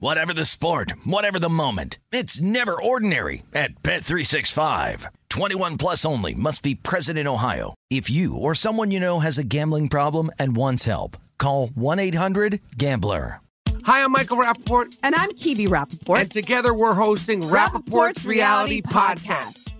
Whatever the sport, whatever the moment. It's never ordinary at Bet365. 21 plus only must be present in Ohio. If you or someone you know has a gambling problem and wants help, call 1-800-GAMBLER. Hi, I'm Michael Rappaport, And I'm Kibi Rappaport. and together we're hosting Rappaport's Reality Podcast.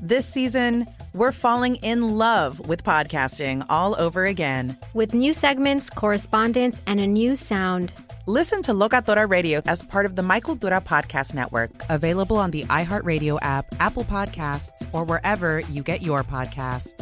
This season, we're falling in love with podcasting all over again. with new segments, correspondence, and a new sound. Listen to Locatora Radio as part of the My Cultura Podcast Network. Available on the iHeartRadio app, Apple Podcasts, or wherever you get your podcasts.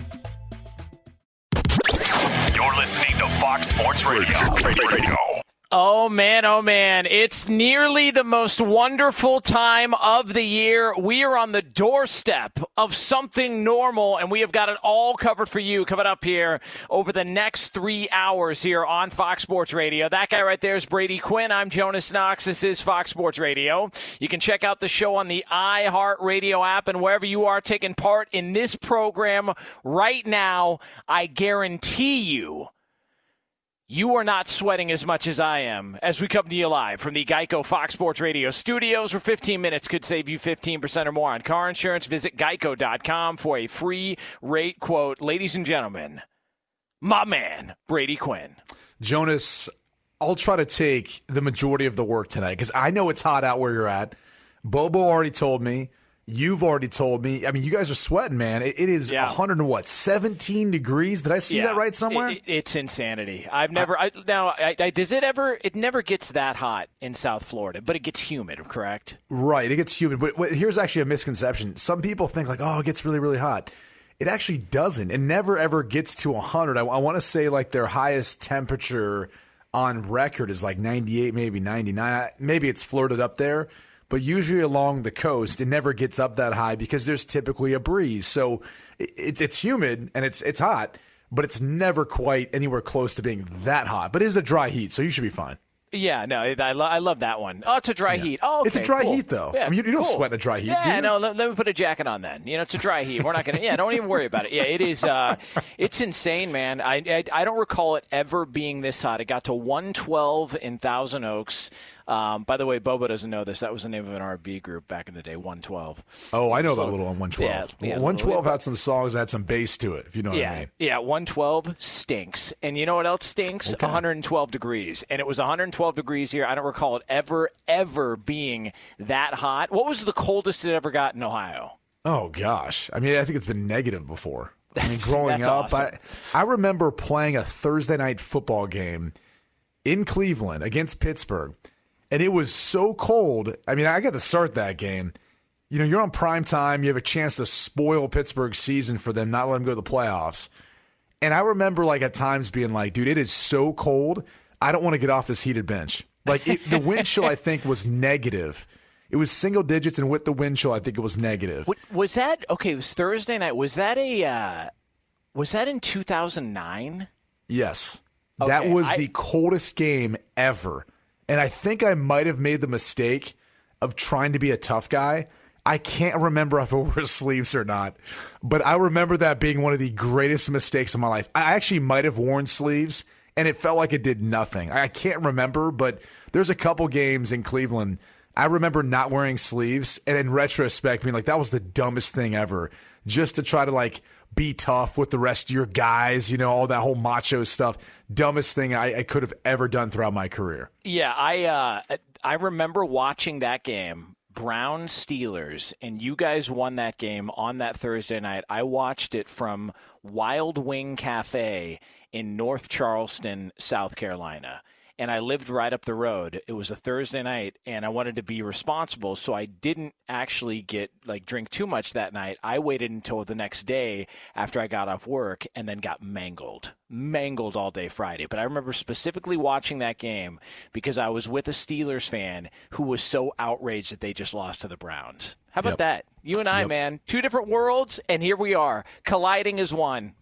You're listening to Fox Sports Radio. Radio. Oh man, oh man. It's nearly the most wonderful time of the year. We are on the doorstep of something normal, and we have got it all covered for you coming up here over the next three hours here on Fox Sports Radio. That guy right there is Brady Quinn. I'm Jonas Knox. This is Fox Sports Radio. You can check out the show on the iHeartRadio app and wherever you are taking part in this program right now. I guarantee you you are not sweating as much as I am as we come to you live from the Geico Fox Sports Radio studios where 15 minutes could save you 15% or more on car insurance. Visit geico.com for a free rate quote. Ladies and gentlemen, my man, Brady Quinn. Jonas, I'll try to take the majority of the work tonight because I know it's hot out where you're at. Bobo already told me. You've already told me. I mean, you guys are sweating, man. It, it is Yeah. 100 and what, 17 degrees? Did I see that right somewhere? It- it- it's insanity. I've never. I, now, I, I, does it ever? It never gets that hot in South Florida, but it gets humid. Correct? Right, it gets humid. But, but here's actually a misconception. Some people think like, oh, it gets really, really hot. It actually doesn't. It never ever gets to 100. I, I want to say like their highest temperature on record is like 98, maybe 99. Maybe it's flirted up there. But usually along the coast, it never gets up that high because there's typically a breeze. So it, it's humid and it's it's hot, but it's never quite anywhere close to being that hot. But it is a dry heat, so you should be fine. Yeah, no, I, lo- I love that one. Oh, it's a dry heat. Oh, It's a dry cool. heat, though. Yeah, I mean, you, you don't cool. sweat in a dry heat. Yeah, no, let, let me put a jacket on then. You know, it's a dry heat. We're not going to, yeah, don't even worry about it. Yeah, it is, uh, it's insane, man. I, I, I don't recall it ever being this hot. It got to 112 in Thousand Oaks. Um, by the way, Bobo doesn't know this. That was the name of an R&B group back in the day, 112. Oh, I know So- that little on 112. Yeah, yeah, 112 had some songs that had some bass to it, if you know what I mean. yeah, 112 stinks. And you know what else stinks? 112 degrees. And it was 112 degrees here. I don't recall it ever, ever being that hot. What was the coldest it ever got in Ohio? Oh gosh, I mean, I think it's been negative before. I mean, growing up, awesome. I I remember playing a Thursday night football game in Cleveland against Pittsburgh, and it was so cold. I mean, I got to start that game. You know, you're on prime time. You have a chance to spoil Pittsburgh's season for them, not let them go to the playoffs. And I remember, like at times, being like, "Dude, it is so cold. I don't want to get off this heated bench." Like it, the wind chill, I think was negative. It was single digits, and with the wind chill, I think it was negative. Was that okay? It was Thursday night. Was that a? Uh, was that in 2009? Yes. that was I- the coldest game ever. And I think I might have made the mistake of trying to be a tough guy. I can't remember if I wore sleeves or not, but I remember that being one of the greatest mistakes of my life. I actually might have worn sleeves and it felt like it did nothing. I can't remember, but there's a couple games in Cleveland. I remember not wearing sleeves and in retrospect being like, that was the dumbest thing ever just to try to like be tough with the rest of your guys, you know, all that whole macho stuff. Dumbest thing I, I could have ever done throughout my career. Yeah, I uh, I remember watching that game, Brown Steelers, and you guys won that game on that Thursday night. I watched it from Wild Wing Cafe in North Charleston, South Carolina and I lived right up the road. It was a Thursday night and I wanted to be responsible, so I didn't actually get like drink too much that night. I waited until the next day after I got off work and then got mangled. Mangled all day Friday. But I remember specifically watching that game because I was with a Steelers fan who was so outraged that they just lost to the Browns. How about yep. that? You and I, yep. man, two different worlds, and here we are, colliding as one.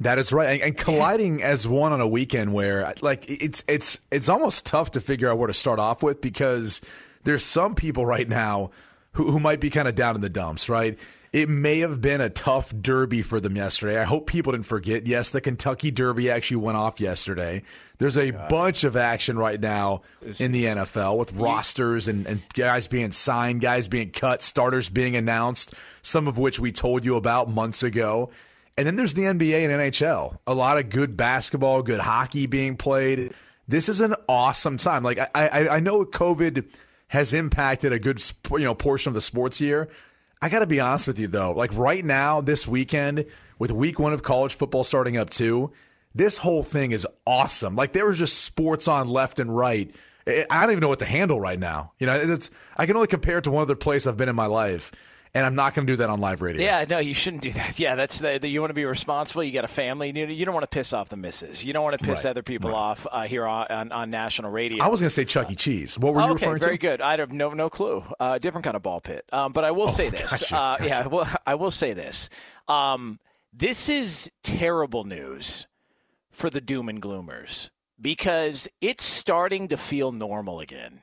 That is right, and, and colliding as one on a weekend where, like, it's it's it's almost tough to figure out where to start off with because there's some people right now who, who might be kind of down in the dumps, right? It may have been a tough derby for them yesterday. I hope people didn't forget. Yes, the Kentucky Derby actually went off yesterday. There's a God. bunch of action right now this in the NFL with rosters and, and guys being signed, guys being cut, starters being announced, some of which we told you about months ago. And then there's the NBA and NHL. A lot of good basketball, good hockey being played. This is an awesome time. Like I, I, I know COVID has impacted a good you know portion of the sports year. I got to be honest with you though. Like right now, this weekend with week one of college football starting up too, this whole thing is awesome. Like there was just sports on left and right. I don't even know what to handle right now. You know, it's I can only compare it to one other place I've been in my life and I'm not going to do that on live radio. Yeah, no, you shouldn't do that. Yeah, that's the, the you want to be responsible. You got a family. You, you don't want to piss off the missus. You don't want to piss right, other people right. off uh, here on, on, on, national radio. I was going to say Chuck E. Cheese. What were you okay, referring to? Very good. I have no no clue. Uh, different kind of ball pit. Um, but I will oh, say this. Gotcha, uh, gotcha. Yeah, well, I will say this. Um, this is terrible news for the doom and gloomers because it's starting to feel normal again.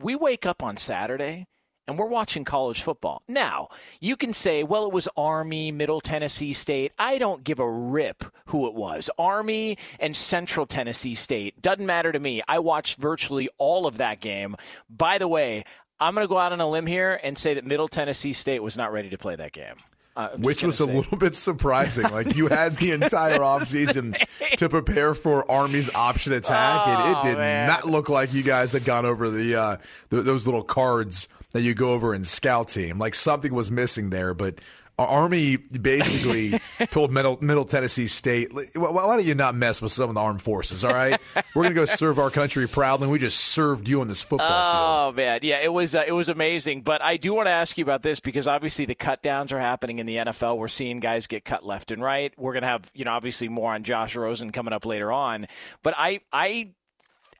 We wake up on Saturday and we're watching college football. Now, you can say, well, it was Army, Middle Tennessee State. I don't give a rip who it was. Army and Central Tennessee State. Doesn't matter to me. I watched virtually all of that game. By the way, I'm going to go out on a limb here and say that Middle Tennessee State was not ready to play that game. Uh, Which was say. a little bit surprising. Like you had the entire offseason to prepare for Army's option attack, oh, and it oh, did man. not look like you guys had gone over the, uh, the those little cards that you go over and scout team. Like something was missing there, but our Army basically told Middle, Middle Tennessee State, why don't you not mess with some of the armed forces, all right? We're going to go serve our country proudly. We just served you on this football oh, field. man. Yeah, it was, uh, it was amazing. But I do want to ask you about this because obviously the cut downs are happening in the NFL. We're seeing guys get cut left and right. We're going to have, you know, obviously more on Josh Rosen coming up later on. But I, I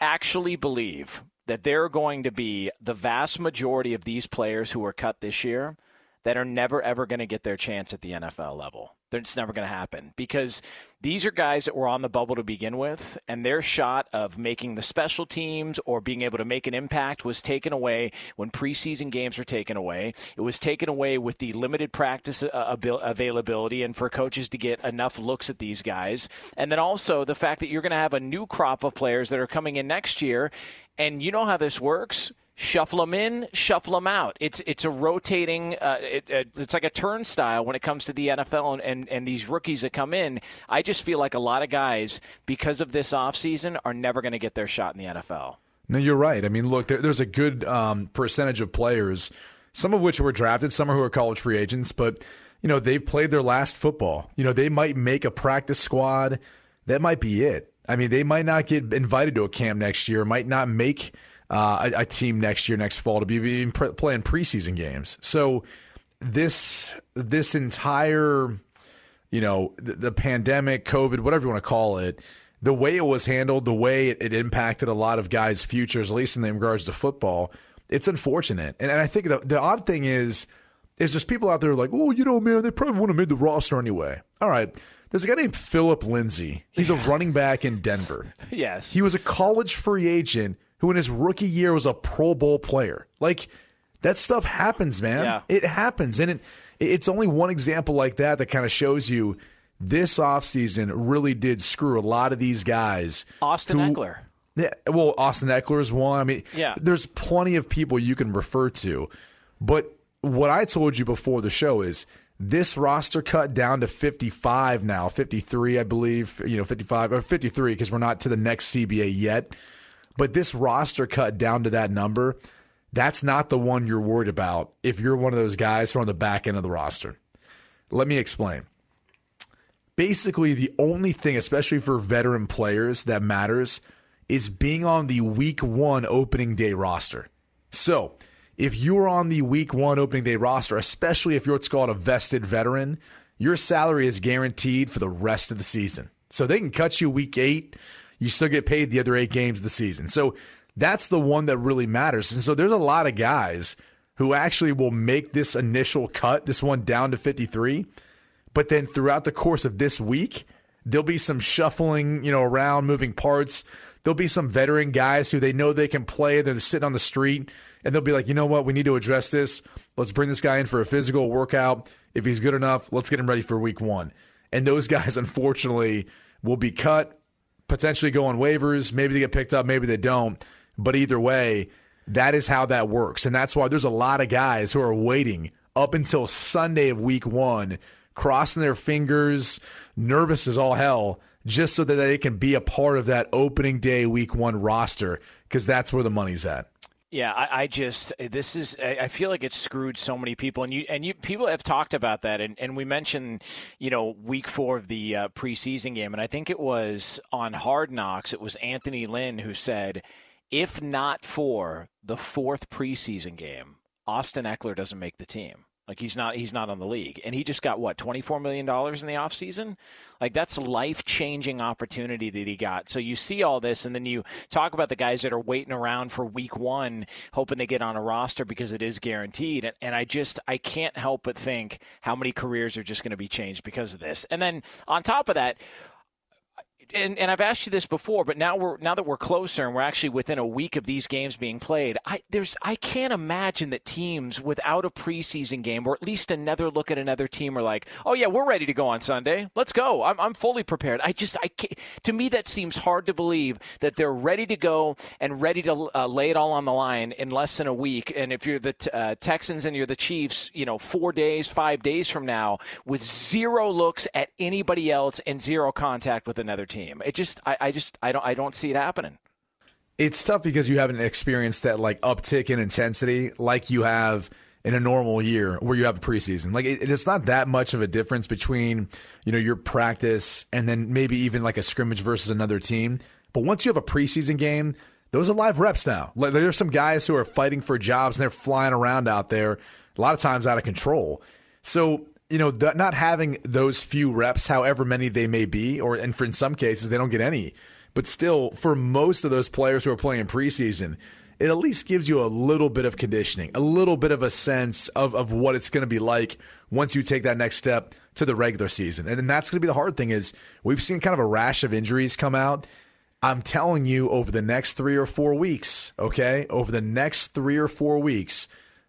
actually believe that there are going to be the vast majority of these players who are cut this year that are never ever going to get their chance at the NFL level. It's never going to happen because these are guys that were on the bubble to begin with, and their shot of making the special teams or being able to make an impact was taken away when preseason games were taken away. It was taken away with the limited practice uh, availability and for coaches to get enough looks at these guys. And then also the fact that you're going to have a new crop of players that are coming in next year. And you know how this works shuffle them in, shuffle them out. It's it's a rotating. Uh, it, it, it's like a turnstile when it comes to the NFL and, and, and these rookies that come in. I just feel like a lot of guys because of this offseason are never going to get their shot in the NFL. No, you're right. I mean, look, there, there's a good um, percentage of players, some of which were drafted, some who are college free agents, but you know they've played their last football. You know they might make a practice squad. That might be it. I mean, they might not get invited to a camp next year. Might not make uh, a, a, team next year, next fall, to be even pre- playing preseason games. So this this entire, you know, the, the, pandemic, COVID, whatever you want to call it, the way it was handled, the way it, it impacted a lot of guys' futures, at least in regards to football, it's unfortunate. And, and I think the, the odd thing is, is there's people out there like, oh, you know, man, they probably wouldn't have made the roster anyway. All right. There's a guy named Philip Lindsay. He's a running back in Denver. yes. He was a college free agent who in his rookie year was a Pro Bowl player. Like that stuff happens, man. Yeah. It happens. And it it's only one example like that that kind of shows you this offseason really did screw a lot of these guys. Austin who, Ekeler. Yeah, well, Austin Ekeler is one. I mean, yeah. there's plenty of people you can refer to. But what I told you before the show is This roster cut down to 55 now, 53, I believe, you know, 55 or 53 because we're not to the next CBA yet. But this roster cut down to that number, that's not the one you're worried about if you're one of those guys from the back end of the roster. Let me explain. Basically, the only thing, especially for veteran players, that matters is being on the week one opening day roster. So, if you're on the week one opening day roster, especially if you're what's called a vested veteran, your salary is guaranteed for the rest of the season. So they can cut you week eight, you still get paid the other eight games of the season. So that's the one that really matters. And so there's a lot of guys who actually will make this initial cut, this one down to 53. But then throughout the course of this week, there'll be some shuffling, you know, around, moving parts. There'll be some veteran guys who they know they can play. They're sitting on the street and they'll be like, you know what? We need to address this. Let's bring this guy in for a physical workout. If he's good enough, let's get him ready for week one. And those guys, unfortunately, will be cut, potentially go on waivers. Maybe they get picked up, maybe they don't. But either way, that is how that works. And that's why there's a lot of guys who are waiting up until Sunday of week one, crossing their fingers, nervous as all hell, just so that they can be a part of that opening day week one roster, because that's where the money's at. Yeah, I, I, just this is I feel like it's screwed so many people, and you and you people have talked about that, and, and we mentioned you know week four of the uh, preseason game, and I think it was on Hard Knocks. It was Anthony Lynn who said, if not for the fourth preseason game, Austin Ekeler doesn't make the team. Like he's not he's not on the league. And he just got what, 24 million dollars in the offseason? Like that's a life-changing opportunity that he got. So you see all this and then you talk about the guys that are waiting around for week 1 hoping they get on a roster because it is guaranteed. And, and I just I can't help but think how many careers are just going to be changed because of this. And then on top of that, and, and I've asked you this before, but now we're now that we're closer and we're actually within a week of these games being played, I there's I can't imagine that teams without a preseason game or at least another look at another team are like, oh yeah, we're ready to go on Sunday. Let's go. I'm I'm fully prepared. I just I can't, to me that seems hard to believe that they're ready to go and ready to uh, lay it all on the line in less than a week. And if you're the uh, Texans and you're the Chiefs, you know, four days, five days from now, with zero looks at anybody else and zero contact with another team team. It just I, I just I don't I don't see it happening. It's tough because you haven't experienced that like uptick in intensity like you have in a normal year where you have a preseason. Like it, it's not that much of a difference between you know your practice and then maybe even like a scrimmage versus another team. But once you have a preseason game, those are live reps now. Like, there's some guys who are fighting for jobs and they're flying around out there a lot of times out of control. So you know, not having those few reps, however many they may be, or and for in some cases they don't get any, but still, for most of those players who are playing in preseason, it at least gives you a little bit of conditioning, a little bit of a sense of, of what it's going to be like once you take that next step to the regular season. And then that's going to be the hard thing is we've seen kind of a rash of injuries come out. I'm telling you, over the next three or four weeks, okay, over the next three or four weeks,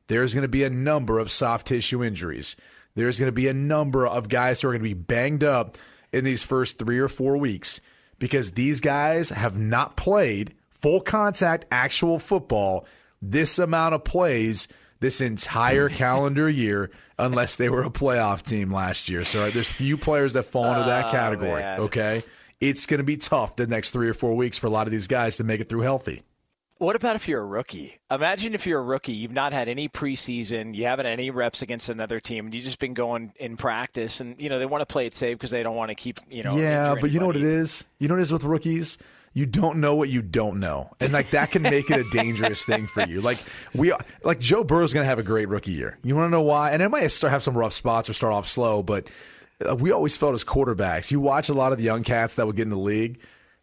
there's going to be a number of soft tissue injuries there's going to be a number of guys who are going to be banged up in these first three or four weeks because these guys have not played full contact actual football this amount of plays this entire calendar year unless they were a playoff team last year. So there's few players that fall into that oh, category. Oh, okay. It's going to be tough the next three or four weeks for a lot of these guys to make it through healthy. What about if you're a rookie? Imagine if you're a rookie, you've not had any preseason, you haven't had any reps against another team, and you've just been going in practice, and you know they want to play it safe because they don't want to keep you know. Yeah, but you know what it is. You know what it is with rookies. You don't know what you don't know, and like that can make it a dangerous thing for you. Like we, like Joe Burrow's going to have a great rookie year. You want to know why? And it might start have some rough spots or start off slow, but uh, we always felt as quarterbacks. You watch a lot of the young cats that would get in the league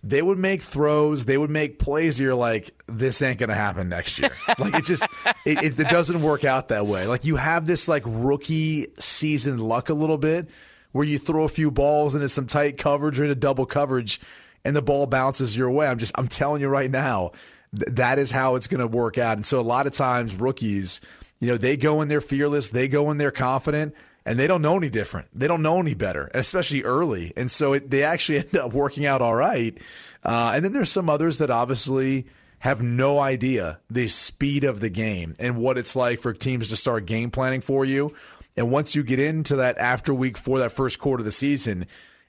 they would make throws, they would make plays. You're like, this ain't gonna happen next year. like it just, it, it, it, doesn't work out that way. Like you have this like rookie season luck a little bit, where you throw a few balls into some tight coverage or into double coverage, and the ball bounces your way. I'm just, I'm telling you right now, th- that is how it's gonna work out. And so a lot of times rookies, you know, they go in there fearless, they go in there confident and they don't know any different. They don't know any better, especially early. And so it, they actually end up working out all right. Uh, and then there's some others that obviously have no idea the speed of the game and what it's like for teams to start game planning for you And once you get into that after week four, that first quarter of the season,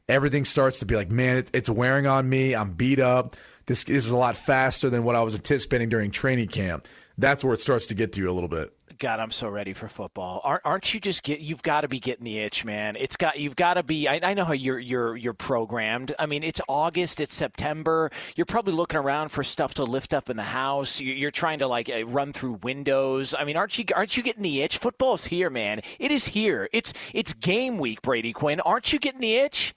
everything starts to be like, man, it's wearing on me. I'm beat up. This, this is a lot faster than what I was anticipating during training camp. That's where it starts to get to you a little bit. God, I'm so ready for football. Aren't, aren't you just get? You've got to be getting the itch, man. It's got. You've got to be. I, I know how you're you're you're programmed. I mean, it's August. It's September. You're probably looking around for stuff to lift up in the house. You're, trying to like uh, run through windows. I mean, aren't you aren't you getting the itch? Football's here, man. It is here. It's it's game week, Brady Quinn. Aren't you getting the itch?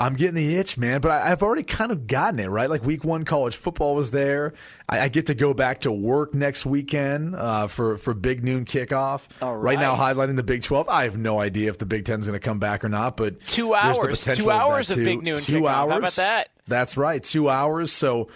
I'm getting the itch, man, but I, have already kind of gotten it, right? Like week one, college football was there. I, I get to go back to work next weekend uh, for, for big noon kickoff. right. right. now, highlighting the Big 12. I have no idea if the Big Ten's going to come back or not, but two hours, two hours of, of big noon two kickoff. hours. How about that? That's right, two hours. So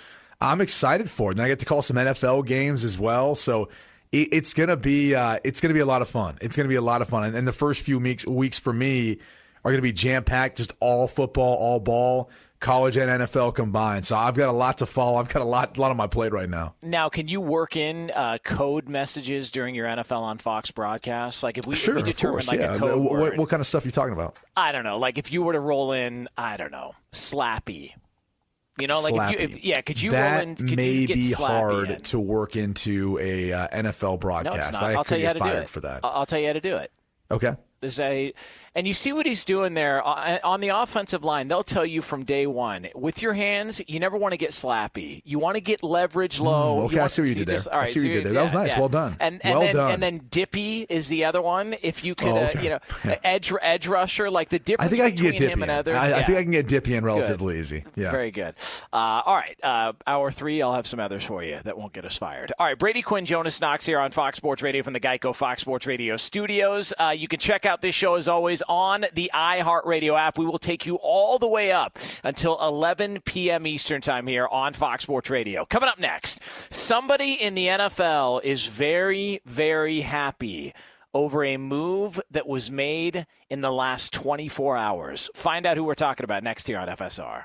I'm excited for it. And I get to call some NFL games as well. So it's gonna be uh, it's gonna be a lot of fun. It's gonna be a lot of fun. And, and the first few weeks weeks for me are going to be jam packed, just all football, all ball, college and NFL combined. So I've got a lot to follow. I've got a lot, a lot on my plate right now. Now, can you work in uh, code messages during your NFL on Fox broadcasts? Like if we, sure, if we determine course, like yeah. a code what, word, what kind of stuff are you talking about? I don't know. Like if you were to roll in, I don't know, slappy. You know, like if you, if, yeah, could you that roll in? Could may you get be hard in? to work into a uh, NFL No, broadcast. it's not. I I'll could tell you how to do it for that. I'll I'll tell you how to do it. Okay. There's a, and you see what he's doing there Uh, on the offensive line. They'll tell you from day one with your hands, you never want to get slappy. You want to get leverage low. Mm, okay, I see what you did there. just- all I right, see what you did there. That was nice. yeah. Well done. And, and Well then, done. And then dippy is the other one. If you could, Oh, uh, you know, Yeah. edge edge rusher, like the I difference think I can get Dippy. him and others. I, I think I can get Dippy in relatively easy. Yeah. Very good. Uh, all right. Uh, hour three, I'll have some others for you that won't get us fired. All right. Brady Quinn, Jonas Knox here on Fox Sports Radio from the Geico Fox Sports Radio studios. Uh, you can check out this show as always on the iHeartRadio app. We will take you all the way up until 11 p.m. Eastern Time here on Fox Sports Radio. Coming up next, somebody in the NFL is very, very happy over a move that was made in the last 24 hours. Find out who we're talking about next here on FSR.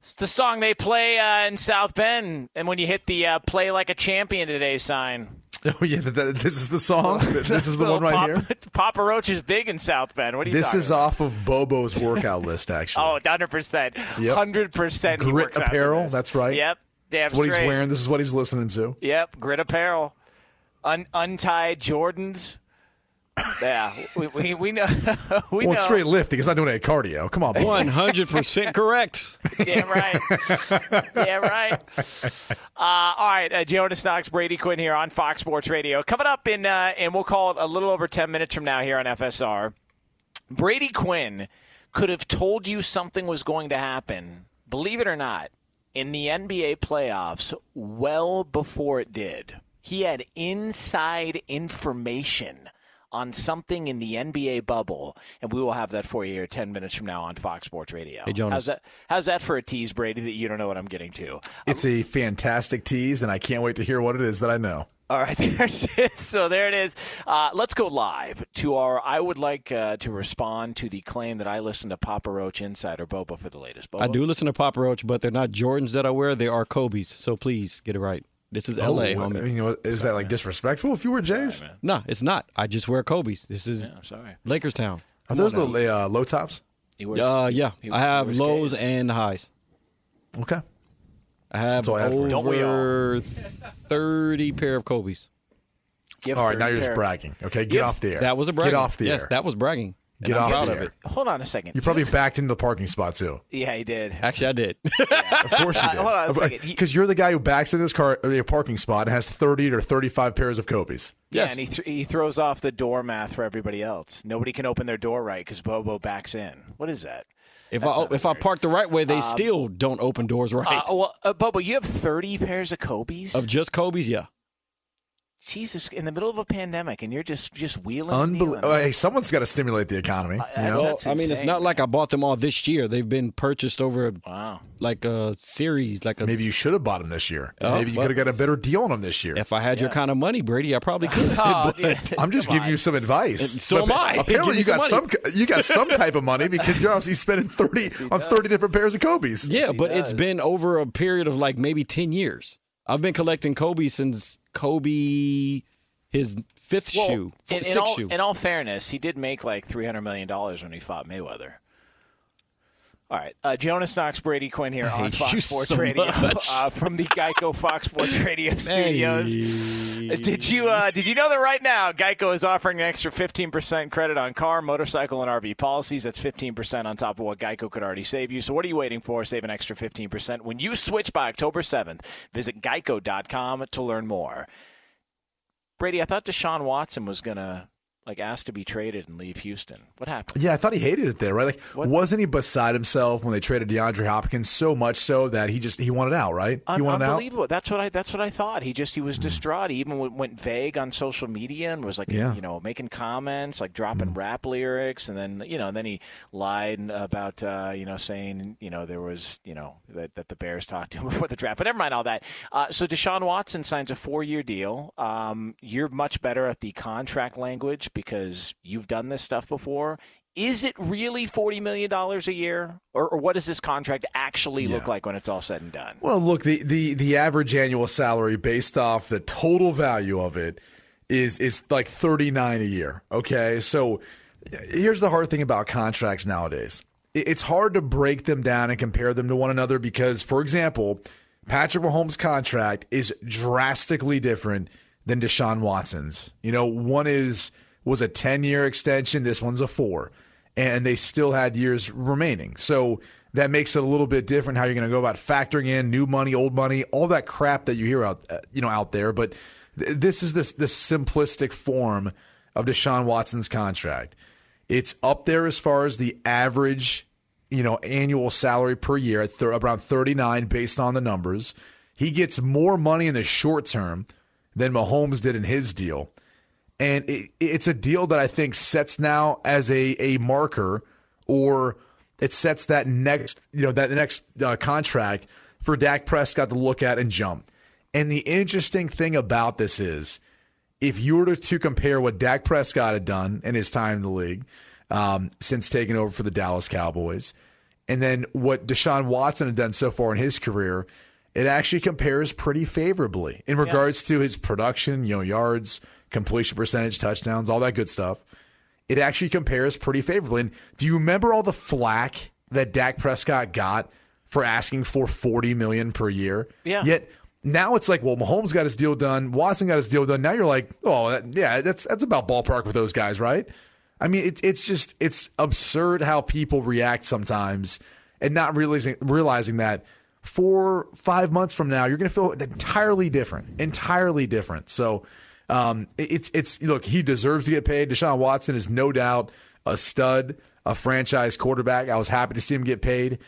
It's the song they play uh, in South Bend, and when you hit the uh, "Play Like a Champion Today" sign. Oh yeah, th- th- this is the song. This is the one right Papa, here. Papa Roach is big in South Bend. What are you think? This is about? off of Bobo's workout list, actually. Oh, 100%. 100% he Grit apparel. That's right. Yep. Damn That's what he's wearing. This is what he's listening to. Yep, grit apparel. Un- untied Jordans. Yeah, we, we, we know. we well, know. it's straight lifting. It's not doing any cardio. Come on. One hundred percent correct. Damn right. Damn right. Uh, all right, uh, Jonas Knox, Brady Quinn here on Fox Sports Radio. Coming up in, uh, and we'll call it a little over 10 minutes from now here on FSR. Brady Quinn could have told you something was going to happen, believe it or not, in the NBA playoffs well before it did. He had inside information on something in the NBA bubble, and we will have that for you here 10 minutes from now on Fox Sports Radio. Hey, Jonas. How's that, how's that for a tease, Brady, that you don't know what I'm getting to? It's a fantastic tease, and I can't wait to hear what it is that I know. All right, there it is. So there it is. Uh, let's go live to our. I would like uh, to respond to the claim that I listen to Papa Roach Insider Boba for the latest. Boba? I do listen to Papa Roach, but they're not Jordans that I wear. They are Kobe's. So please get it right. This is L.A. Oh, homie. I mean, you know, is that like disrespectful if you were Jays? No, it's not. I just wear Kobe's. This is I'm sorry. Lakers town. Are those the uh, low tops? He wears, Uh, yeah. he I have lows K's. and highs. Okay. I have I had for. Don't we all? over thirty pair of Kobe's. All right, now you're just bragging. Okay, get Yeah, off the air. That was a bragging. Get off the yes, air. that was bragging. And Get I'm off proud the of air. it. Hold on a second. You probably backed into the parking spot too. Yeah, he did. Actually, I did. Of course you Uh, did. hold on a second. Because you're the guy who backs in this car, in a parking spot, and has 30 or 35 pairs of Kobe's. Yeah, yes. and he, th- he throws off the door math for everybody else. Nobody can open their door right because Bobo backs in. What is that? if That's I not if I park the right way, they still don't open doors right. Uh, well, uh, Bobo, you have 30 pairs of Kobe's? of just Kobe's, yeah. Jesus, in the middle of a pandemic, and you're just just wheeling. and Unbelievable. hey, someone's got to stimulate the economy. Uh, you that's- know? Well, I mean, it's not like I bought them all this year. They've been purchased over Wow. like a series, like a. Maybe you should have bought them this year. Oh, Maybe you could have got a better deal on them this year. If I had your kind of money, Brady, I probably could. Oh, yeah. I'm just Come giving on. you some advice. And so But am I. Apparently, you got some some. You got some type of money because you're obviously spending 30 on 30 different pairs of Kobe's. yeah, he but it's been over a period of like maybe ten years. I've been collecting Kobe since Kobe, his fifth Well, shoe, in, in sixth all, shoe. in all fairness, he did make like three hundred million dollars when he fought Mayweather. All right, uh, Jonas Knox, Brady Quinn here on Fox Sports so Radio uh, from the Geico Fox Sports Radio studios. Hey. Did you uh, did you know that right now Geico is offering an extra 15% credit on car, motorcycle, and RV policies? That's 15% on top of what Geico could already save you. So what are you waiting for? Save an extra 15% when you switch by October 7th. Visit geico.com to learn more. Brady, I thought Deshaun Watson was gonna like asked to be traded and leave Houston. What happened? Yeah, I thought he hated it there, right? Like, What- wasn't he beside himself when they traded DeAndre Hopkins so much so that he just he wanted out, right? He Un- wanted out. unbelievable. That's what I. That's what I thought. He just he was distraught. He even went, went vague on social media and was like, Yeah. you know, making comments, like dropping rap lyrics, and then you know, and then he lied about, uh, you know, saying, you know, there was, you know, that, that the Bears talked to him before the draft. But never mind all that. Uh, so Deshaun Watson signs a four-year deal. Um, you're much better at the contract language because you've done this stuff before. Is it really forty million dollars a year, or, or what does this contract actually look like when it's all said and done? Well, look, the, the the average annual salary based off the total value of it is is like 39 a year, okay? So here's the hard thing about contracts nowadays. It's hard to break them down and compare them to one another because for example, Patrick Mahomes' contract is drastically different than Deshaun Watson's. You know, one is was a 10-year extension, this one's a 4 and they still had years remaining. So that makes it a little bit different how you're going to go about factoring in new money, old money, all that crap that you hear out uh, you know out there. But th- this is this this simplistic form of Deshaun Watson's contract. It's up there as far as the average, you know, annual salary per year at thir- around 39 based on the numbers. He gets more money in the short term than Mahomes did in his deal. And it, it's a deal that I think sets now as a, a marker or it sets that next, you know, that next uh, contract for Dak Prescott to look at and jump. And the interesting thing about this is if you were to compare what Dak Prescott had done in his time in the league um, since taking over for the Dallas Cowboys, and then what Deshaun Watson had done so far in his career, it actually compares pretty favorably in regards yeah. to his production, you know, yards, completion percentage, touchdowns, all that good stuff. It actually compares pretty favorably. And do you remember all the flack that Dak Prescott got for asking for 40 million per year? Yeah. Yet now it's like, well, Mahomes got his deal done, Watson got his deal done. Now you're like, oh, that, yeah, that's that's about ballpark with those guys, right? I mean, it's it's just it's absurd how people react sometimes, and not realizing realizing that four five months from now you're going to feel entirely different, entirely different. So, um, it's it's look, he deserves to get paid. Deshaun Watson is no doubt a stud, a franchise quarterback. I was happy to see him get paid,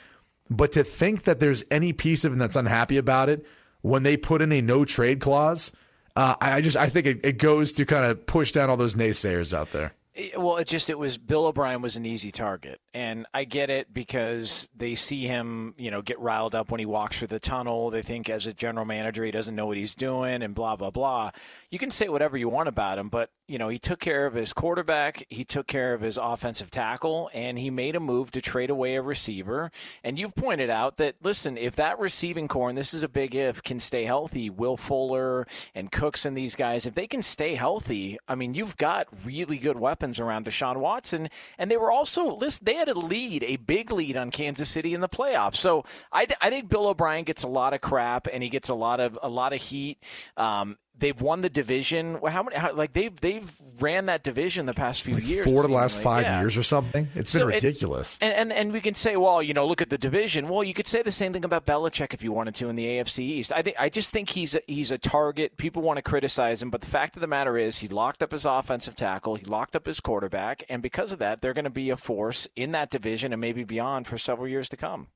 but to think that there's any piece of him that's unhappy about it when they put in a no trade clause, uh, I just I think it, it goes to kind of push down all those naysayers out there. Well, it just it was Bill O'Brien was an easy target, and I get it because they see him, you know, get riled up when he walks through the tunnel. They think as a general manager he doesn't know what he's doing, and blah blah blah. You can say whatever you want about him, but you know he took care of his quarterback, he took care of his offensive tackle, and he made a move to trade away a receiver. And you've pointed out that listen, if that receiving corps, and this is a big if, can stay healthy, Will Fuller and Cooks and these guys, if they can stay healthy, I mean, you've got really good weapons around Deshaun Watson. And they were also, listen, they had a lead, a big lead on Kansas City in the playoffs. So I, I think Bill O'Brien gets a lot of crap and he gets a lot of a lot of heat. Um, they've won the division. How many? How, like they've they've ran that division the past few like years. Four to the last five yeah. years or something. It's so been ridiculous. It, and, and and we can say, well, you know, look at the division. Well, you could say the same thing about Belichick if you wanted to in the AFC East. I think I just think he's a, he's a target. People want to criticize him, but the fact of the matter is, he locked up his offensive tackle, he locked up his quarterback, and because of that, they're going to be a force in that division and maybe beyond for several years to come.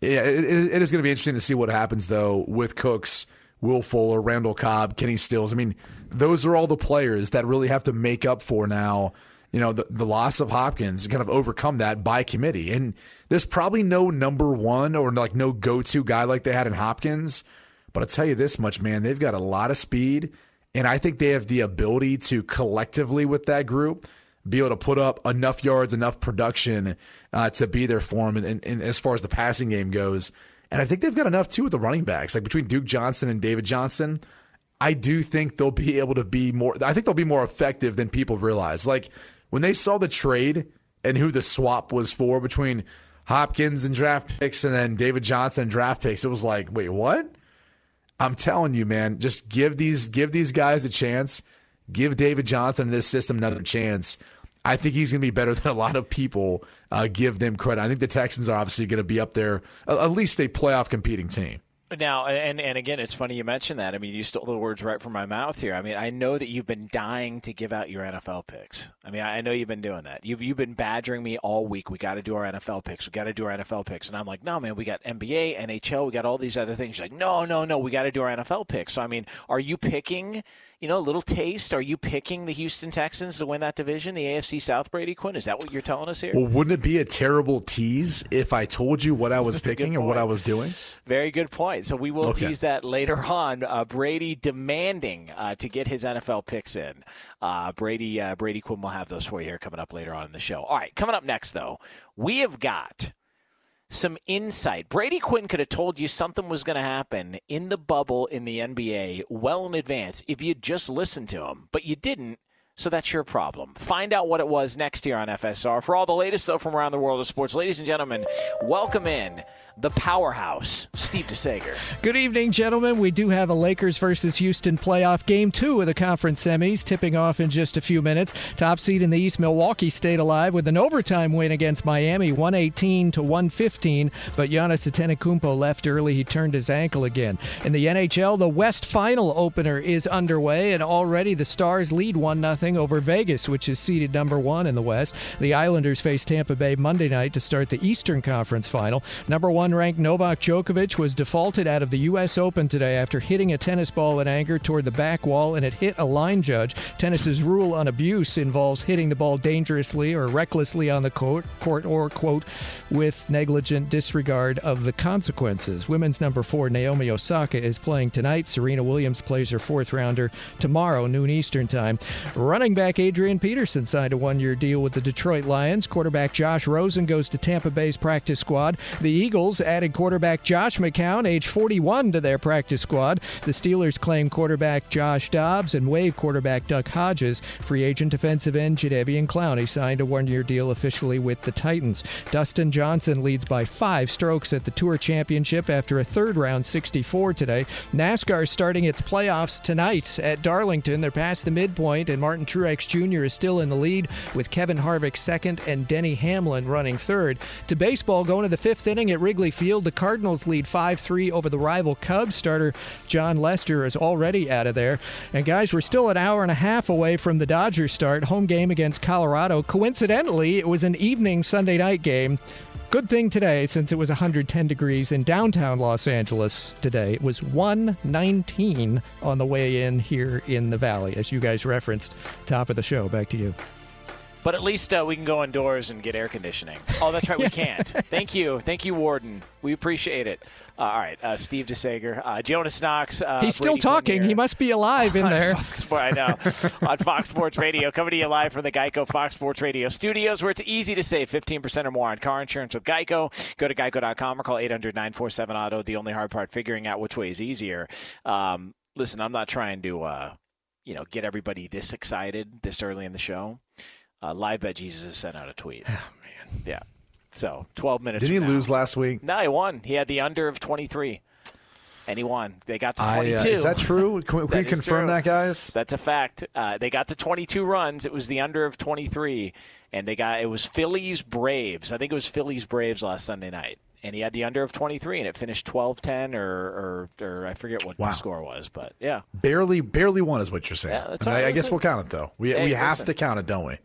Yeah, it, it is going to be interesting to see what happens though with Cooks Will Fuller, Randall Cobb, Kenny Stills. I mean, those are all the players that really have to make up for now, you know, the, the loss of Hopkins, kind of overcome that by committee. And there's probably no number one or like no go to guy like they had in Hopkins. But I'll tell you this much, man, they've got a lot of speed. And I think they have the ability to collectively with that group be able to put up enough yards, enough production uh, to be there for them. And, and, and as far as the passing game goes, and I think they've got enough too with the running backs. Like between Duke Johnson and David Johnson, I do think they'll be able to be more I think they'll be more effective than people realize. Like when they saw the trade and who the swap was for between Hopkins and draft picks and then David Johnson and draft picks, it was like, wait, what? I'm telling you, man, just give these give these guys a chance. Give David Johnson and this system another chance. I think he's going to be better than a lot of people uh, give them credit. I think the Texans are obviously going to be up there, at least a playoff competing team. Now, and, and again, it's funny you mentioned that. I mean, you stole the words right from my mouth here. I mean, I know that you've been dying to give out your NFL picks. I mean, I know you've been doing that. You've, you've been badgering me all week. We got to do our NFL picks. We got to do our NFL picks. And I'm like, no, man, we got NBA, NHL, we got all these other things. You're like, no, no, no, we got to do our NFL picks. So, I mean, are you picking – you know, a little taste? Are you picking the Houston Texans to win that division, the AFC South, Brady Quinn? Is that what you're telling us here? Well, wouldn't it be a terrible tease if I told you what I was picking and what I was doing? Very good point. So we will okay. tease that later on. Uh, Brady demanding uh, to get his NFL picks in. Uh, Brady uh, Brady Quinn will have those for you here coming up later on in the show. All right, coming up next though, we have got some insight. Brady Quinn could have told you something was going to happen in the bubble in the NBA well in advance if you'd just listened to him, but you didn't. So that's your problem. Find out what it was next year on FSR. For all the latest, though, from around the world of sports, ladies and gentlemen, welcome in the powerhouse, Steve DeSager. Good evening, gentlemen. We do have a Lakers versus Houston playoff game two of the conference semis tipping off in just a few minutes. Top seed in the East, Milwaukee stayed alive with an overtime win against Miami, 118 to 115. But Giannis Antetokounmpo left early. He turned his ankle again. In the NHL, the West Final opener is underway, and already the Stars lead one 0 over Vegas, which is seeded number one in the West. The Islanders face Tampa Bay Monday night to start the Eastern Conference final. Number one ranked Novak Djokovic was defaulted out of the U.S. Open today after hitting a tennis ball in anger toward the back wall and it hit a line judge. Tennis's rule on abuse involves hitting the ball dangerously or recklessly on the court, court or, quote, with negligent disregard of the consequences. Women's number four, Naomi Osaka, is playing tonight. Serena Williams plays her fourth rounder tomorrow, noon Eastern Time. Running back Adrian Peterson signed a one year deal with the Detroit Lions. Quarterback Josh Rosen goes to Tampa Bay's practice squad. The Eagles added quarterback Josh McCown, age 41, to their practice squad. The Steelers claim quarterback Josh Dobbs and waive quarterback Duck Hodges. Free agent defensive end Jadeveon Clowney signed a one year deal officially with the Titans. Dustin Johnson leads by five strokes at the Tour Championship after a third round 64 today. NASCAR is starting its playoffs tonight at Darlington. They're past the midpoint, and Martin Truex Jr. is still in the lead with Kevin Harvick second and Denny Hamlin running third. To baseball, going to the fifth inning at Wrigley Field, the Cardinals lead 5 3 over the rival Cubs. Starter Jon Lester is already out of there. And guys, we're still an hour and a half away from the Dodgers start. Home game against Colorado. Coincidentally, it was an evening Sunday night game. Good thing today, since it was 110 degrees in downtown Los Angeles today. It was 119 on the way in here in the valley, as you guys referenced. Top of the show. Back to you. But at least uh, we can go indoors and get air conditioning. Oh, that's right, we can't. Thank you. Thank you, Warden. We appreciate it. Uh, all right, uh, Steve DeSager, uh, Jonas Knox. Uh, He's still Brady talking. Quinn He must be alive in there. Fox Sports, I know. on Fox Sports Radio, coming to you live from the Geico Fox Sports Radio studios, where it's easy to save 15% or more on car insurance with Geico. Go to geico.com or call 800 947 Auto. The only hard part, figuring out which way is easier. Um, listen, I'm not trying to, uh, you know, get everybody this excited this early in the show. Uh, Live Bet Jesus has sent out a tweet. Oh, man. Yeah. So 12 minutes. Did he now- lose last week? No, he won. He had the under of 23. And he won. They got to I, 22. uh, is that true? Can we, can confirm true. that, guys? That's a fact. Uh, they got to 22 runs. It was the under of 23, and they got it was Phillies Braves. I think it was Phillies Braves last Sunday night, and he had the under of 23, and it finished 12-10 or or, or I forget what Wow. the score was, but yeah. Barely, barely won is what you're saying. Yeah, I. I guess we'll count it though. We Hey, we have listen. to count it, don't we?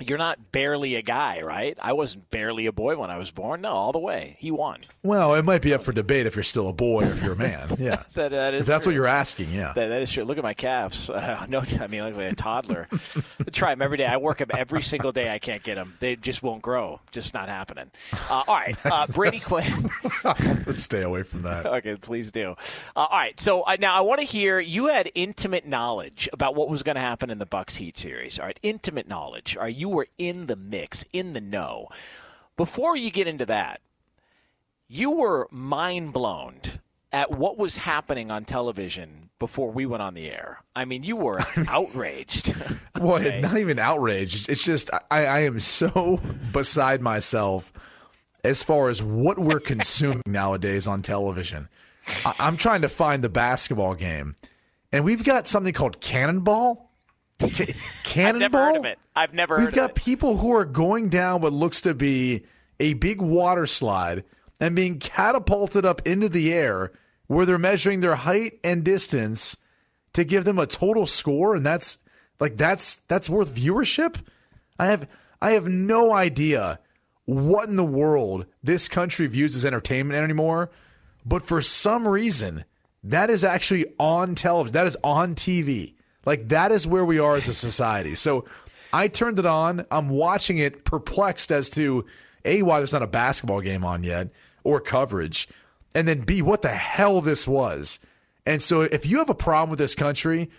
You're not barely a guy, right? I wasn't barely a boy when I was born. No, all the way. He won. Well, it might be up for debate if you're still a boy or if you're a man. Yeah, That, that is if that's true. what you're asking. Yeah. That, that is true. Look at my calves. Uh, no, I mean, like a toddler. I try them every day. I work them every single day. I can't get them. They just won't grow. Just not happening. Uh, all right, uh, Brady Quinn. Let's stay away from that. okay, please do. Uh, all right, so uh, now I want to hear you had intimate knowledge about what was going to happen in the Bucks Heat series. All right, intimate knowledge. All right, you were in the mix, in the know. Before you get into that, you were mind blown at what was happening on television before we went on the air. I mean, you were outraged. Well, Okay. not even outraged. It's just I, I am so beside myself as far as what we're consuming nowadays on television. I, I'm trying to find the basketball game, and we've got something called Cannonball. Ca- Cannonball. I've never heard of it. I've never We've heard got of it. people who are going down what looks to be a big water slide and being catapulted up into the air where they're measuring their height and distance to give them a total score and that's like that's that's worth viewership. I have I have no idea what in the world this country views as entertainment anymore, but for some reason that is actually on television. That is on TV. Like that is where we are as a society. So I turned it on. I'm watching it perplexed as to A, why there's not a basketball game on yet or coverage. And then B, what the hell this was. And so if you have a problem with this country,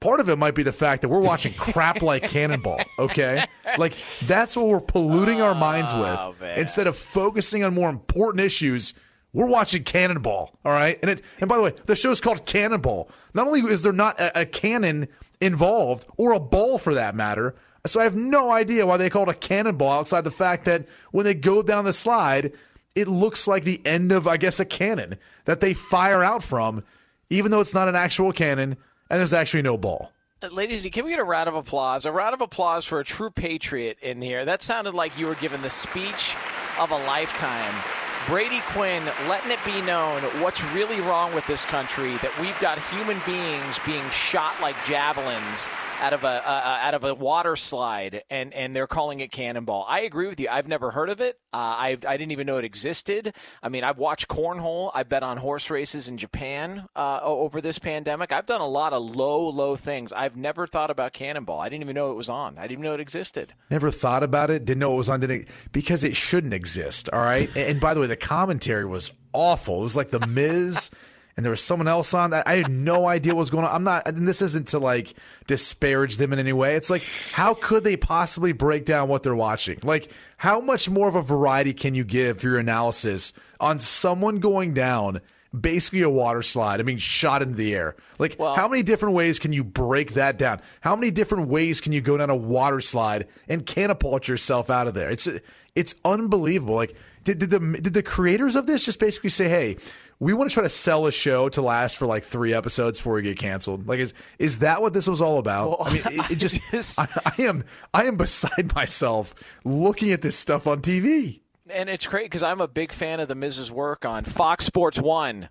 part of it might be the fact that we're watching crap like Cannonball, okay? Like that's what we're polluting our minds Oh, with. Instead of focusing on more important issues, we're watching Cannonball, all right? And it and by the way, the show is called Cannonball. Not only is there not a, a cannon involved or a ball for that matter, so I have no idea why they call it a cannonball outside the fact that when they go down the slide, it looks like the end of I guess a cannon that they fire out from even though it's not an actual cannon and there's actually no ball. Uh, Ladies can we get a round of applause? A round of applause for a true patriot in here. That sounded like you were given the speech of a lifetime Brady Quinn letting it be known what's really wrong with this country that we've got human beings being shot like javelins out of a uh, out of a water slide, and and they're calling it cannonball. I agree with you. I've never heard of it. Uh, I I didn't even know it existed. I mean, I've watched cornhole. I bet on horse races in Japan uh, over this pandemic. I've done a lot of low low things. I've never thought about cannonball. I didn't even know it was on. I didn't even know it existed. Never thought about it. Didn't know it was on. Didn't because it shouldn't exist. All right. and, and by the way, the commentary was awful. It was like the Miz. and there was someone else on that. I had no idea what was going on. I'm not, and this isn't to like disparage them in any way. It's like, how could they possibly break down what they're watching? Like, how much more of a variety can you give for your analysis on someone going down? Basically, a water slide. I mean, shot into the air. Like, well, how many different ways can you break that down? How many different ways can you go down a water slide and catapult yourself out of there? It's it's unbelievable. Like, did, did the did the creators of this just basically say, "Hey, we want to try to sell a show to last for like three episodes before we get canceled. Like, is is that what this was all about? Well, I mean, it, it just I, I, am I am beside myself looking at this stuff on TV. And it's great because I'm a big fan of the Miz's work on Fox Sports One.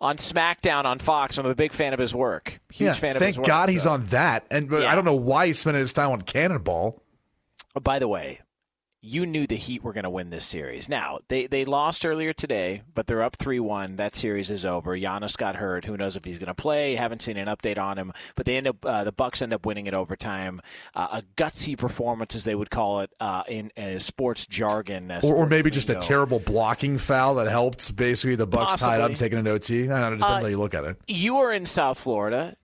On SmackDown on Fox, I'm a big fan of his work. Huge yeah, fan of his work. Thank God he's on that. And yeah. I don't know why he's spending his time on Cannonball. Oh, by the way, you knew the Heat were going to win this series. Now they they lost earlier today, but they're up three one. That series is over. Giannis got hurt. Who knows if he's going to play? Haven't seen an update on him. But they end up uh, the Bucks end up winning it overtime. Uh, a gutsy performance, as they would call it uh, in sports jargon, or, or, maybe just a terrible blocking foul that helped. Basically, the Bucks Possibly. tied up, taking an OT. I don't know. It depends uh, how you look at it. You are in South Florida.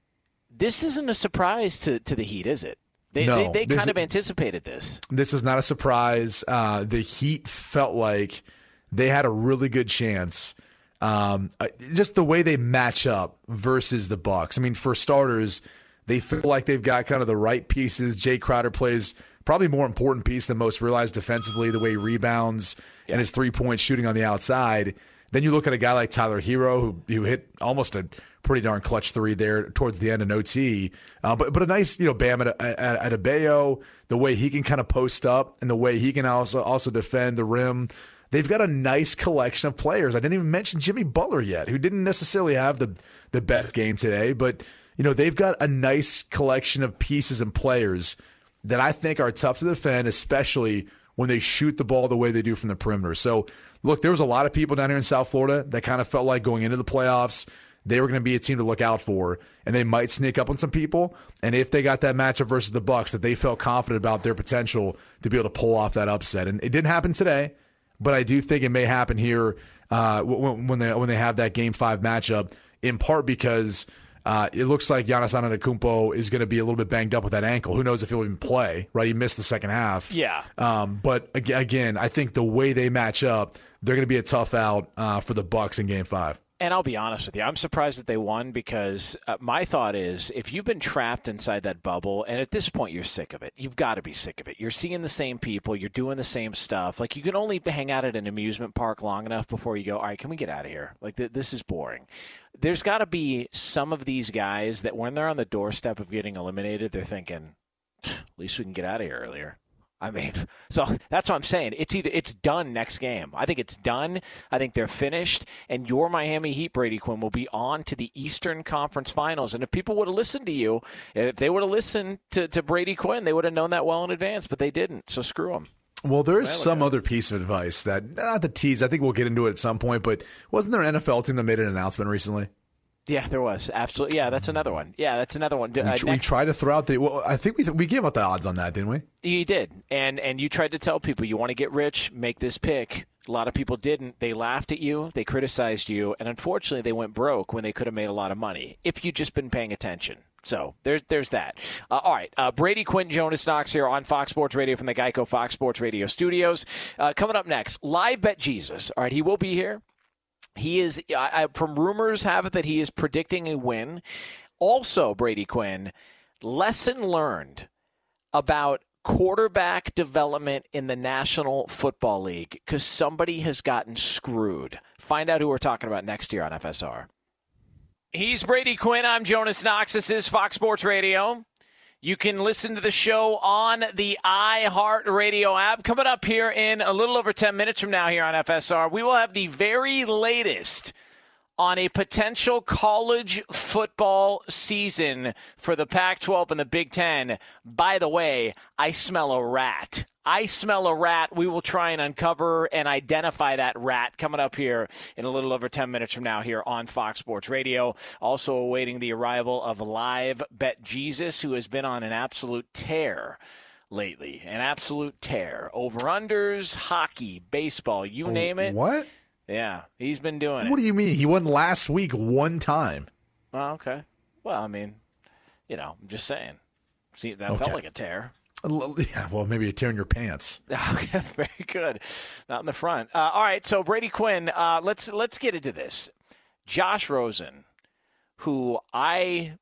This isn't a surprise to, to the Heat, is it? They, no, they, they kind of anticipated this. This is not a surprise. Uh, the Heat felt like they had a really good chance. Um, uh, just the way they match up versus the Bucks. I mean, for starters, they feel like they've got kind of the right pieces. Jae Crowder plays probably more important piece than most realize defensively, the way he rebounds yeah. and his three point shooting on the outside. Then you look at a guy like Tyler Herro, who, who hit almost a pretty darn clutch three there towards the end in OT. Uh, but but a nice you know Bam at, at, at Bayo, the way he can kind of post up and the way he can also also defend the rim. They've got a nice collection of players. I didn't even mention Jimmy Butler yet, who didn't necessarily have the the best game today, but you know they've got a nice collection of pieces and players that I think are tough to defend, especially when they shoot the ball the way they do from the perimeter. So, look, there was a lot of people down here in South Florida that kind of felt like going into the playoffs they were going to be a team to look out for, and they might sneak up on some people. And if they got that matchup versus the Bucks, that they felt confident about their potential to be able to pull off that upset. And it didn't happen today, but I do think it may happen here uh, when they when they have that Game Five matchup. In part because uh, it looks like Giannis Antetokounmpo is going to be a little bit banged up with that ankle. Who knows if he'll even play? Right, he missed the second half. Yeah. Um, but again, I think the way they match up, they're going to be a tough out uh, for the Bucks in Game Five. And I'll be honest with you, I'm surprised that they won because uh, my thought is if you've been trapped inside that bubble, and at this point you're sick of it, you've got to be sick of it. You're seeing the same people, you're doing the same stuff. Like you can only hang out at an amusement park long enough before you go, all right, can we get out of here? Like th- this is boring. There's got to be some of these guys that when they're on the doorstep of getting eliminated, they're thinking, at least we can get out of here earlier. I mean, so that's what I'm saying. It's either it's done next game. I think it's done. I think they're finished, and your Miami Heat, Brady Quinn, will be on to the Eastern Conference Finals. And if people would have listened to you, if they would have listened to, to Brady Quinn, they would have known that well in advance, but they didn't. So screw them. Well, there is some other piece of advice that not the tease. I think we'll get into it at some point. But wasn't there an NFL team that made an announcement recently? Yeah, there was absolutely. Yeah, that's another one. Yeah, that's another one. We, uh, we tried to throw out the. Well, I think we we gave out the odds on that, didn't we? You did, and and you tried to tell people you want to get rich, make this pick. A lot of people didn't. They laughed at you, they criticized you, and unfortunately, they went broke when they could have made a lot of money if you'd just been paying attention. So there's there's that. Uh, all right, uh, Brady Quinn Jonas Knox here on Fox Sports Radio from the Geico Fox Sports Radio studios. Uh, coming up next, live bet Jesus. All right, he will be here. He is, I, from rumors have it that he is predicting a win. Also, Brady Quinn, lesson learned about quarterback development in the National Football League because somebody has gotten screwed. Find out who we're talking about next year on FSR. He's Brady Quinn. I'm Jonas Knox. This is Fox Sports Radio. You can listen to the show on the iHeartRadio app. Coming up here in a little over 10 minutes from now here on FSR, we will have the very latest on a potential college football season for the Pac 12 and the Big Ten. By the way, I smell a rat. I smell a rat. We will try and uncover and identify that rat coming up here in a little over 10 minutes from now here on Fox Sports Radio. Also awaiting the arrival of Live Bet Jesus, who has been on an absolute tear lately. An absolute tear. Over unders, hockey, baseball, you oh, name it. What? Yeah, he's been doing it. What do you mean? He won last week one time. Oh, okay. Well, I mean, you know, I'm just saying. See, that Okay. felt like a tear. Yeah, well, maybe you tear in your pants. Okay, very good. Not in the front. Uh, all right, so Brady Quinn. Uh, let's let's get into this. Josh Rosen, who I,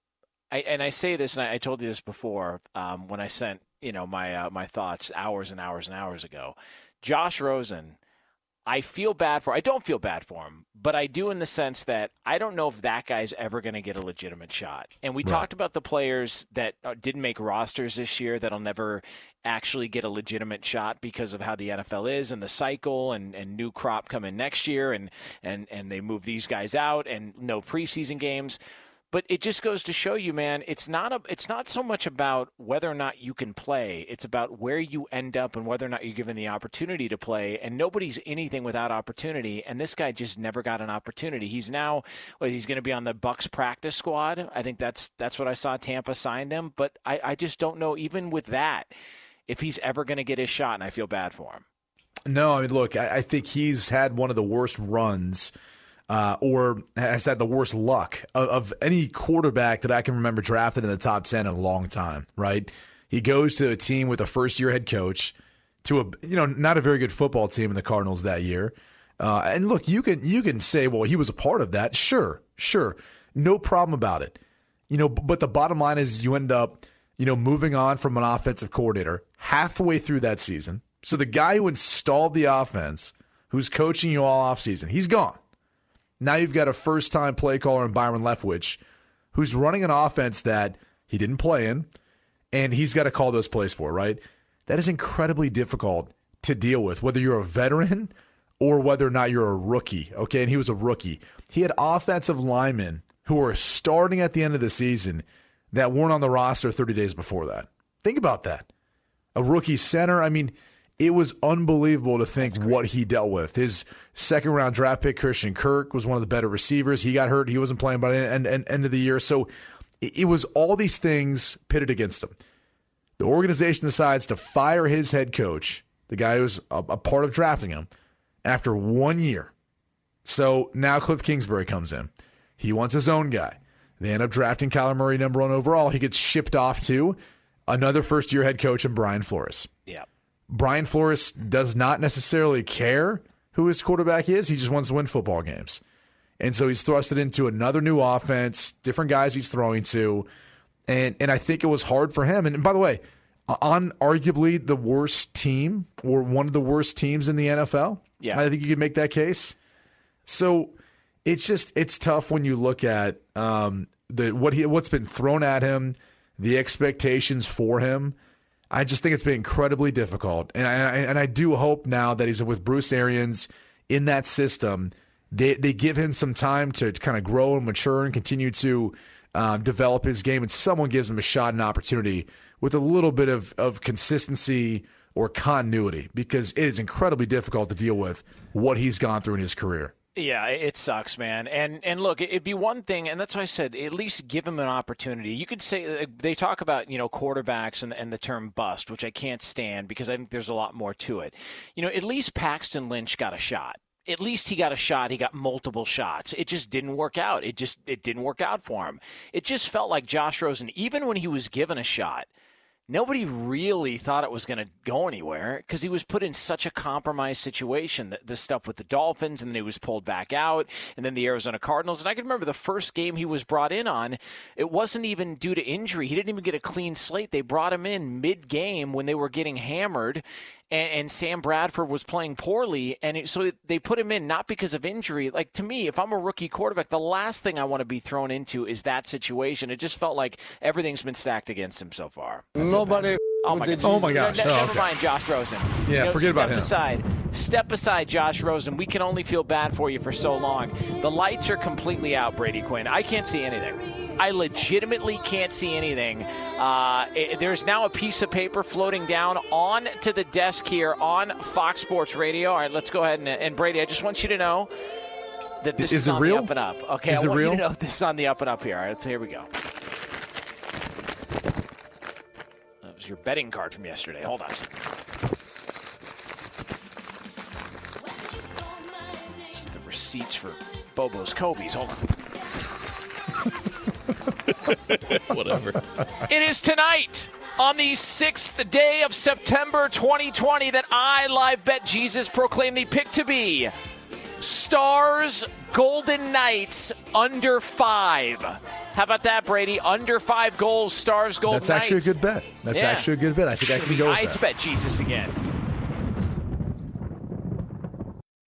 I and I say this, and I, I told you this before um, when I sent you know my uh, my thoughts hours and hours and hours ago. Josh Rosen, I feel bad for. I don't feel bad for him, but I do in the sense that I don't know if that guy's ever going to get a legitimate shot. And we Right. talked about the players that uh, didn't make rosters this year that'll never actually get a legitimate shot because of how the NFL is and the cycle and, and new crop coming next year and, and, and they move these guys out and no preseason games. But it just goes to show you, man, it's not a, it's not so much about whether or not you can play. It's about where you end up and whether or not you're given the opportunity to play. And nobody's anything without opportunity. And this guy just never got an opportunity. He's now, well, he's going to be on the Bucks practice squad. I think that's that's what I saw. Tampa signed him, but I, I just don't know. Even with that, if he's ever going to get his shot, and I feel bad for him. No, I mean, look, I, I think he's had one of the worst runs, uh, or has had the worst luck of, of any quarterback that I can remember drafted in the top ten in a long time. Right? He goes to a team with a first-year head coach, to a you know not a very good football team in the Cardinals that year. Uh, and look, you can you can say, well, he was a part of that. Sure, sure, no problem about it. You know, but the bottom line is you end up, you know, moving on from an offensive coordinator halfway through that season. So the guy who installed the offense, who's coaching you all offseason, he's gone. Now you've got a first time play caller in Byron Leftwich, who's running an offense that he didn't play in, and he's got to call those plays for, right? That is incredibly difficult to deal with, whether you're a veteran or whether or not you're a rookie. Okay. And he was a rookie. He had offensive linemen who were starting at the end of the season that weren't on the roster 30 days before that. Think about that. A rookie center. I mean, it was unbelievable to think what he dealt with. His second round draft pick, Christian Kirk, was one of the better receivers. He got hurt. He wasn't playing by the end, end, end of the year. So it was all these things pitted against him. The organization decides to fire his head coach, the guy who's a, a part of drafting him, after one year. So now Cliff Kingsbury comes in. He wants his own guy. They end up drafting Kyler Murray number one overall. He gets shipped off to another first year head coach in Brian Flores. Yeah. Brian Flores does not necessarily care who his quarterback is. He just wants to win football games. And so he's thrusted into another new offense, different guys he's throwing to. And and I think it was hard for him. And by the way, on arguably the worst team or one of the worst teams in the NFL. Yeah. I think you could make that case. So it's just it's tough when you look at um, the what he what's been thrown at him, the expectations for him. I just think it's been incredibly difficult, and I, and I do hope now that he's with Bruce Arians in that system. They they give him some time to kind of grow and mature and continue to uh, develop his game, and someone gives him a shot and opportunity with a little bit of of consistency or continuity because it is incredibly difficult to deal with what he's gone through in his career. Yeah, it sucks, man. And and look, it'd be one thing, and that's why I said at least give him an opportunity. You could say uh, they talk about you know quarterbacks and and the term bust, which I can't stand because I think there's a lot more to it. You know, at least Paxton Lynch got a shot. At least he got a shot. He got multiple shots. It just didn't work out. It just it didn't work out for him. It just felt like Josh Rosen, even when he was given a shot, nobody really thought it was going to go anywhere because he was put in such a compromised situation. The, the stuff with the Dolphins, and then he was pulled back out, and then the Arizona Cardinals. And I can remember the first game he was brought in on, it wasn't even due to injury. He didn't even get a clean slate. They brought him in mid game when they were getting hammered. And, and Sam Bradford was playing poorly, and it, so they put him in not because of injury. Like to me, if I'm a rookie quarterback, the last thing I want to be thrown into is that situation. It just felt like everything's been stacked against him so far. Nobody. Oh my, Oh my gosh. Ne- Oh, never okay. mind, Josh Rosen. Yeah, You know, forget step about him. aside. Step aside, Josh Rosen. We can only feel bad for you for so long. The lights are completely out, Brady Quinn. I can't see anything. I legitimately can't see anything. Uh, it- there's now a piece of paper floating down on to the desk here on Fox Sports Radio. All right, let's go ahead and, and Brady. I just want you to know that this Is is, on real? the up and up. Okay, Is I it want real? you to know this is on the up and up here. All right, so here we go. That was your betting card from yesterday. Hold on. This is the receipts for Bobo's Kobe's. Hold on. Whatever. It is tonight on the sixth day of September 2020 that I, Live Bet Jesus, proclaim the pick to be Stars Golden Knights under five. How about that, Brady? Under five goals, Stars Golden knights. That's actually a good bet. That's Yeah. actually a good bet. I think I can go with Ice. Bet Jesus again.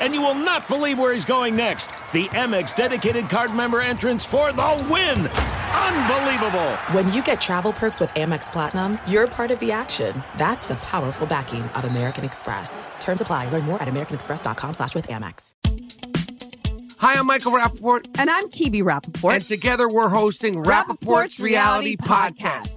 And you will not believe where he's going next. The Amex dedicated card member entrance for the win! Unbelievable! When you get travel perks with Amex Platinum, you're part of the action. That's the powerful backing of American Express. Terms apply. Learn more at americanexpress.com slash with Amex. Hi, I'm Michael Rappaport. And I'm Kibi Rappaport. And together we're hosting Rappaport's, Reality Podcast.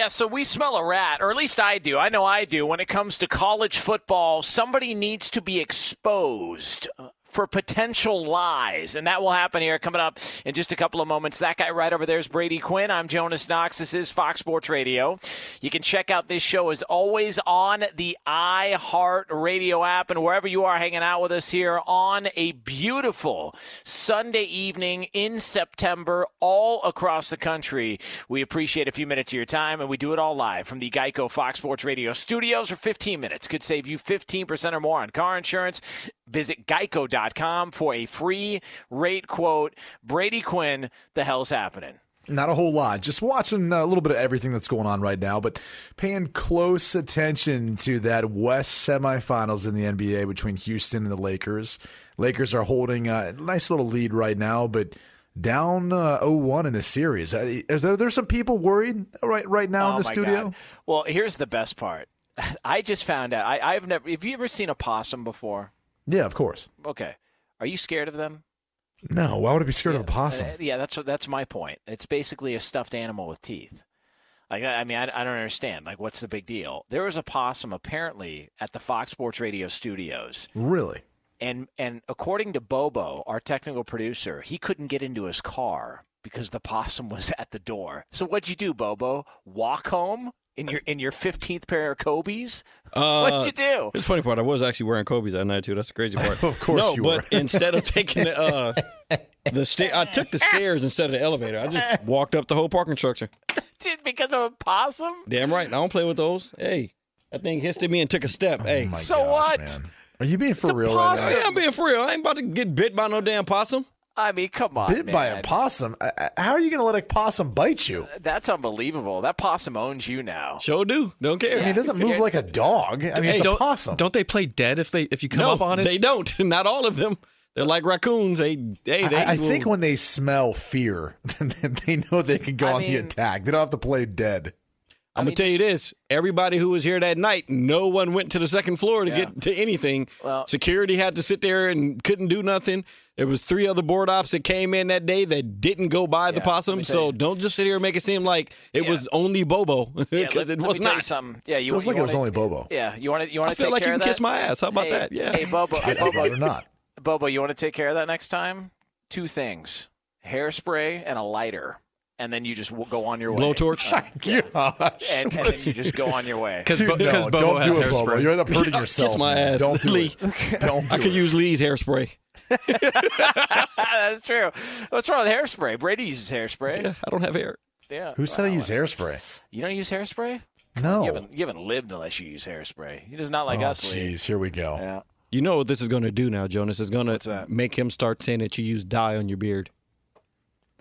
Yeah, so we smell a rat, or at least I do. I know I do. When it comes to college football, somebody needs to be exposed uh, for potential lies, and that will happen here coming up in just a couple of moments. That guy right over there is Brady Quinn. I'm Jonas Knox. This is Fox Sports Radio. You can check out this show as always on the iHeart Radio app and wherever you are hanging out with us here on a beautiful Sunday evening in September all across the country. We appreciate a few minutes of your time and we do it all live from the Geico Fox Sports Radio studios for 15 minutes. Could save you 15% or more on car insurance. Visit geico.com for a free rate quote. Brady Quinn, the hell's happening? Not a whole lot. Just watching a little bit of everything that's going on right now, but paying close attention to that West semifinals in the NBA between Houston and the Lakers. Lakers are holding a nice little lead right now, but down uh, 0-1 in the series. Is there there's some people worried right right now oh in the studio? God. Well, here's the best part. I just found out. I, I've never. Have you ever seen a possum before? Yeah, of course. Okay. Are you scared of them? No, why would I be scared of a possum? Uh, yeah, that's that's my point. It's basically a stuffed animal with teeth. Like I I mean, I, I don't understand. Like, what's the big deal? There was a possum apparently at the Fox Sports Radio studios, Really? and and according to Bobo, our technical producer, he couldn't get into his car because the possum was at the door. So what'd you do, Bobo? Walk home in your in your fifteenth pair of Kobe's? what'd you do? It's funny part. I was actually wearing Kobe's that night too. That's the crazy part. Of course no, you but were. instead of taking the uh, the sta- I took the stairs instead of the elevator. I just walked up the whole parking structure. Just because of a possum? Damn right. I don't play with those. Hey, that thing hit me and took a step. hey, so what? Are you being for It's a real right possum. now? Yeah, I'm being for real. I ain't about to get bit by no damn possum. I mean, come on, Bit by a possum? Uh, uh, How are you going to let a possum bite you? That's unbelievable. That possum owns you now. Sure do. Don't care. I mean, it doesn't move like a dog. I mean, Hey, it's a don't, possum. Don't they play dead if they if you come no, up on it? they don't. Not all of them. They're like raccoons. They, hey, they. I, I think when they smell fear, they know they can go I on the attack. They don't have to play dead. I'm mean, gonna tell you this: everybody who was here that night, no one went to the second floor to Yeah. get to anything. Well- Security had to sit there and couldn't do nothing. There was three other board ops that came in that day that didn't go by the Yeah, let me possum. So you. don't just sit here and make it seem like it Yeah. was only Bobo because Yeah, let, it let was me tell you not. something. Yeah, you Feels you like it was wanna- only Bobo. Yeah, you want to you want I to feel take like care you of can kiss that? my ass. How about Hey, that? Yeah. Hey, Bobo, I'd rather not. Bobo, you want to take care of that next time? Two things: hairspray and a lighter, and then you just go on your way. Blowtorch. Gosh. and, and then you just go on your way. Because Dude, Bo- no, Bobo don't has do it, Bobo. hairspray. You end up hurting yourself. Kiss my man. ass. Don't do Lee. it. Don't do I could it. use Lee's hairspray. That's true. What's wrong with hairspray? Brady uses hairspray. Yeah, I don't have hair. Yeah. Who said I use hairspray? You don't use hairspray? No. You haven't, you haven't lived unless you use hairspray. He does not like oh, us. Jeez, here we go. Yeah. You know what this is going to do now, Jonas? It's going to make him start saying that you use dye on your beard.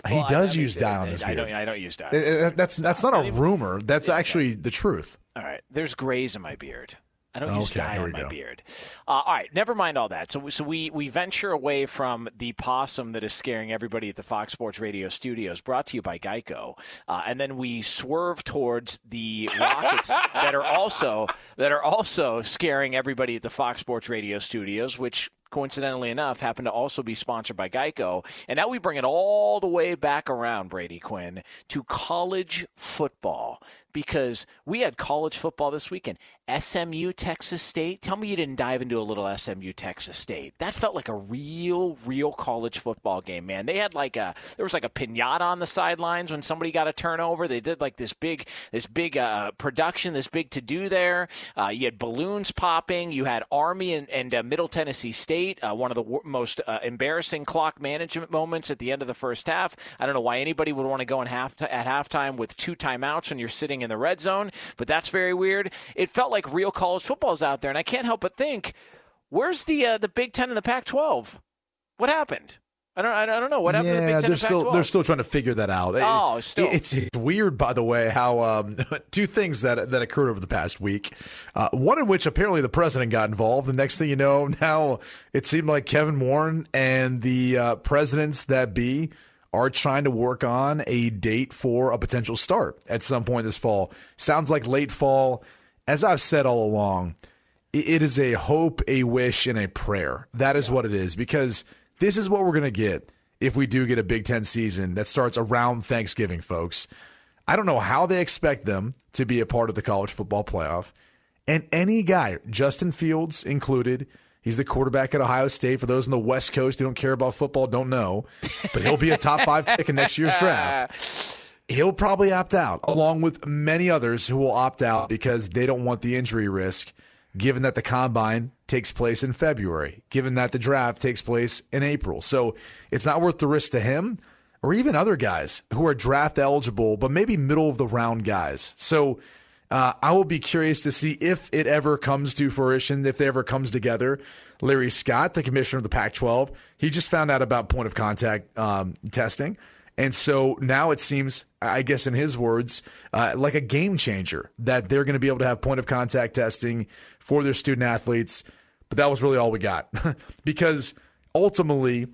He Well, I- does I mean, use dye on I- his I beard. don't, I don't use dye. Uh, uh, that's that's not a rumor. That's actually the truth. All right. There's grays in my beard. I don't use Okay, dye here in my go. beard. Uh, all right. Never mind all that. So, so we, we venture away from the possum that is scaring everybody at the Fox Sports Radio studios, brought to you by Geico. Uh, and then we swerve towards the Rockets that are also that are also scaring everybody at the Fox Sports Radio studios, which coincidentally enough, happen to also be sponsored by Geico. And now we bring it all the way back around, Brady Quinn, to college football because we had college football this weekend. SMU, Texas State. Tell me you didn't dive into a little SMU, Texas State. That felt like a real, real college football game, man. They had like a there was like a pinata on the sidelines when somebody got a turnover. They did like this big, this big uh, production, this big to do there. Uh, you had balloons popping. You had Army and, and uh, Middle Tennessee State. Uh, one of the wor- most uh, embarrassing clock management moments at the end of the first half. I don't know why anybody would want to go in half at halftime with two timeouts when you're sitting in the red zone, but that's very weird. It felt like real college football's out there, and I can't help but think, where's the uh, the Big Ten and the Pac-12? What happened? I don't I don't know what happened to the yeah, Big Ten they're still Pac-12. they're still trying to figure that out. Oh, still. it's, it's weird, by the way, how um, two things that that occurred over the past week. Uh, one in which apparently the president got involved. The next thing you know, now it seemed like Kevin Warren and the uh, presidents that be are trying to work on a date for a potential start at some point this fall. Sounds like late fall. As I've said all along, it- it is a hope, a wish, and a prayer. That is what it is because this is what we're going to get if we do get a Big Ten season that starts around Thanksgiving, folks. I don't know how they expect them to be a part of the college football playoff. And any guy, Justin Fields included, he's the quarterback at Ohio State. For those on the West Coast who don't care about football, don't know, but he'll be a top five pick in next year's draft. He'll probably opt out, along with many others who will opt out because they don't want the injury risk, given that the combine takes place in February, given that the draft takes place in April. So it's not worth the risk to him or even other guys who are draft eligible, but maybe middle of the round guys. So uh, I will be curious to see if it ever comes to fruition, if they ever comes together. Larry Scott, the commissioner of the Pac 12, he just found out about point of contact um, testing. And so now it seems, I guess, in his words, uh, like a game changer that they're going to be able to have point of contact testing for their student athletes. But that was really all we got because ultimately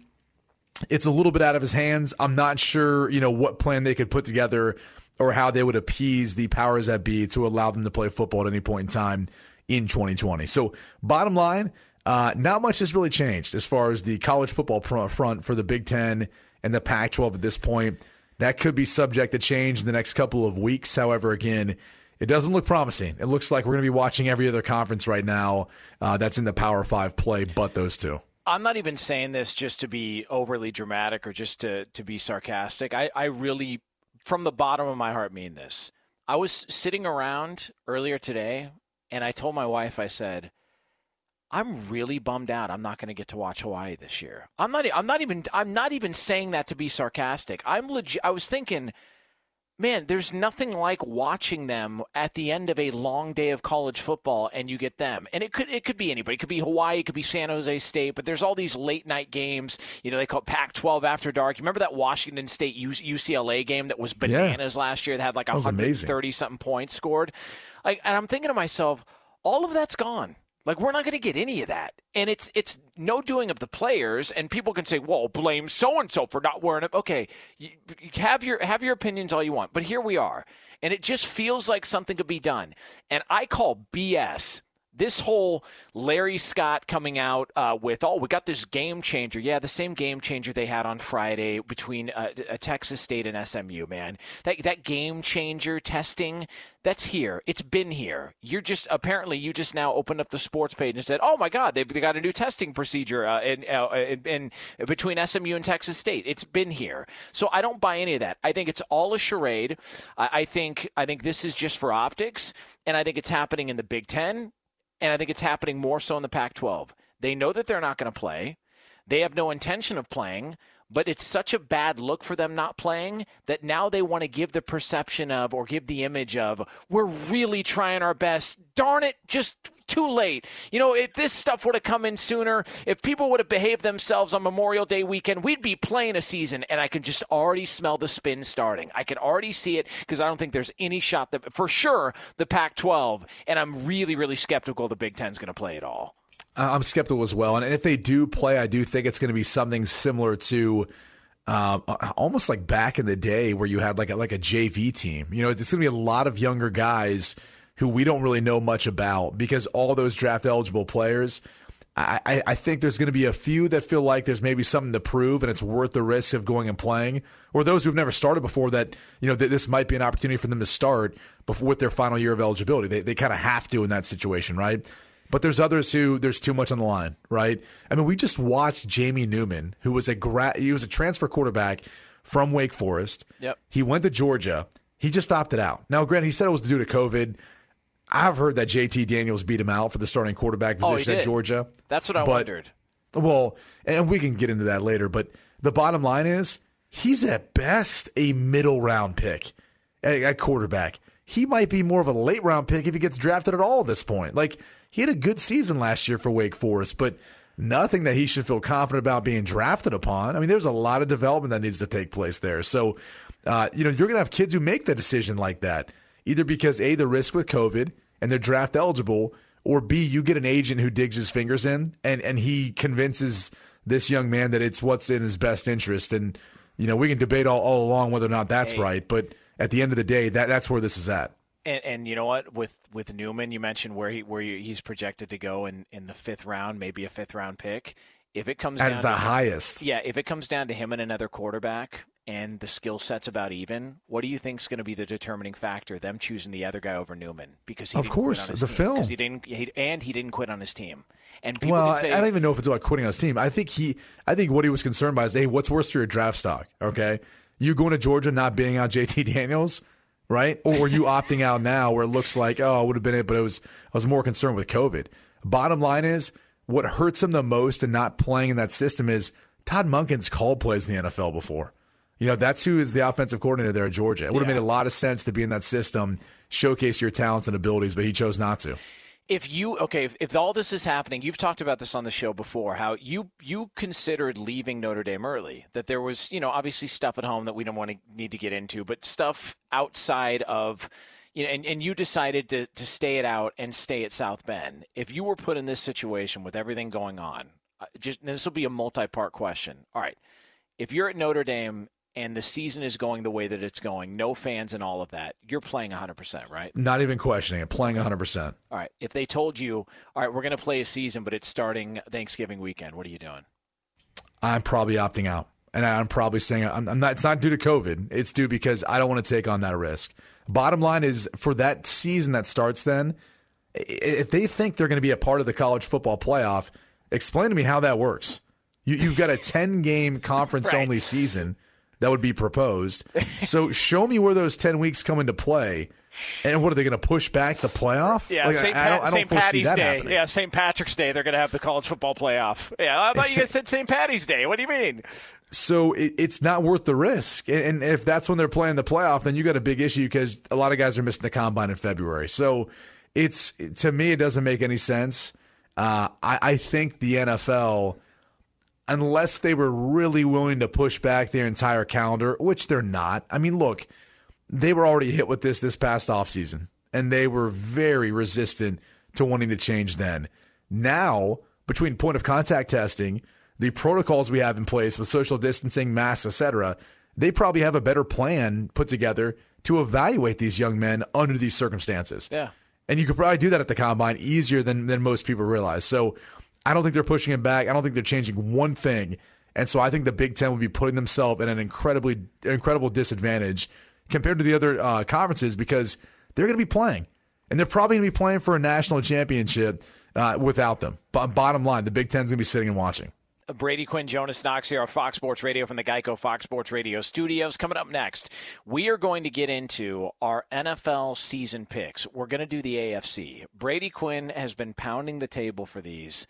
it's a little bit out of his hands. I'm not sure, you know, what plan they could put together or how they would appease the powers that be to allow them to play football at any point in time in 2020. So, bottom line, uh, not much has really changed as far as the college football front for the Big Ten and the Pac 12 at this point. That could be subject to change in the next couple of weeks. However, again, it doesn't look promising. It looks like we're going to be watching every other conference right now uh, that's in the Power Five play, but those two. I'm not even saying this just to be overly dramatic or just to, to be sarcastic. I, I really, from the bottom of my heart, mean this. I was sitting around earlier today and I told my wife, I said, I'm really bummed out. I'm not going to get to watch Hawaii this year. I'm not. I'm not even. I'm not even saying that to be sarcastic. I'm legit. I was thinking man, there's nothing like watching them at the end of a long day of college football and you get them. And it could it could be anybody. It could be Hawaii, it could be San Jose State, but there's all these late night games. You know, they call it Pac-12 after dark. You remember that Washington State UCLA game that was bananas yeah. last year that had like 130 something points scored. Like and I'm thinking to myself, all of that's gone. Like we're not going to get any of that, and it's it's no doing of the players. And people can say, "Well, blame so and so for not wearing it." Okay, you, you have your have your opinions all you want, but here we are, and it just feels like something could be done. And I call BS this whole Larry Scott coming out uh, with, oh, we got this game changer. Yeah, the same game changer they had on Friday between uh, Texas State and SMU, man. That, that game changer testing, that's here. It's been here. You're just, apparently, you just now opened up the sports page and said, oh my God, they've they got a new testing procedure uh, in, uh, in, in, between SMU and Texas State. It's been here. So I don't buy any of that. I think it's all a charade. I, I think, I think this is just for optics, and I think it's happening in the Big Ten and I think it's happening more so in the Pac 12. They know that they're not going to play, they have no intention of playing. But it's such a bad look for them not playing that now they want to give the perception of or give the image of, we're really trying our best. Darn it, just too late. You know, if this stuff would have come in sooner, if people would have behaved themselves on Memorial Day weekend, we'd be playing a season. And I can just already smell the spin starting. I can already see it because I don't think there's any shot that, for sure, the Pac 12. And I'm really, really skeptical the Big Ten's going to play it all. I'm skeptical as well. And if they do play, I do think it's going to be something similar to um, almost like back in the day where you had like a, like a JV team. You know, it's going to be a lot of younger guys who we don't really know much about because all those draft eligible players. I, I think there's going to be a few that feel like there's maybe something to prove and it's worth the risk of going and playing, or those who've never started before that you know this might be an opportunity for them to start before with their final year of eligibility. They they kind of have to in that situation, right? But there's others who there's too much on the line, right? I mean, we just watched Jamie Newman, who was a gra- he was a transfer quarterback from Wake Forest. Yep. He went to Georgia. He just opted out. Now, granted, he said it was due to COVID. I've heard that JT Daniels beat him out for the starting quarterback oh, position oh, at Georgia. That's what I but, wondered. Well, and we can get into that later, but the bottom line is he's at best a middle round pick at, at quarterback. He might be more of a late round pick if he gets drafted at all at this point. Like he had a good season last year for Wake Forest, but nothing that he should feel confident about being drafted upon. I mean, there's a lot of development that needs to take place there. So, uh, you know, you're going to have kids who make the decision like that, either because A, the risk with COVID and they're draft eligible, or B, you get an agent who digs his fingers in and, and he convinces this young man that it's what's in his best interest. And, you know, we can debate all, all along whether or not that's hey. right, but at the end of the day, that, that's where this is at. And, and, you know what, with with Newman, you mentioned where he where he's projected to go in, in the fifth round, maybe a fifth round pick. If it comes at down the to, highest, yeah, if it comes down to him and another quarterback, and the skill set's about even, what do you think is going to be the determining factor? Them choosing the other guy over Newman because he of course the team, film he didn't he, and he didn't quit on his team. And people well, say, I don't even know if it's about quitting on his team. I think he, I think what he was concerned by is, hey, what's worse for your draft stock? Okay, you going to Georgia not being out JT Daniels right? Or were you opting out now where it looks like, oh, I would have been it, but it was I was more concerned with COVID. Bottom line is what hurts him the most in not playing in that system is Todd Monken's called plays in the NFL before. You know, that's who is the offensive coordinator there at Georgia. It would have yeah. made a lot of sense to be in that system, showcase your talents and abilities, but he chose not to. If you okay if, if all this is happening you've talked about this on the show before how you you considered leaving notre dame early that there was you know obviously stuff at home that we don't want to need to get into but stuff outside of you know and, and you decided to, to stay it out and stay at south bend. If you were put in this situation with everything going on uh, just this will be a multi-part question. All right. If you're at notre dame and the season is going the way that it's going, no fans and all of that, you're playing 100%, right? Not even questioning it, playing 100%. All right. If they told you, all right, we're going to play a season, but it's starting Thanksgiving weekend, what are you doing? I'm probably opting out. And I'm probably saying I'm, I'm not. It's not due to COVID. It's due because I don't want to take on that risk. Bottom line is for that season that starts then, if they think they're going to be a part of the college football playoff, explain to me how that works. You, you've got a 10 game conference Right. only season that would be proposed. So show me where those 10 weeks come into play. And what are they going to push back the playoff? Yeah, Like, St. I, I don't, Pat- I don't Patty's that Day. happening. Yeah, St. Patrick's Day. They're going to have the college football playoff. Yeah, I thought you guys said St. Patty's Day. What do you mean? So it, it's not worth the risk. And, and if that's when they're playing the playoff, then you got a big issue because a lot of guys are missing the combine in February. So it's to me, it doesn't make any sense. Uh, I, I think the NFL, unless they were really willing to push back their entire calendar, which they're not. I mean, look, they were already hit with this this past offseason, and they were very resistant to wanting to change then. Now, between point of contact testing, the protocols we have in place with social distancing, masks, etc., they probably have a better plan put together to evaluate these young men under these circumstances. Yeah. And you could probably do that at the combine easier than, than most people realize. So I don't think they're pushing it back. I don't think they're changing one thing. And so I think the Big Ten would be putting themselves in an incredibly incredible disadvantage compared to the other uh, conferences because they're going to be playing. And they're probably going to be playing for a national championship uh, without them. But bottom line, the Big Ten's going to be sitting and watching. Brady Quinn, Jonas Knox here on Fox Sports Radio from the Geico Fox Sports Radio studios. Coming up next, we are going to get into our NFL season picks. We're going to do the AFC. Brady Quinn has been pounding the table for these.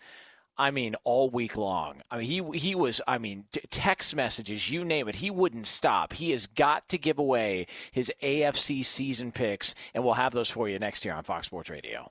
I mean, all week long. I mean, he he was. I mean, t- text messages, you name it. He wouldn't stop. He has got to give away his AFC season picks, and we'll have those for you next year on Fox Sports Radio.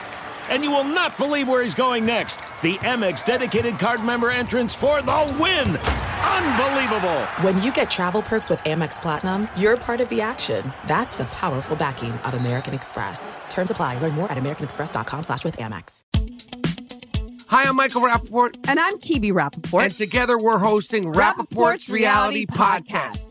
And you will not believe where he's going next. The Amex dedicated card member entrance for the win! Unbelievable! When you get travel perks with Amex Platinum, you're part of the action. That's the powerful backing of American Express. Terms apply. Learn more at americanexpress.com slash with Amex. Hi, I'm Michael Rapaport. And I'm Kibi Rapaport. And together we're hosting Rapaport's Reality Podcast.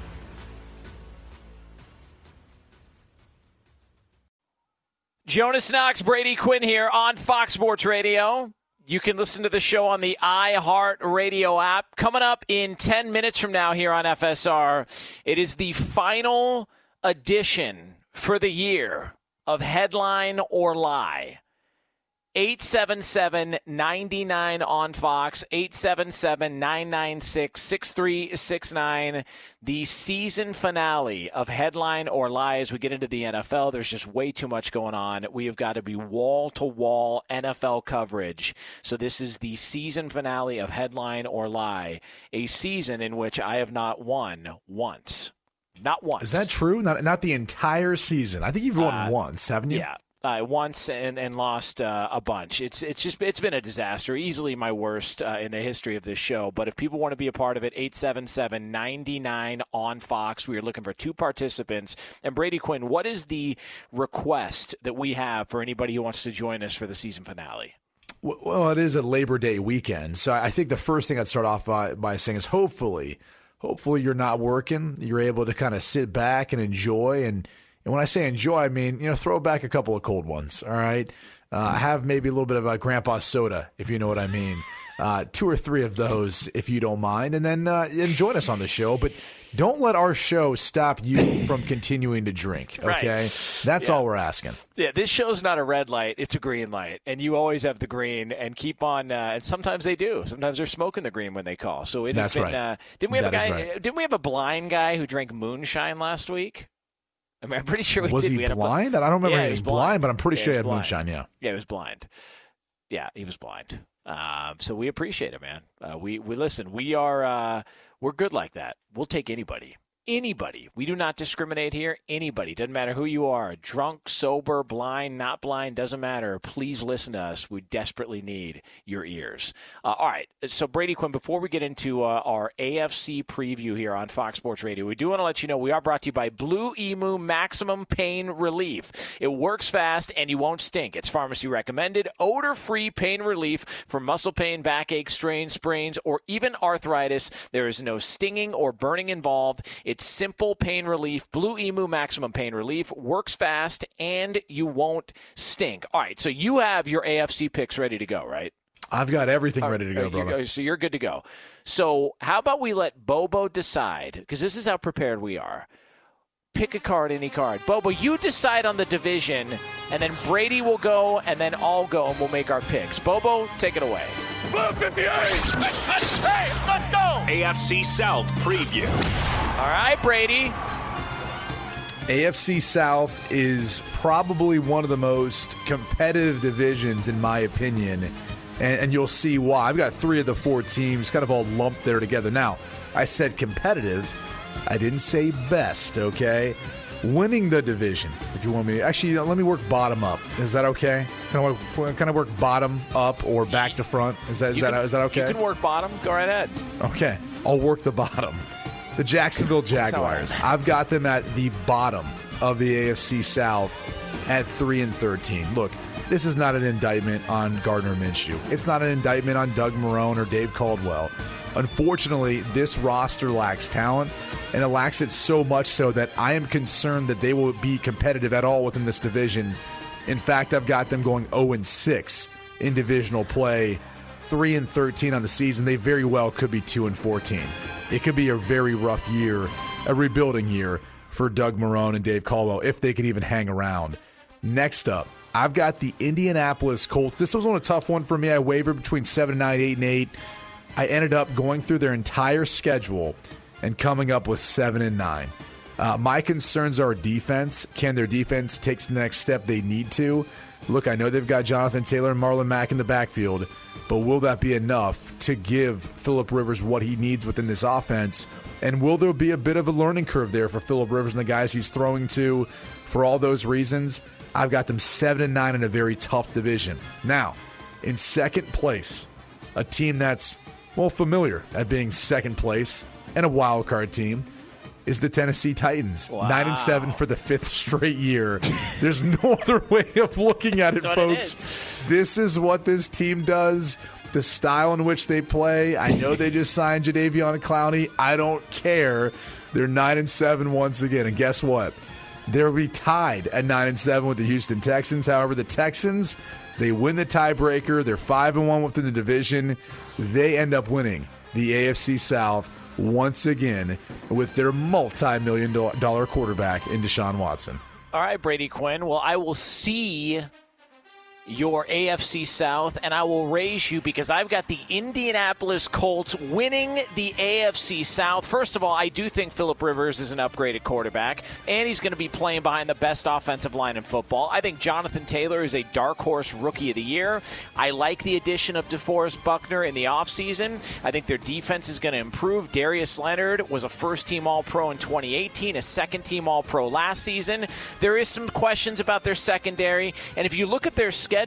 Jonas Knox, Brady Quinn here on Fox Sports Radio. You can listen to the show on the iHeart Radio app. Coming up in 10 minutes from now here on FSR, it is the final edition for the year of Headline or Lie. 877 99 on Fox, 877 996 6369. The season finale of Headline or Lie as we get into the NFL. There's just way too much going on. We have got to be wall to wall NFL coverage. So, this is the season finale of Headline or Lie, a season in which I have not won once. Not once. Is that true? Not not the entire season. I think you've won Uh, once, haven't you? Yeah. Uh, once and, and lost uh, a bunch. It's it's just it's been a disaster. Easily my worst uh, in the history of this show. But if people want to be a part of it, 877-99 on Fox. We are looking for two participants. And Brady Quinn, what is the request that we have for anybody who wants to join us for the season finale? Well, it is a Labor Day weekend, so I think the first thing I'd start off by, by saying is hopefully, hopefully you're not working. You're able to kind of sit back and enjoy. And, and when I say enjoy, I mean you know throw back a couple of cold ones. All right, uh, have maybe a little bit of a grandpa soda if you know what I mean. Uh, two or three of those if you don't mind, and then uh, and join us on the show. But don't let our show stop you from continuing to drink. Right. Okay, that's Yeah. all we're asking. Yeah, this show's not a red light; it's a green light, and you always have the green. And keep on. Uh, and sometimes they do. Sometimes they're smoking the green when they call. So it That's has been. right. Uh, didn't we have That a guy? right. Didn't we have a blind guy who drank moonshine last week? I mean, I'm pretty sure we Was did. he We had a bl- blind? I don't remember Yeah, he he was was blind, but I'm pretty Yeah, sure he he had was moonshine. Yeah. Yeah, he was blind. Yeah, he was blind. Um, so we appreciate it, man. Uh, we we listen. We are uh, we're good like that. We'll take anybody. Anybody. We do not discriminate here. Anybody. Doesn't matter who you are. Drunk, sober, blind, not blind, doesn't matter. Please listen to us. We desperately need your ears. Uh, all right. So, Brady Quinn, before we get into uh, our AFC preview here on Fox Sports Radio, we do want to let you know we are brought to you by Blue Emu Maximum Pain Relief. It works fast and you won't stink. It's pharmacy recommended, odor free pain relief for muscle pain, backache, strains, sprains, or even arthritis. There is no stinging or burning involved. It's simple pain relief. Blue Emu Maximum Pain Relief works fast and you won't stink. All right, so you have your AFC picks ready to go, right? I've got everything All ready to right, go, you- brother. So you're good to go. So how about we let Bobo decide? Because this is how prepared we are. Pick a card, any card. Bobo, you decide on the division, and then Brady will go, and then I'll go, and we'll make our picks. Bobo, take it away. Blue 58. Hey, let's go. AFC South preview. All right, Brady. AFC South is probably one of the most competitive divisions, in my opinion, and, and you'll see why. I've got three of the four teams kind of all lumped there together. Now, I said competitive, I didn't say best, okay? Winning the division, if you want me. Actually, let me work bottom up. Is that okay? Can I work, can I work bottom up or back to front? Is that, is You that, can- is that okay? You can work bottom. Go right ahead. Okay, I'll work the bottom. The Jacksonville Jaguars. I've got them at the bottom of the AFC South at 3 and 13. Look, this is not an indictment on Gardner Minshew. It's not an indictment on Doug Marrone or Dave Caldwell. Unfortunately, this roster lacks talent, and it lacks it so much so that I am concerned that they will be competitive at all within this division. In fact, I've got them going 0 and 6 in divisional play, 3 and 13 on the season. They very well could be 2 and 14. It could be a very rough year, a rebuilding year for Doug Marrone and Dave Caldwell if they could even hang around. Next up, I've got the Indianapolis Colts. This was on a tough one for me. I wavered between seven and nine, eight and eight. I ended up going through their entire schedule and coming up with seven and nine. Uh, my concerns are defense. Can their defense take the next step they need to? Look, I know they've got Jonathan Taylor and Marlon Mack in the backfield, but will that be enough to give Philip Rivers what he needs within this offense? And will there be a bit of a learning curve there for Philip Rivers and the guys he's throwing to? For all those reasons, I've got them seven and nine in a very tough division. Now, in second place, a team that's well familiar at being second place and a wild card team is the Tennessee Titans. Wow. Nine and seven for the fifth straight year. There's no other way of looking at it, what it folks. this is what this team does. The style in which they play. I know they just signed Jadeveon Clowney. I don't care. They're nine and seven once again. And guess what? They'll be tied at nine and seven with the Houston Texans. However, the Texans they win the tiebreaker. They're five and one within the division. They end up winning the AFC South once again with their multi-million dollar quarterback in Deshaun Watson. All right, Brady Quinn. Well, I will see your AFC South, and I will raise you because I've got the Indianapolis Colts winning the AFC South. First of all, I do think Philip Rivers is an upgraded quarterback, and he's going to be playing behind the best offensive line in football. I think Jonathan Taylor is a dark horse rookie of the year. I like the addition of DeForest Buckner in the offseason. I think their defense is going to improve. Darius Leonard was a first team All Pro in 2018, a second team All Pro last season. There is some questions about their secondary, and if you look at their schedule,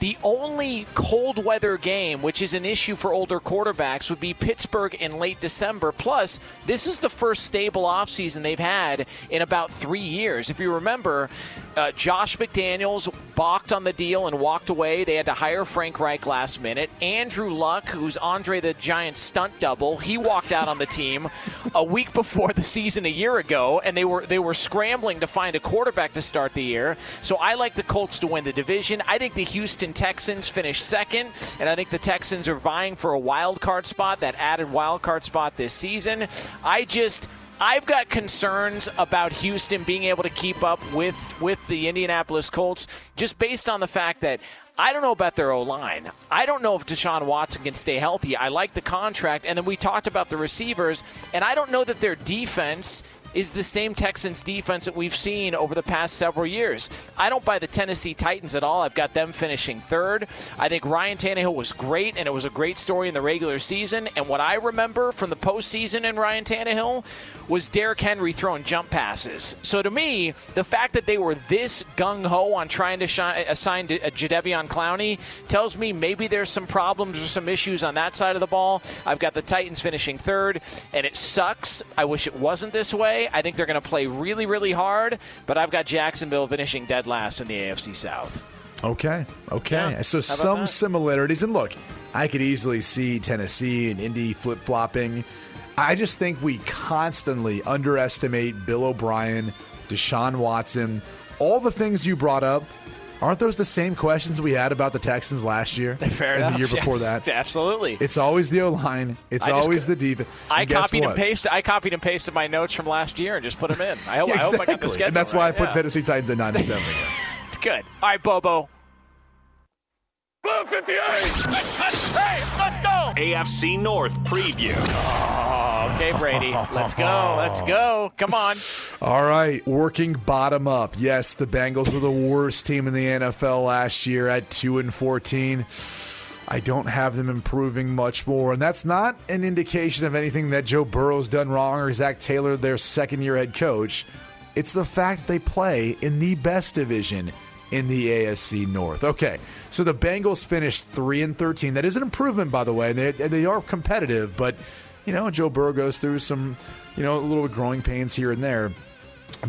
the only cold weather game, which is an issue for older quarterbacks, would be Pittsburgh in late December. Plus, this is the first stable offseason they've had in about three years. If you remember, uh, Josh McDaniels balked on the deal and walked away. They had to hire Frank Reich last minute. Andrew Luck, who's Andre the Giant stunt double, he walked out on the team a week before the season a year ago, and they were they were scrambling to find a quarterback to start the year. So I like the Colts to win the division. I think the Houston Texans finish second, and I think the Texans are vying for a wild card spot, that added wild card spot this season. I just I've got concerns about Houston being able to keep up with with the Indianapolis Colts just based on the fact that I don't know about their O line. I don't know if Deshaun Watson can stay healthy. I like the contract, and then we talked about the receivers, and I don't know that their defense is the same Texans defense that we've seen over the past several years. I don't buy the Tennessee Titans at all. I've got them finishing third. I think Ryan Tannehill was great, and it was a great story in the regular season. And what I remember from the postseason in Ryan Tannehill was Derrick Henry throwing jump passes. So to me, the fact that they were this gung ho on trying to shi- assign to- uh, Clowney tells me maybe there's some problems or some issues on that side of the ball. I've got the Titans finishing third, and it sucks. I wish it wasn't this way. I think they're going to play really, really hard, but I've got Jacksonville finishing dead last in the AFC South. Okay. Okay. Yeah. So some that? similarities. And look, I could easily see Tennessee and Indy flip flopping. I just think we constantly underestimate Bill O'Brien, Deshaun Watson, all the things you brought up. Aren't those the same questions we had about the Texans last year? Fair and enough. the year before yes. that. Absolutely. It's always the O line. It's I always the defense. I copied and pasted. I copied and pasted my notes from last year and just put them in. I hope, Yeah, I, hope I got the schedule And that's why I put Yeah. Tennessee Titans at nine and seven again. Good. All right, Bobo. Blue 58. Hey, let's go. AFC North preview. Oh, okay, Brady. Let's go. Let's go. Come on. All right, working bottom up. Yes, the Bengals were the worst team in the NFL last year at 2 and 14. I don't have them improving much more, and that's not an indication of anything that Joe Burrow's done wrong or Zac Taylor, their second year head coach. It's the fact they play in the best division in the AFC North. Okay, so the Bengals finished 3 and 13. That is an improvement, by the way, and they, they are competitive, but, you know, Joe Burrow goes through some, you know, a little growing pains here and there.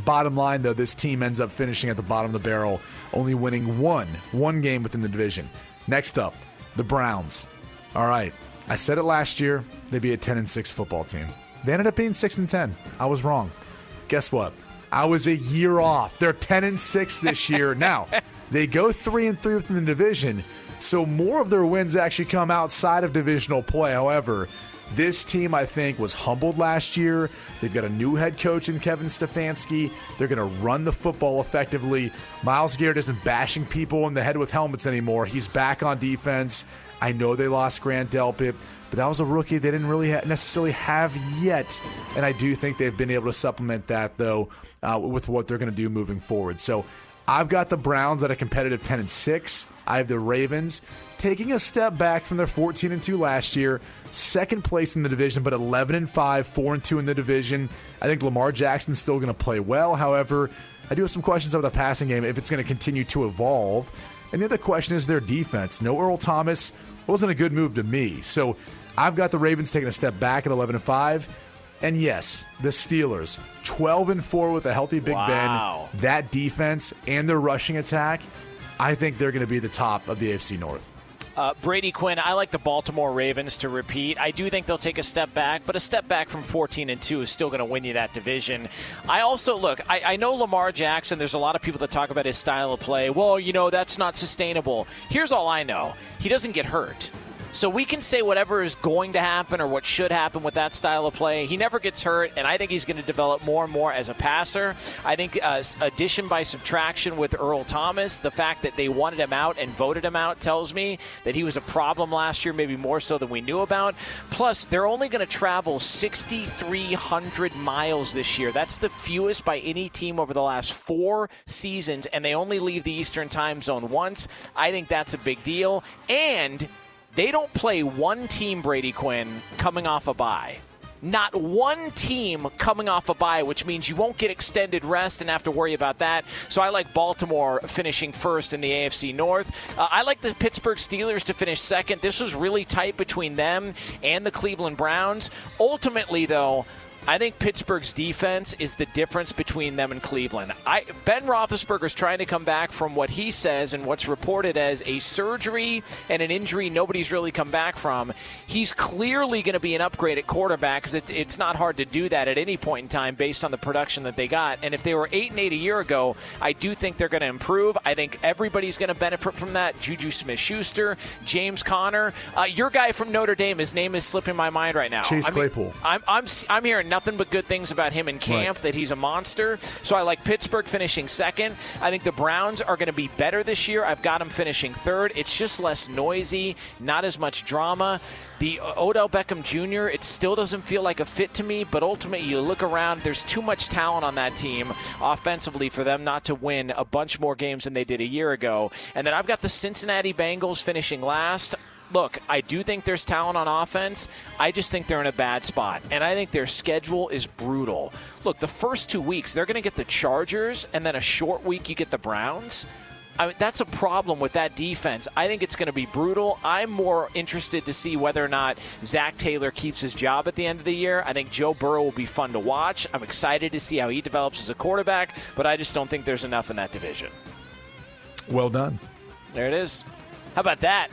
Bottom line, though, this team ends up finishing at the bottom of the barrel, only winning one, one game within the division. Next up, the Browns. All right, I said it last year. They'd be a 10 and 6 football team. They ended up being 6 and 10. I was wrong. Guess what? I was a year off. They're 10 and 6 this year. now, they go 3 and 3 within the division, so more of their wins actually come outside of divisional play. However, This team, I think, was humbled last year. They've got a new head coach in Kevin Stefanski. They're going to run the football effectively. Myles Garrett isn't bashing people in the head with helmets anymore. He's back on defense. I know they lost Grant Delpit, but that was a rookie they didn't really ha- necessarily have yet. And I do think they've been able to supplement that, though, uh, with what they're going to do moving forward. So I've got the Browns at a competitive 10 and 6. I have the Ravens taking a step back from their 14 and 2 last year, second place in the division, but 11 and 5, 4 and 2 in the division. I think Lamar Jackson's still going to play well. However, I do have some questions about the passing game if it's going to continue to evolve. And the other question is their defense. No Earl Thomas wasn't a good move to me. So I've got the Ravens taking a step back at 11 and 5. And yes, the Steelers, 12 and 4 with a healthy Big Wow. Ben. That defense and their rushing attack, I think they're going to be the top of the AFC North. Uh, Brady Quinn, I like the Baltimore Ravens to repeat. I do think they'll take a step back, but a step back from 14 and 2 is still going to win you that division. I also look, I, I know Lamar Jackson, there's a lot of people that talk about his style of play. Well, you know, that's not sustainable. Here's all I know he doesn't get hurt. So we can say whatever is going to happen or what should happen with that style of play. He never gets hurt, and I think he's going to develop more and more as a passer. I think uh, addition by subtraction with Earl Thomas, the fact that they wanted him out and voted him out tells me that he was a problem last year, maybe more so than we knew about. Plus, they're only going to travel 6,300 miles this year. That's the fewest by any team over the last four seasons, and they only leave the Eastern time zone once. I think that's a big deal. And they don't play one team, Brady Quinn, coming off a bye. Not one team coming off a bye, which means you won't get extended rest and have to worry about that. So I like Baltimore finishing first in the AFC North. Uh, I like the Pittsburgh Steelers to finish second. This was really tight between them and the Cleveland Browns. Ultimately, though, I think Pittsburgh's defense is the difference between them and Cleveland. I, ben is trying to come back from what he says and what's reported as a surgery and an injury nobody's really come back from. He's clearly going to be an upgrade at quarterback because it's, it's not hard to do that at any point in time based on the production that they got. And if they were 8 and 8 a year ago, I do think they're going to improve. I think everybody's going to benefit from that. Juju Smith Schuster, James Conner. Uh, your guy from Notre Dame, his name is slipping my mind right now. Chase I mean, Claypool. I'm, I'm, I'm hearing nothing but good things about him in camp, Right. that he's a monster. So I like Pittsburgh finishing second. I think the Browns are going to be better this year. I've got them finishing third. It's just less noisy, not as much drama. The Odell Beckham Jr., it still doesn't feel like a fit to me, but ultimately you look around, there's too much talent on that team offensively for them not to win a bunch more games than they did a year ago. And then I've got the Cincinnati Bengals finishing last look, I do think there's talent on offense. I just think they're in a bad spot. And I think their schedule is brutal. Look, the first two weeks, they're going to get the Chargers, and then a short week, you get the Browns. I mean, that's a problem with that defense. I think it's going to be brutal. I'm more interested to see whether or not Zac Taylor keeps his job at the end of the year. I think Joe Burrow will be fun to watch. I'm excited to see how he develops as a quarterback, but I just don't think there's enough in that division. Well done. There it is. How about that?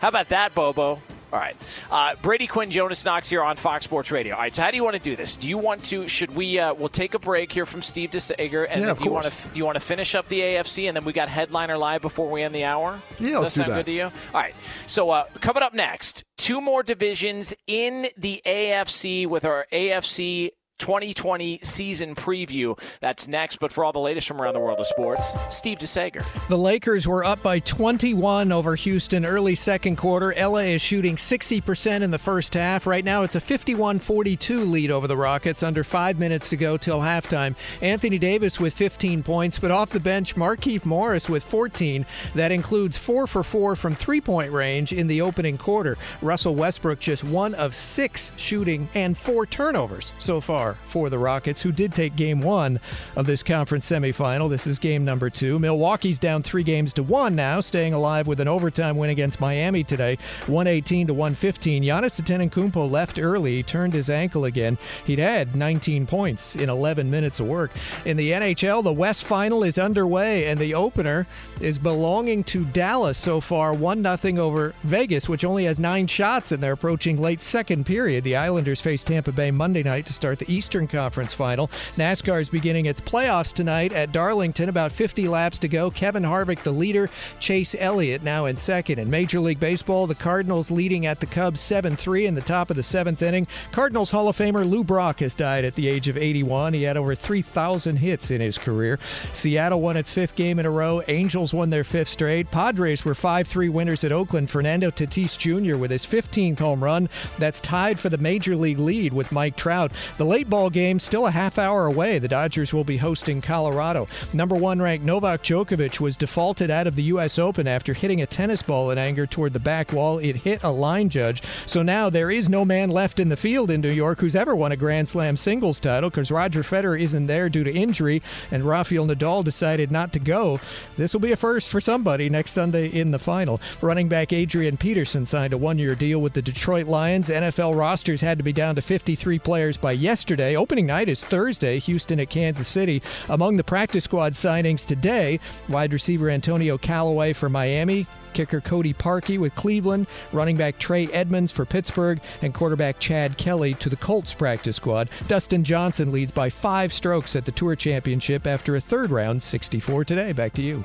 How about that, Bobo? All right. Uh, Brady Quinn, Jonas Knox here on Fox Sports Radio. All right, so how do you want to do this? Do you want to, should we, uh, we'll take a break here from Steve DeSager, and Yeah, you want to, do you want to finish up the AFC, and then we got Headline or Lie before we end the hour? Yeah, Does let's that do sound that. good to you? All right. So uh, coming up next, two more divisions in the AFC with our AFC 2020 season preview. That's next. But for all the latest from around the world of sports, Steve DeSager. The Lakers were up by 21 over Houston early second quarter. LA is shooting 60% in the first half. Right now, it's a 51 42 lead over the Rockets, under five minutes to go till halftime. Anthony Davis with 15 points, but off the bench, Markieff Morris with 14. That includes four for four from three point range in the opening quarter. Russell Westbrook just one of six shooting and four turnovers so far for the Rockets, who did take game one of this conference semifinal. This is game number two. Milwaukee's down three games to one now, staying alive with an overtime win against Miami today, 118 to 115. Giannis Antetokounmpo left early. Turned his ankle again. He'd had 19 points in 11 minutes of work. In the NHL, the West Final is underway, and the opener is belonging to Dallas so far, 1 0 over Vegas, which only has nine shots, and they're approaching late second period. The Islanders face Tampa Bay Monday night to start the Eastern Conference Final. NASCAR is beginning its playoffs tonight at Darlington. About 50 laps to go. Kevin Harvick, the leader. Chase Elliott now in second. In Major League Baseball, the Cardinals leading at the Cubs 7 3 in the top of the seventh inning. Cardinals Hall of Famer Lou Brock has died at the age of 81. He had over 3,000 hits in his career. Seattle won its fifth game in a row. Angels won their fifth straight. Padres were 5 3 winners at Oakland. Fernando Tatis Jr. with his 15th home run. That's tied for the major league lead with Mike Trout. The late ball game still a half hour away. The Dodgers will be hosting Colorado. Number one ranked Novak Djokovic was defaulted out of the U.S. Open after hitting a tennis ball in anger toward the back wall. It hit a line judge. So now there is no man left in the field in New York who's ever won a Grand Slam singles title because Roger Federer isn't there due to injury and Rafael Nadal decided not to go. This will be a first for somebody next Sunday in the final. Running back Adrian Peterson signed a one year deal with the Detroit Lions. NFL rosters had to be down to 53 players by yesterday. Opening night is Thursday, Houston at Kansas City. Among the practice squad signings today, wide receiver Antonio Callaway for Miami, kicker Cody Parkey with Cleveland, running back Trey Edmunds for Pittsburgh, and quarterback Chad Kelly to the Colts practice squad. Dustin Johnson leads by five strokes at the Tour Championship after a third round 64 today. Back to you.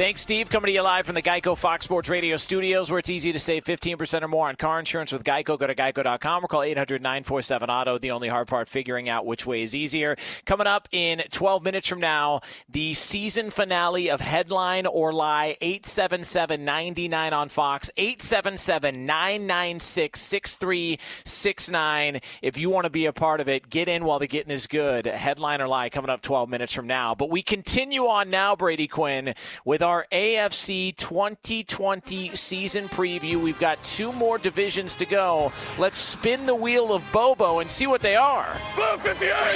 Thanks, Steve. Coming to you live from the Geico Fox Sports Radio studios, where it's easy to save 15% or more on car insurance with Geico. Go to geico.com or call 800 947 Auto. The only hard part, figuring out which way is easier. Coming up in 12 minutes from now, the season finale of Headline or Lie 877 99 on Fox, 877 996 6369. If you want to be a part of it, get in while the getting is good. Headline or Lie coming up 12 minutes from now. But we continue on now, Brady Quinn, with our AFC 2020 season preview. We've got two more divisions to go. Let's spin the wheel of Bobo and see what they are. Blue 58! Hey,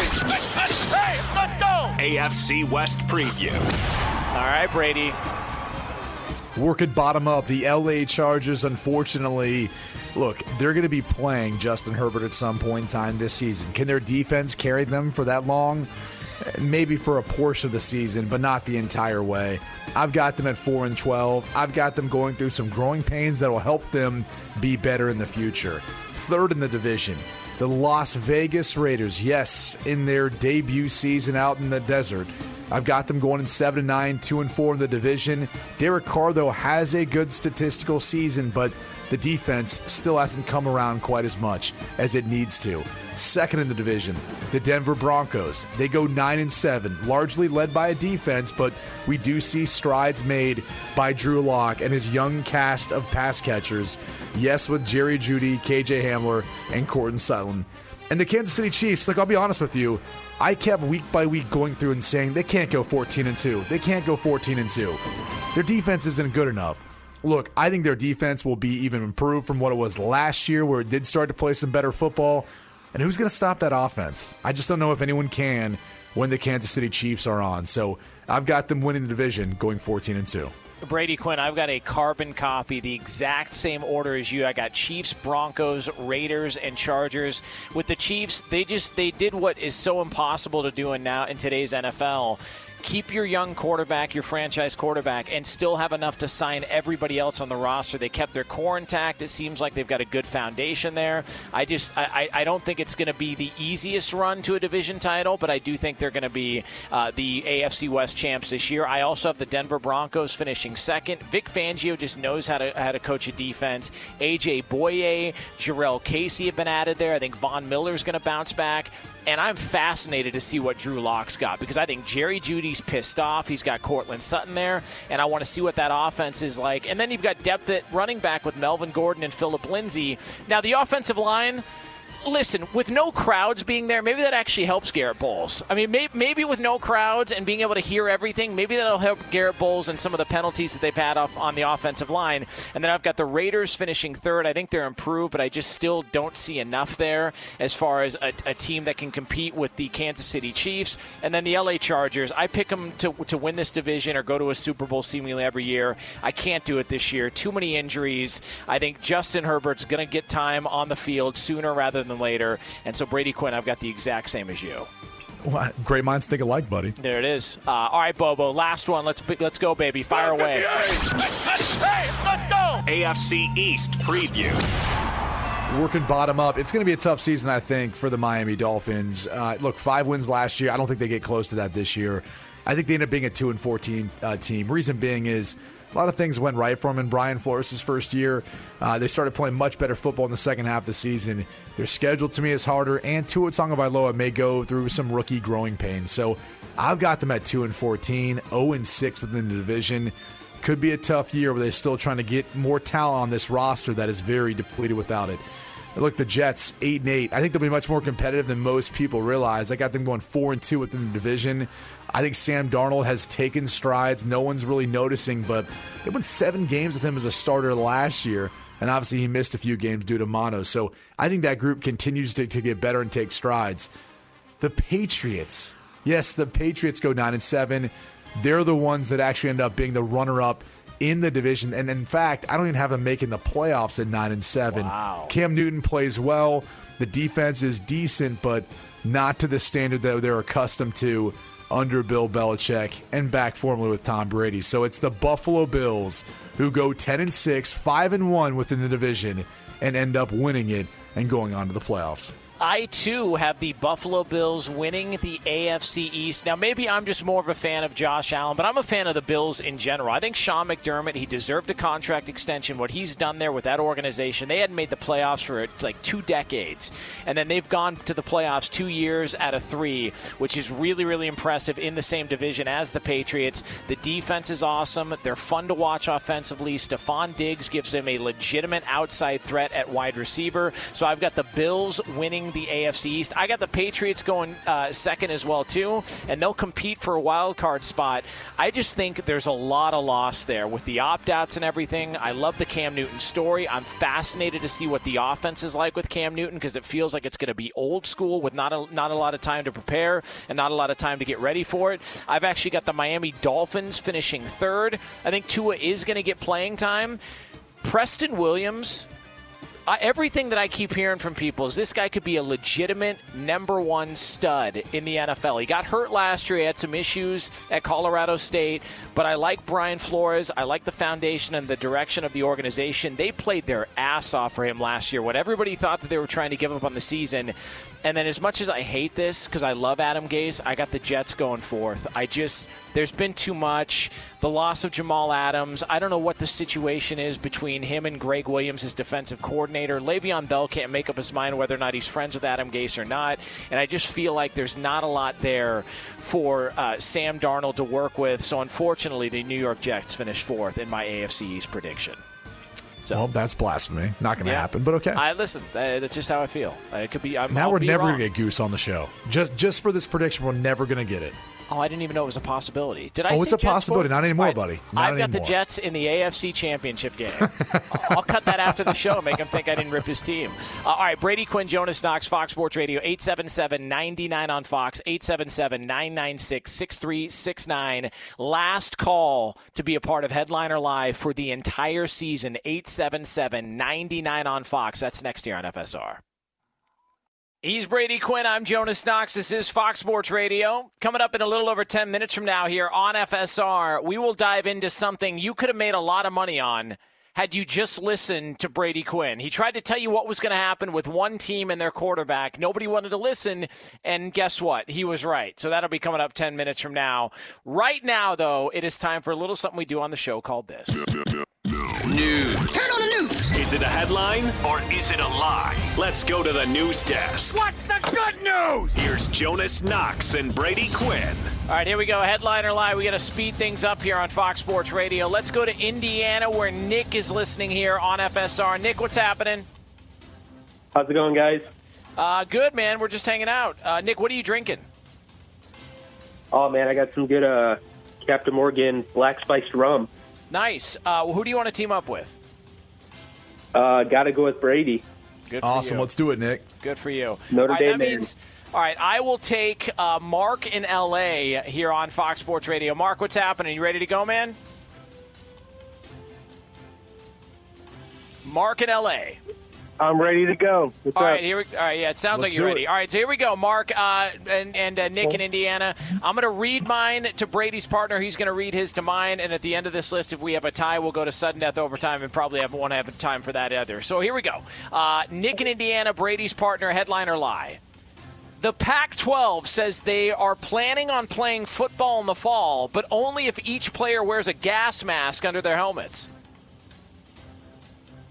let's go! AFC West preview. All right, Brady. Working bottom up, the LA Chargers, unfortunately, look, they're going to be playing Justin Herbert at some point in time this season. Can their defense carry them for that long? Maybe for a portion of the season, but not the entire way. I've got them at 4 and 12. I've got them going through some growing pains that will help them be better in the future. Third in the division, the Las Vegas Raiders. Yes, in their debut season out in the desert. I've got them going in 7 and 9, 2 and 4 in the division. Derek Carr, though, has a good statistical season, but the defense still hasn't come around quite as much as it needs to. Second in the division, the Denver Broncos. They go 9 and 7, largely led by a defense, but we do see strides made by Drew Lock and his young cast of pass catchers. Yes, with Jerry Jeudy, KJ Hamler, and Courtland Sutton. And the Kansas City Chiefs, like I'll be honest with you, I kept week by week going through and saying they can't go 14 and 2. They can't go 14 and 2. Their defense isn't good enough. Look, I think their defense will be even improved from what it was last year, where it did start to play some better football. And who's going to stop that offense? I just don't know if anyone can when the Kansas City Chiefs are on. So I've got them winning the division, going 14 and 2. Brady Quinn, I've got a carbon copy, the exact same order as you. I got Chiefs, Broncos, Raiders, and Chargers. With the Chiefs, they just they did what is so impossible to do in now in today's NFL keep your young quarterback, your franchise quarterback, and still have enough to sign everybody else on the roster. They kept their core intact. It seems like they've got a good foundation there. I just I, I don't think it's going to be the easiest run to a division title, but I do think they're going to be uh, the AFC West champs this year. I also have the Denver Broncos finishing second. Vic Fangio just knows how to how to coach a defense. AJ Bouye, Jurrell Casey have been added there. I think Von Miller's going to bounce back. And I'm fascinated to see what Drew Lock's got because I think Jerry Jeudy's pissed off. He's got Courtland Sutton there, and I want to see what that offense is like. And then you've got depth at running back with Melvin Gordon and Phillip Lindsay. Now, the offensive line listen, with no crowds being there, maybe that actually helps Garett Bolles. I mean, may, maybe with no crowds and being able to hear everything, maybe that'll help Garett Bolles and some of the penalties that they've had off on the offensive line. And then I've got the Raiders finishing third. I think they're improved, but I just still don't see enough there as far as a, a team that can compete with the Kansas City Chiefs. And then the LA Chargers. I pick them to, to win this division or go to a Super Bowl seemingly every year. I can't do it this year. Too many injuries. I think Justin Herbert's going to get time on the field sooner rather than later. And so, Brady Quinn, I've got the exact same as you. Well, great minds think alike, buddy. There it is. Uh, all right, Bobo. Last one. Let's let's go, baby. Fire away. Hey, let's go! AFC East preview. working bottom up. It's going to be a tough season, I think, for the Miami Dolphins. Uh, look, five wins last year. I don't think they get close to that this year. I think they end up being a two and fourteen uh, team. Reason being is a lot of things went right for them in Brian Flores' first year. Uh, they started playing much better football in the second half of the season. Their schedule to me is harder, and Tua Tagovailoa may go through some rookie growing pains. So I've got them at two and 14, 0 and six within the division. Could be a tough year where they're still trying to get more talent on this roster that is very depleted without it. Look, the Jets eight and eight. I think they'll be much more competitive than most people realize. I got them going four and two within the division. I think Sam Darnold has taken strides. No one's really noticing, but they won seven games with him as a starter last year. And obviously, he missed a few games due to mono. So I think that group continues to, to get better and take strides. The Patriots. Yes, the Patriots go 9 and 7. They're the ones that actually end up being the runner up in the division. And in fact, I don't even have them making the playoffs at 9 and 7. Wow. Cam Newton plays well. The defense is decent, but not to the standard that they're accustomed to under Bill Belichick and back formerly with Tom Brady. So it's the Buffalo Bills who go 10 and 6, 5 and 1 within the division and end up winning it and going on to the playoffs. I too have the Buffalo Bills winning the AFC East. Now, maybe I'm just more of a fan of Josh Allen, but I'm a fan of the Bills in general. I think Sean McDermott, he deserved a contract extension. What he's done there with that organization, they hadn't made the playoffs for like two decades. And then they've gone to the playoffs two years out of three, which is really, really impressive in the same division as the Patriots. The defense is awesome. They're fun to watch offensively. Stefon Diggs gives them a legitimate outside threat at wide receiver. So I've got the Bills winning the AFC East. I got the Patriots going uh, second as well too, and they'll compete for a wild card spot. I just think there's a lot of loss there with the opt outs and everything. I love the Cam Newton story. I'm fascinated to see what the offense is like with Cam Newton because it feels like it's going to be old school with not a, not a lot of time to prepare and not a lot of time to get ready for it. I've actually got the Miami Dolphins finishing third. I think Tua is going to get playing time. Preston Williams everything that I keep hearing from people is this guy could be a legitimate number one stud in the NFL. He got hurt last year. He had some issues at Colorado State, but I like Brian Flores. I like the foundation and the direction of the organization. They played their ass off for him last year. What everybody thought that they were trying to give up on the season. And then, as much as I hate this because I love Adam Gase, I got the Jets going fourth. I just, there's been too much. The loss of Jamal Adams. I don't know what the situation is between him and Gregg Williams, his defensive coordinator. Le'Veon Bell can't make up his mind whether or not he's friends with Adam Gase or not. And I just feel like there's not a lot there for uh, Sam Darnold to work with. So, unfortunately, the New York Jets finished fourth in my AFC East prediction. So, well, that's blasphemy. Not going to Yeah. happen, but okay. I listen. Uh, that's just how I feel. Uh, it could be. I'm, now I'll we're be never going to get Goose on the show. Just just for this prediction, we're never going to get it. Oh, I didn't even know it was a possibility. Did I? Oh, it's a Jets possibility. Not anymore, right. buddy. Not I've got the. Jets in the AFC Championship game. I'll cut that after the show. Make him think I didn't rip his team. Uh, all right, Brady Quinn, Jonas Knox, Fox Sports Radio, 877-99 on Fox, 877-996-6369. Last call to be a part of Headline or Lie for the entire season, 877-99 on Fox. That's next year on FSR. He's Brady Quinn. I'm Jonas Knox. This is Fox Sports Radio. Coming up in a little over 10 minutes from now here on FSR, we will dive into something you could have made a lot of money on had you just listened to Brady Quinn. He tried to tell you what was going to happen with one team and their quarterback. Nobody wanted to listen, and guess what? He was right. So that'll be coming up 10 minutes from now. Right now, though, it is time for a little something we do on the show called this. News. Turn on the news. Is it a headline or is it a lie? Let's go to the news desk. What's the good news? Here's Jonas Knox and Brady Quinn. All right, here we go. Headline or lie. We got to speed things up here on Fox Sports Radio. Let's go to Indiana where Nick is listening here on FSR. Nick, what's happening? How's it going, guys? Uh, good, man. We're just hanging out. Uh, Nick, what are you drinking? Oh man, I got some good uh, Captain Morgan black spiced rum. Nice. Uh, who do you want to team up with? Uh, Got to go with Brady. Good for Awesome. you. Let's do it, Nick. Good for you. Notre All right, Dame that means. All right, I will take uh, Mark in LA here on Fox Sports Radio. Mark, what's happening? You ready to go, man? Mark in LA. I'm ready to go. What's All up? right, here we. All right, yeah, it sounds Let's like you're do ready. it. All right, so here we go, Mark uh, and and uh, Nick in Indiana. I'm going to read mine to Brady's partner. He's going to read his to mine, and at the end of this list, if we have a tie, we'll go to sudden death overtime, and probably have won't have time for that either. So here we go. Uh, Nick in Indiana, Brady's partner, headline or lie. The Pac 12 says they are planning on playing football in the fall, but only if each player wears a gas mask under their helmets.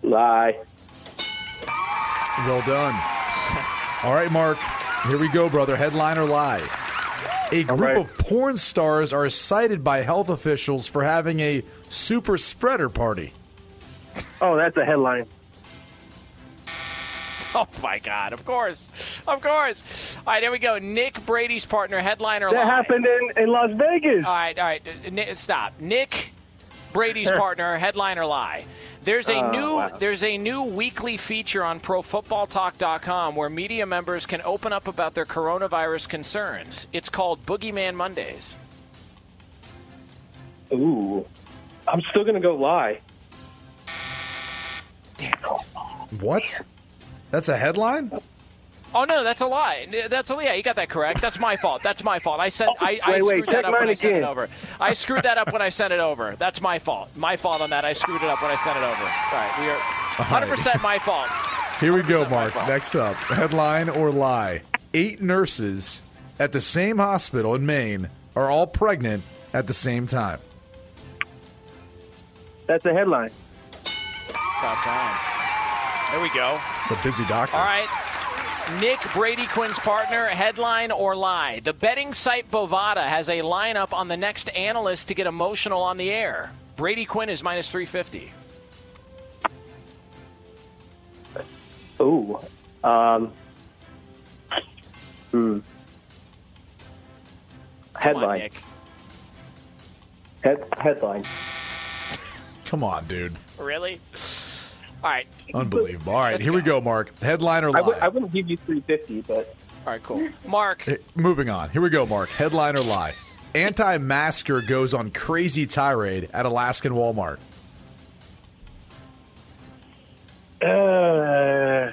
Lie. Well done. All right, Mark. Here we go, brother. Headline or lie? A group right. of porn stars are cited by health officials for having a super spreader party. Oh, that's a headline. Oh my God! Of course, of course. All right, here we go. Nick Brady's partner, headliner. That lie. That happened in, in Las Vegas. All right, all right. Stop. Nick Brady's partner, headliner. Lie. There's a Oh, new wow. there's a new weekly feature on ProFootballTalk.com where media members can open up about their coronavirus concerns. It's called Boogeyman Mondays. Ooh. I'm still going to go lie. Damn it! What? That's a headline? Oh no, that's a lie. That's a yeah. You got that correct. That's my fault. That's my fault. I sent. I, I Wait, wait, screwed check that up when mine I sent it over. I screwed that up when I sent it over. That's my fault. My fault on that. I screwed it up when I sent it over. All right, we are 100 percent my fault. Here we go, Mark. Next up, headline or lie? Eight nurses at the same hospital in Maine are all pregnant at the same time. That's a headline. About time. There we go. It's a busy doctor. All right. Nick Brady Quinn's partner, headline or lie. The betting site Bovada has a lineup on the next analyst to get emotional on the air. Brady Quinn is minus 350. Ooh. Um. Hmm. Headline. Nick. Head, headline. Come on, dude. Really? All right. Unbelievable. All right, Let's here we go, Mark. Headliner or I lie? w- I wouldn't give you 350, but. All right, cool. Mark. Eh, Moving on. Here we go, Mark. Headliner or lie? Anti-masker goes on crazy tirade at Alaskan Walmart. Uh,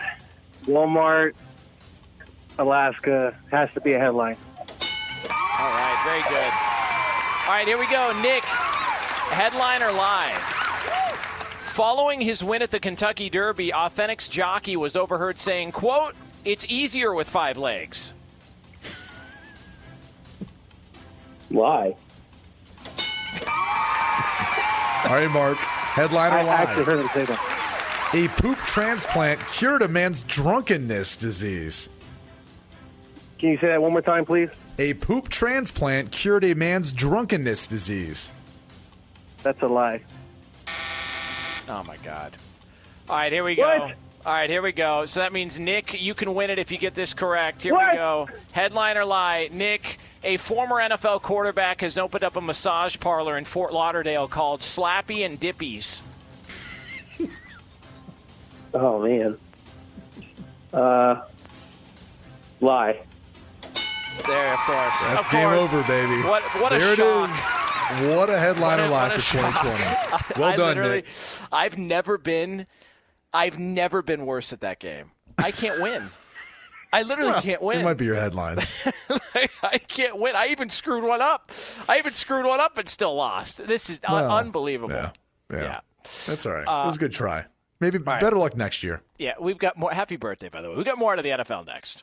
Walmart, Alaska has to be a headline. All right, very good. All right, here we go. Nick, headliner or lie? Following his win at the Kentucky Derby, Authentics jockey was overheard saying, quote, it's easier with five legs. Lie. All right, Mark. Headline or I lie? actually heard him say that. A poop transplant cured a man's drunkenness disease. Can you say that one more time, please? A poop transplant cured a man's drunkenness disease. That's a lie. Oh, my God. All right, here we go. What? All right, here we go. So that means, Nick, you can win it if you get this correct. Here What? we go. Headline or lie? Nick, a former NFL quarterback has opened up a massage parlor in Fort Lauderdale called Slappy and Dippies. Oh, man. Uh, lie. There, of course. That's of game course. over, baby. What, what a shock. it is. What a headline What a- what for 2020. Well I done, Nick. I've never been, I've never been worse at that game. I can't win. I literally Well, can't win. It might be your headlines. I can't win. I even screwed one up. I even screwed one up and still lost. This is Well, unbelievable. Yeah, yeah. Yeah. That's all right. Uh, it was a good try. Maybe right. better luck next year. Yeah, we've got more. Happy birthday, by the way. We've got more out of the NFL next.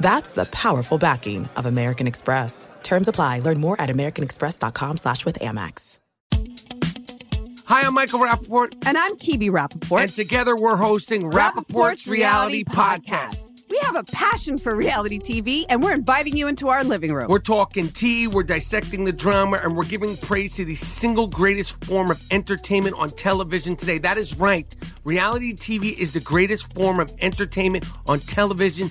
That's the powerful backing of American Express. Terms apply. Learn more at americanexpress.com slash with Amex. Hi, I'm Michael Rapaport. And I'm Kibi Rapaport. And together we're hosting Rapaport's, Reality, Podcast. We have a passion for reality TV, and we're inviting you into our living room. We're talking tea, we're dissecting the drama, and we're giving praise to the single greatest form of entertainment on television today. That is right. Reality TV is the greatest form of entertainment on television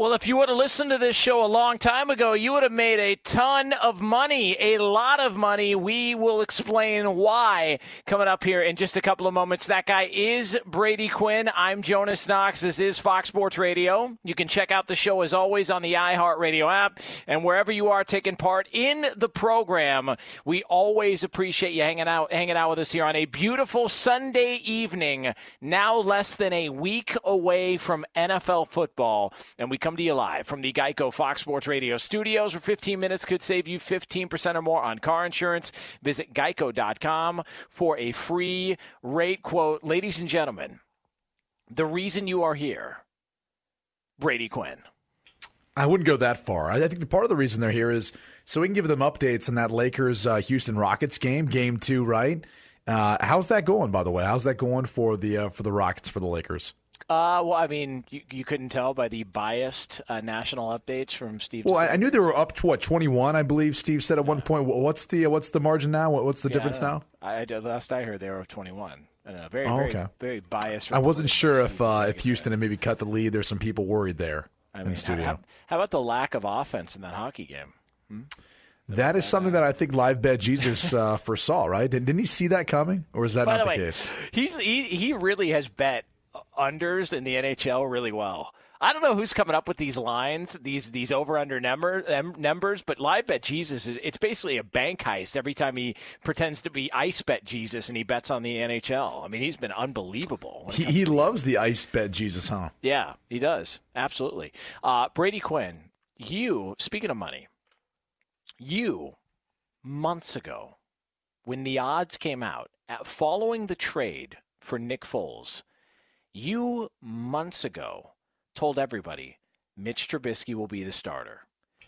Well, if you would have listened to this show a long time ago, you would have made a ton of money, a lot of money. We will explain why coming up here in just a couple of moments. That guy is Brady Quinn. I'm Jonas Knox. This is Fox Sports Radio. You can check out the show as always on the iHeartRadio app and wherever you are taking part in the program. We always appreciate you hanging out, hanging out with us here on a beautiful Sunday evening. Now less than a week away from NFL football, and we come to you live from the Geico Fox Sports Radio studios where 15 minutes could save you 15% or more on car insurance. Visit geico.com for a free rate quote. Ladies and gentlemen, the reason you are here, Brady Quinn. I wouldn't go that far. I think the part of the reason they're here is so we can give them updates on that Lakers uh, Houston Rockets game, game two, right? Uh, how's that going, by the way? How's that going for the uh, for the Rockets for the Lakers? Uh, well, I mean, you, you couldn't tell by the biased uh, national updates from Steve. Well, I, I knew they were up to what twenty one. I believe Steve said at one point. What's the uh, what's the margin now? What, what's the Yeah, difference I now? I, I- last I heard, they were 21. I don't know, very, Oh, okay. very biased. I wasn't sure if uh, if Houston had maybe cut the lead. There's some people worried there I in mean, the studio. How, how about the lack of offense in that hockey game? Hmm? That is something that I think Live Bet Jesus uh, foresaw, right? Didn't, he see that coming, or is that By not the the, way, case? He's he, he really has bet unders in the NHL really well. I don't know who's coming up with these lines, these these over under number em- numbers, but live bet Jesus it's basically a bank heist every time he pretends to be ice bet Jesus and he bets on the NHL. I mean, he's been unbelievable. He, he loves the ice bet Jesus, huh? yeah, he does absolutely. Uh, Brady Quinn, you speaking of money, you months ago when the odds came out at, following the trade for Nick Foles, you months ago told everybody Mitch Trubisky will be the starter.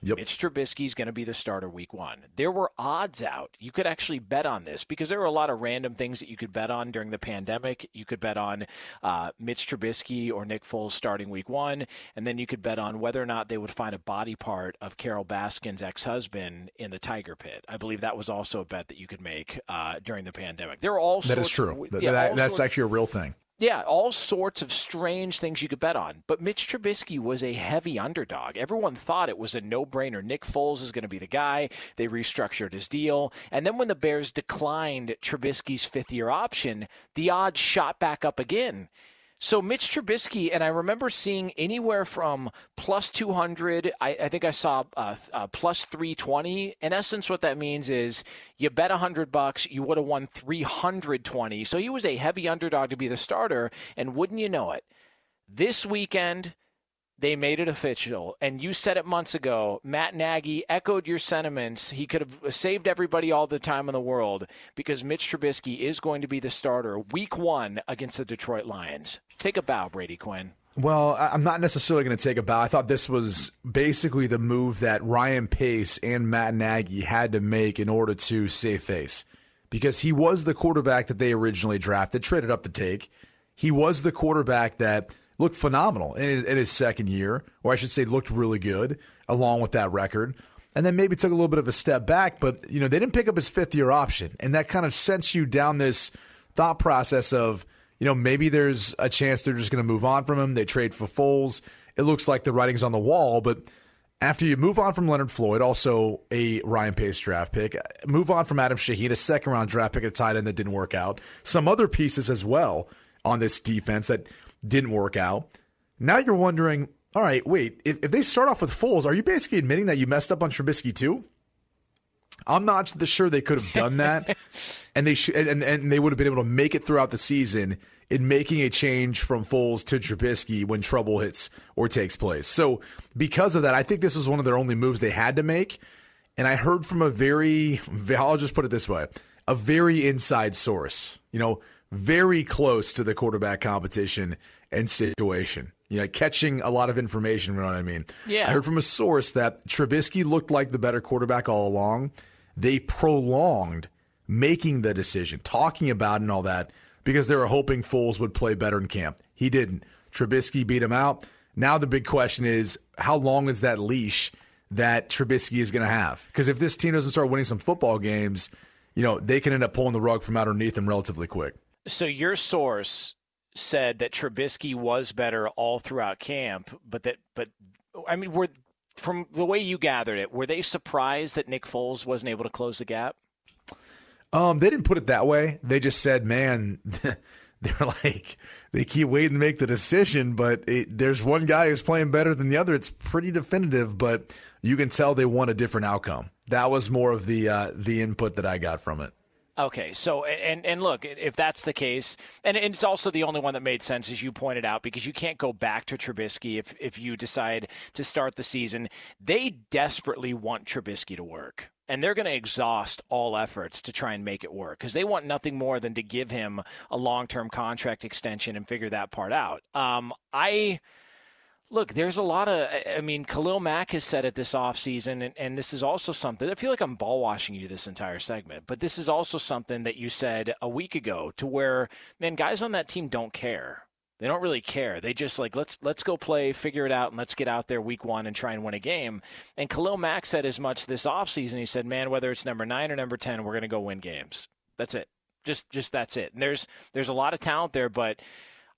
Yep. Mitch Trubisky is going to be the starter week one. There were odds out. You could actually bet on this because there were a lot of random things that you could bet on during the pandemic. You could bet on uh, Mitch Trubisky or Nick Foles starting week one, and then you could bet on whether or not they would find a body part of Carole Baskin's ex husband in the Tiger Pit. I believe that was also a bet that you could make uh, during the pandemic. There were all That is sorts true. Of, yeah, that- that's sorts- actually a real thing. Yeah, all sorts of strange things you could bet on. But Mitch Trubisky was a heavy underdog. Everyone thought it was a no brainer. Nick Foles is going to be the guy. They restructured his deal. And then when the Bears declined Trubisky's fifth year option, the odds shot back up again. So Mitch Trubisky, and I remember seeing anywhere from plus 200, I, I think I saw uh, uh, plus 320. In essence, what that means is you bet 100 bucks, you would have won 320. So he was a heavy underdog to be the starter, and wouldn't you know it, this weekend they made it official. And you said it months ago. Matt Nagy echoed your sentiments. He could have saved everybody all the time in the world because Mitch Trubisky is going to be the starter week one against the Detroit Lions. Take a bow, Brady Quinn. Well, I'm not necessarily going to take a bow. I thought this was basically the move that Ryan Pace and Matt Nagy had to make in order to save face because he was the quarterback that they originally drafted, traded up to take. He was the quarterback that looked phenomenal in his, in his second year, or I should say, looked really good along with that record. And then maybe took a little bit of a step back, but you know they didn't pick up his fifth year option, and that kind of sends you down this thought process of you know maybe there's a chance they're just going to move on from him. They trade for Foles. It looks like the writing's on the wall, but after you move on from Leonard Floyd, also a Ryan Pace draft pick, move on from Adam Shaheen, a second round draft pick at tight end that didn't work out, some other pieces as well on this defense that didn't work out. Now you're wondering, all right, wait, if, if they start off with Foles, are you basically admitting that you messed up on Trubisky too? I'm not sure they could have done that, and they should, and, and they would have been able to make it throughout the season in making a change from Foles to Trubisky when trouble hits or takes place. So because of that, I think this was one of their only moves they had to make. And I heard from a very, I'll just put it this way, a very inside source. You know, very close to the quarterback competition and situation. You know, catching a lot of information, you know what I mean? Yeah. I heard from a source that Trubisky looked like the better quarterback all along. They prolonged making the decision, talking about it and all that, because they were hoping Foles would play better in camp. He didn't. Trubisky beat him out. Now the big question is how long is that leash that Trubisky is going to have? Because if this team doesn't start winning some football games, you know, they can end up pulling the rug from underneath them relatively quick. So your source said that Trubisky was better all throughout camp, but that but I mean, were from the way you gathered it, were they surprised that Nick Foles wasn't able to close the gap? Um, they didn't put it that way. They just said, "Man, they're like they keep waiting to make the decision, but it, there's one guy who's playing better than the other. It's pretty definitive, but you can tell they want a different outcome." That was more of the uh, the input that I got from it. Okay, so and and look, if that's the case, and it's also the only one that made sense, as you pointed out, because you can't go back to Trubisky if if you decide to start the season. They desperately want Trubisky to work, and they're going to exhaust all efforts to try and make it work because they want nothing more than to give him a long term contract extension and figure that part out. Um, I look, there's a lot of, I mean, Khalil Mack has said it this offseason, and, and this is also something, I feel like I'm ball washing you this entire segment, but this is also something that you said a week ago to where, man, guys on that team don't care. They don't really care. They just like let's let's go play, figure it out, and let's get out there week one and try and win a game. And Khalil Mack said as much this offseason. He said, "Man, whether it's number nine or number ten, we're going to go win games. That's it. Just just that's it." And there's there's a lot of talent there, but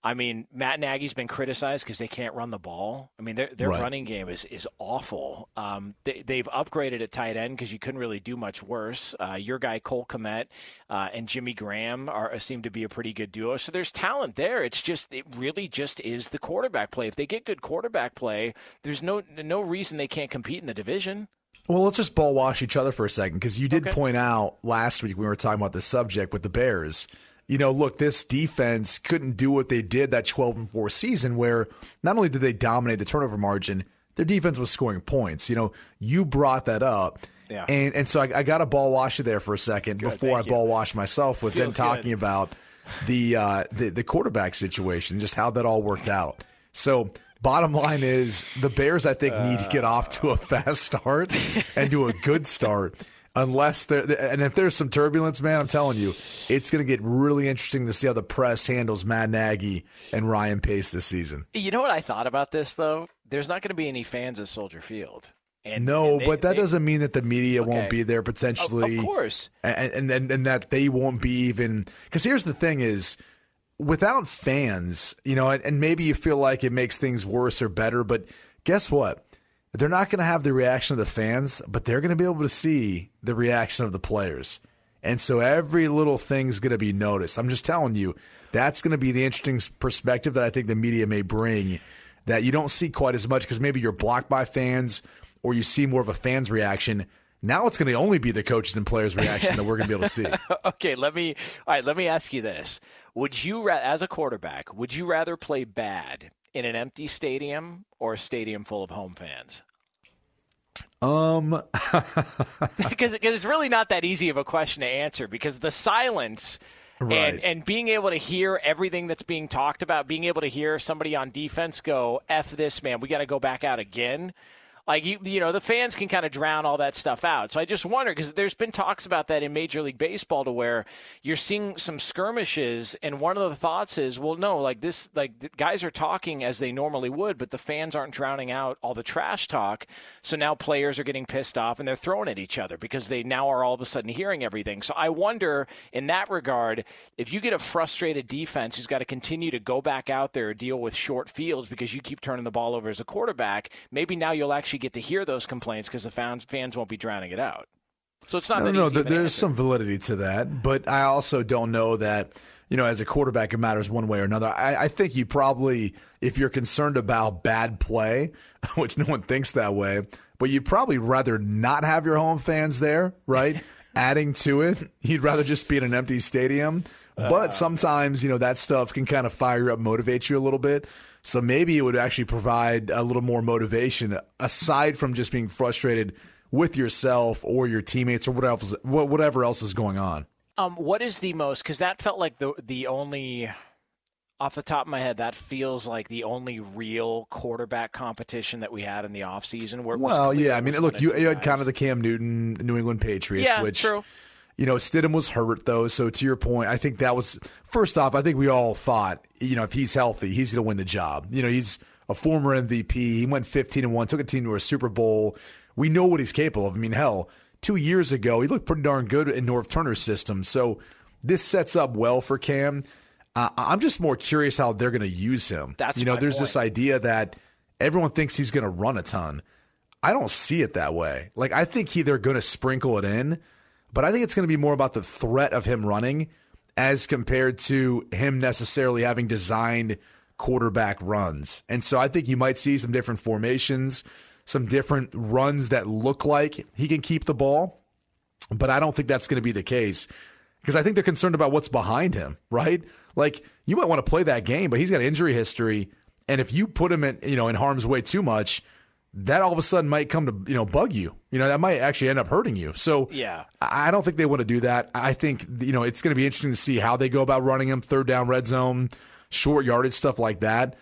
I mean, Matt Nagy's been criticized because they can't run the ball. I mean, their their Right. running game is is awful. Um, they, they've upgraded at tight end because you couldn't really do much worse. Uh, your guy Cole Kmet uh, and Jimmy Graham are seem to be a pretty good duo. So there's talent there. It's just it really just is the quarterback play. If they get good quarterback play, there's no no reason they can't compete in the division. Well, let's just ball wash each other for a second because you did Okay. point out last week we were talking about this subject with the Bears. You know, look, this defense couldn't do what they did that 12 and 4 season where not only did they dominate the turnover margin, their defense was scoring points. You know, you brought that up. Yeah. And and so I, I got to ball wash you there for a second Good, before I you. ball wash myself with Feels then talking good. about the, uh, the the quarterback situation, just how that all worked out. So bottom line is the Bears, I think, need to get off to a fast start and do a good start. Unless there, and if there's some turbulence, man, I'm telling you, it's going to get really interesting to see how the press handles Matt Nagy and Ryan Pace this season. You know what I thought about this though? There's not going to be any fans at Soldier Field. And no, and they- but that they- doesn't mean that the media Okay. won't be there potentially. Of- of course. and and and, that they won't be even because here's the thing is without fans, you know, and, and maybe you feel like it makes things worse or better, but guess what? They're not going to have the reaction of the fans, but they're going to be able to see the reaction of the players. And so every little thing's going to be noticed. I'm just telling you, that's going to be the interesting perspective that I think the media may bring that you don't see quite as much because maybe you're blocked by fans or you see more of a fan's reaction. Now it's going to only be the coaches and players' reaction that we're going to be able to see. okay, let me. All right, let me ask you this: Would you, as a quarterback, would you rather play bad in an empty stadium or a stadium full of home fans? Um, because it's really not that easy of a question to answer because the silence. Right. And, and being able to hear everything that's being talked about, being able to hear somebody on defense go, F this, man, we got to go back out again. Like you, you know, the fans can kind of drown all that stuff out. So I just wonder because there's been talks about that in Major League Baseball to where you're seeing some skirmishes, and one of the thoughts is, well, no, like this, like guys are talking as they normally would, but the fans aren't drowning out all the trash talk. So now players are getting pissed off and they're throwing at each other because they now are all of a sudden hearing everything. So I wonder, in that regard, if you get a frustrated defense who's got to continue to go back out there deal with short fields because you keep turning the ball over as a quarterback, maybe now you'll actually actually get to hear those complaints because the fans fans won't be drowning it out. So it's not no, that no. No, there's some validity to that, but I also don't know that you know as a quarterback it matters one way or another. I, I think you probably, if you're concerned about bad play, which no one thinks that way, but you'd probably rather not have your home fans there, right? Adding to it, you'd rather just be in an empty stadium. But uh. sometimes, you know, that stuff can kind of fire you up, motivate you a little bit. So maybe it would actually provide a little more motivation aside from just being frustrated with yourself or your teammates or whatever else, whatever else is going on. Um, what is the most? Because that felt like the the only, off the top of my head, that feels like the only real quarterback competition that we had in the offseason. Where well, yeah, I mean, look, you, you had kind of the Cam Newton New England Patriots, yeah, which true. You know, Stidham was hurt though, so to your point, I think that was first off. I think we all thought, you know, if he's healthy, he's going to win the job. You know, he's a former MVP. He went 15 and one, took a team to a Super Bowl. We know what he's capable of. I mean, hell, two years ago he looked pretty darn good in Norv Turner's system. So this sets up well for Cam. Uh, I'm just more curious how they're going to use him. That's you know, there's point. this idea that everyone thinks he's going to run a ton. I don't see it that way. Like I think he they're going to sprinkle it in but I think it's going to be more about the threat of him running as compared to him necessarily having designed quarterback runs. And so I think you might see some different formations, some different runs that look like he can keep the ball. But I don't think that's going to be the case because I think they're concerned about what's behind him, right? Like you might want to play that game, but he's got injury history. And if you put him in, you know, in harm's way too much, that all of a sudden might come to you know bug you. You know that might actually end up hurting you. So yeah, I don't think they want to do that. I think you know it's going to be interesting to see how they go about running them third down, red zone, short yardage stuff like that.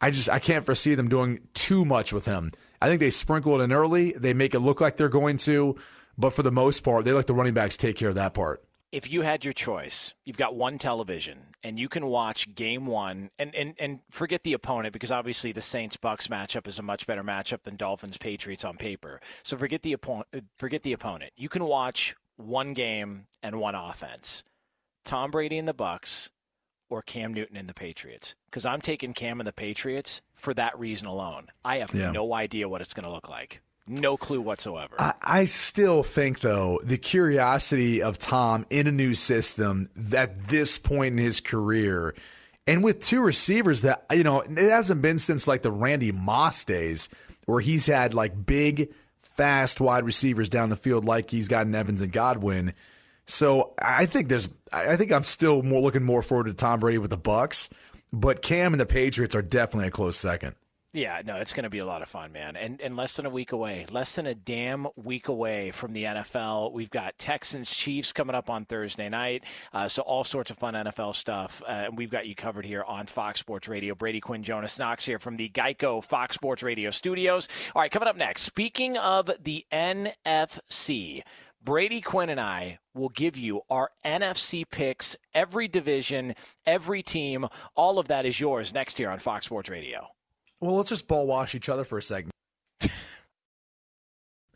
I just I can't foresee them doing too much with him. I think they sprinkle it in early. They make it look like they're going to, but for the most part, they let the running backs take care of that part if you had your choice, you've got one television and you can watch game one and, and, and forget the opponent because obviously the Saints Bucks matchup is a much better matchup than Dolphins Patriots on paper. So forget the opponent forget the opponent. You can watch one game and one offense. Tom Brady and the Bucks or Cam Newton and the Patriots. Because I'm taking Cam and the Patriots for that reason alone. I have yeah. no idea what it's going to look like. No clue whatsoever. I, I, still think, though, the curiosity of Tom in a new system at this point in his career, and with two receivers that, you know, it hasn't been since like the Randy Moss days where he's had like big, fast wide receivers down the field like he's gotten Evans and Godwin. So I think there's, I think I'm still more looking more forward to Tom Brady with the Bucks, but Cam and the Patriots are definitely a close second. Yeah, no, it's going to be a lot of fun, man. And and less than a week away, less than a damn week away from the NFL. We've got Texans Chiefs coming up on Thursday night. Uh, so all sorts of fun NFL stuff. Uh, and we've got you covered here on Fox Sports Radio. Brady Quinn, Jonas Knox here from the Geico Fox Sports Radio studios. All right, coming up next. Speaking of the NFC. Brady Quinn and I will give you our NFC picks, every division, every team. All of that is yours next here on Fox Sports Radio. Well, let's just ball wash each other for a segment.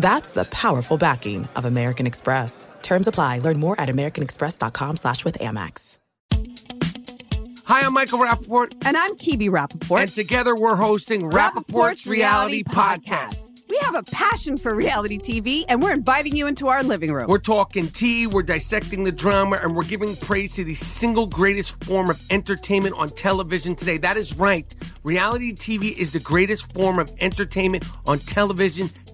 That's the powerful backing of American Express. Terms apply. Learn more at americanexpress.com slash with Amex. Hi, I'm Michael Rapaport. And I'm Kibi Rapaport. And together we're hosting Rapaport's, Reality Podcast. We have a passion for reality TV, and we're inviting you into our living room. We're talking tea, we're dissecting the drama, and we're giving praise to the single greatest form of entertainment on television today. That is right. Reality TV is the greatest form of entertainment on television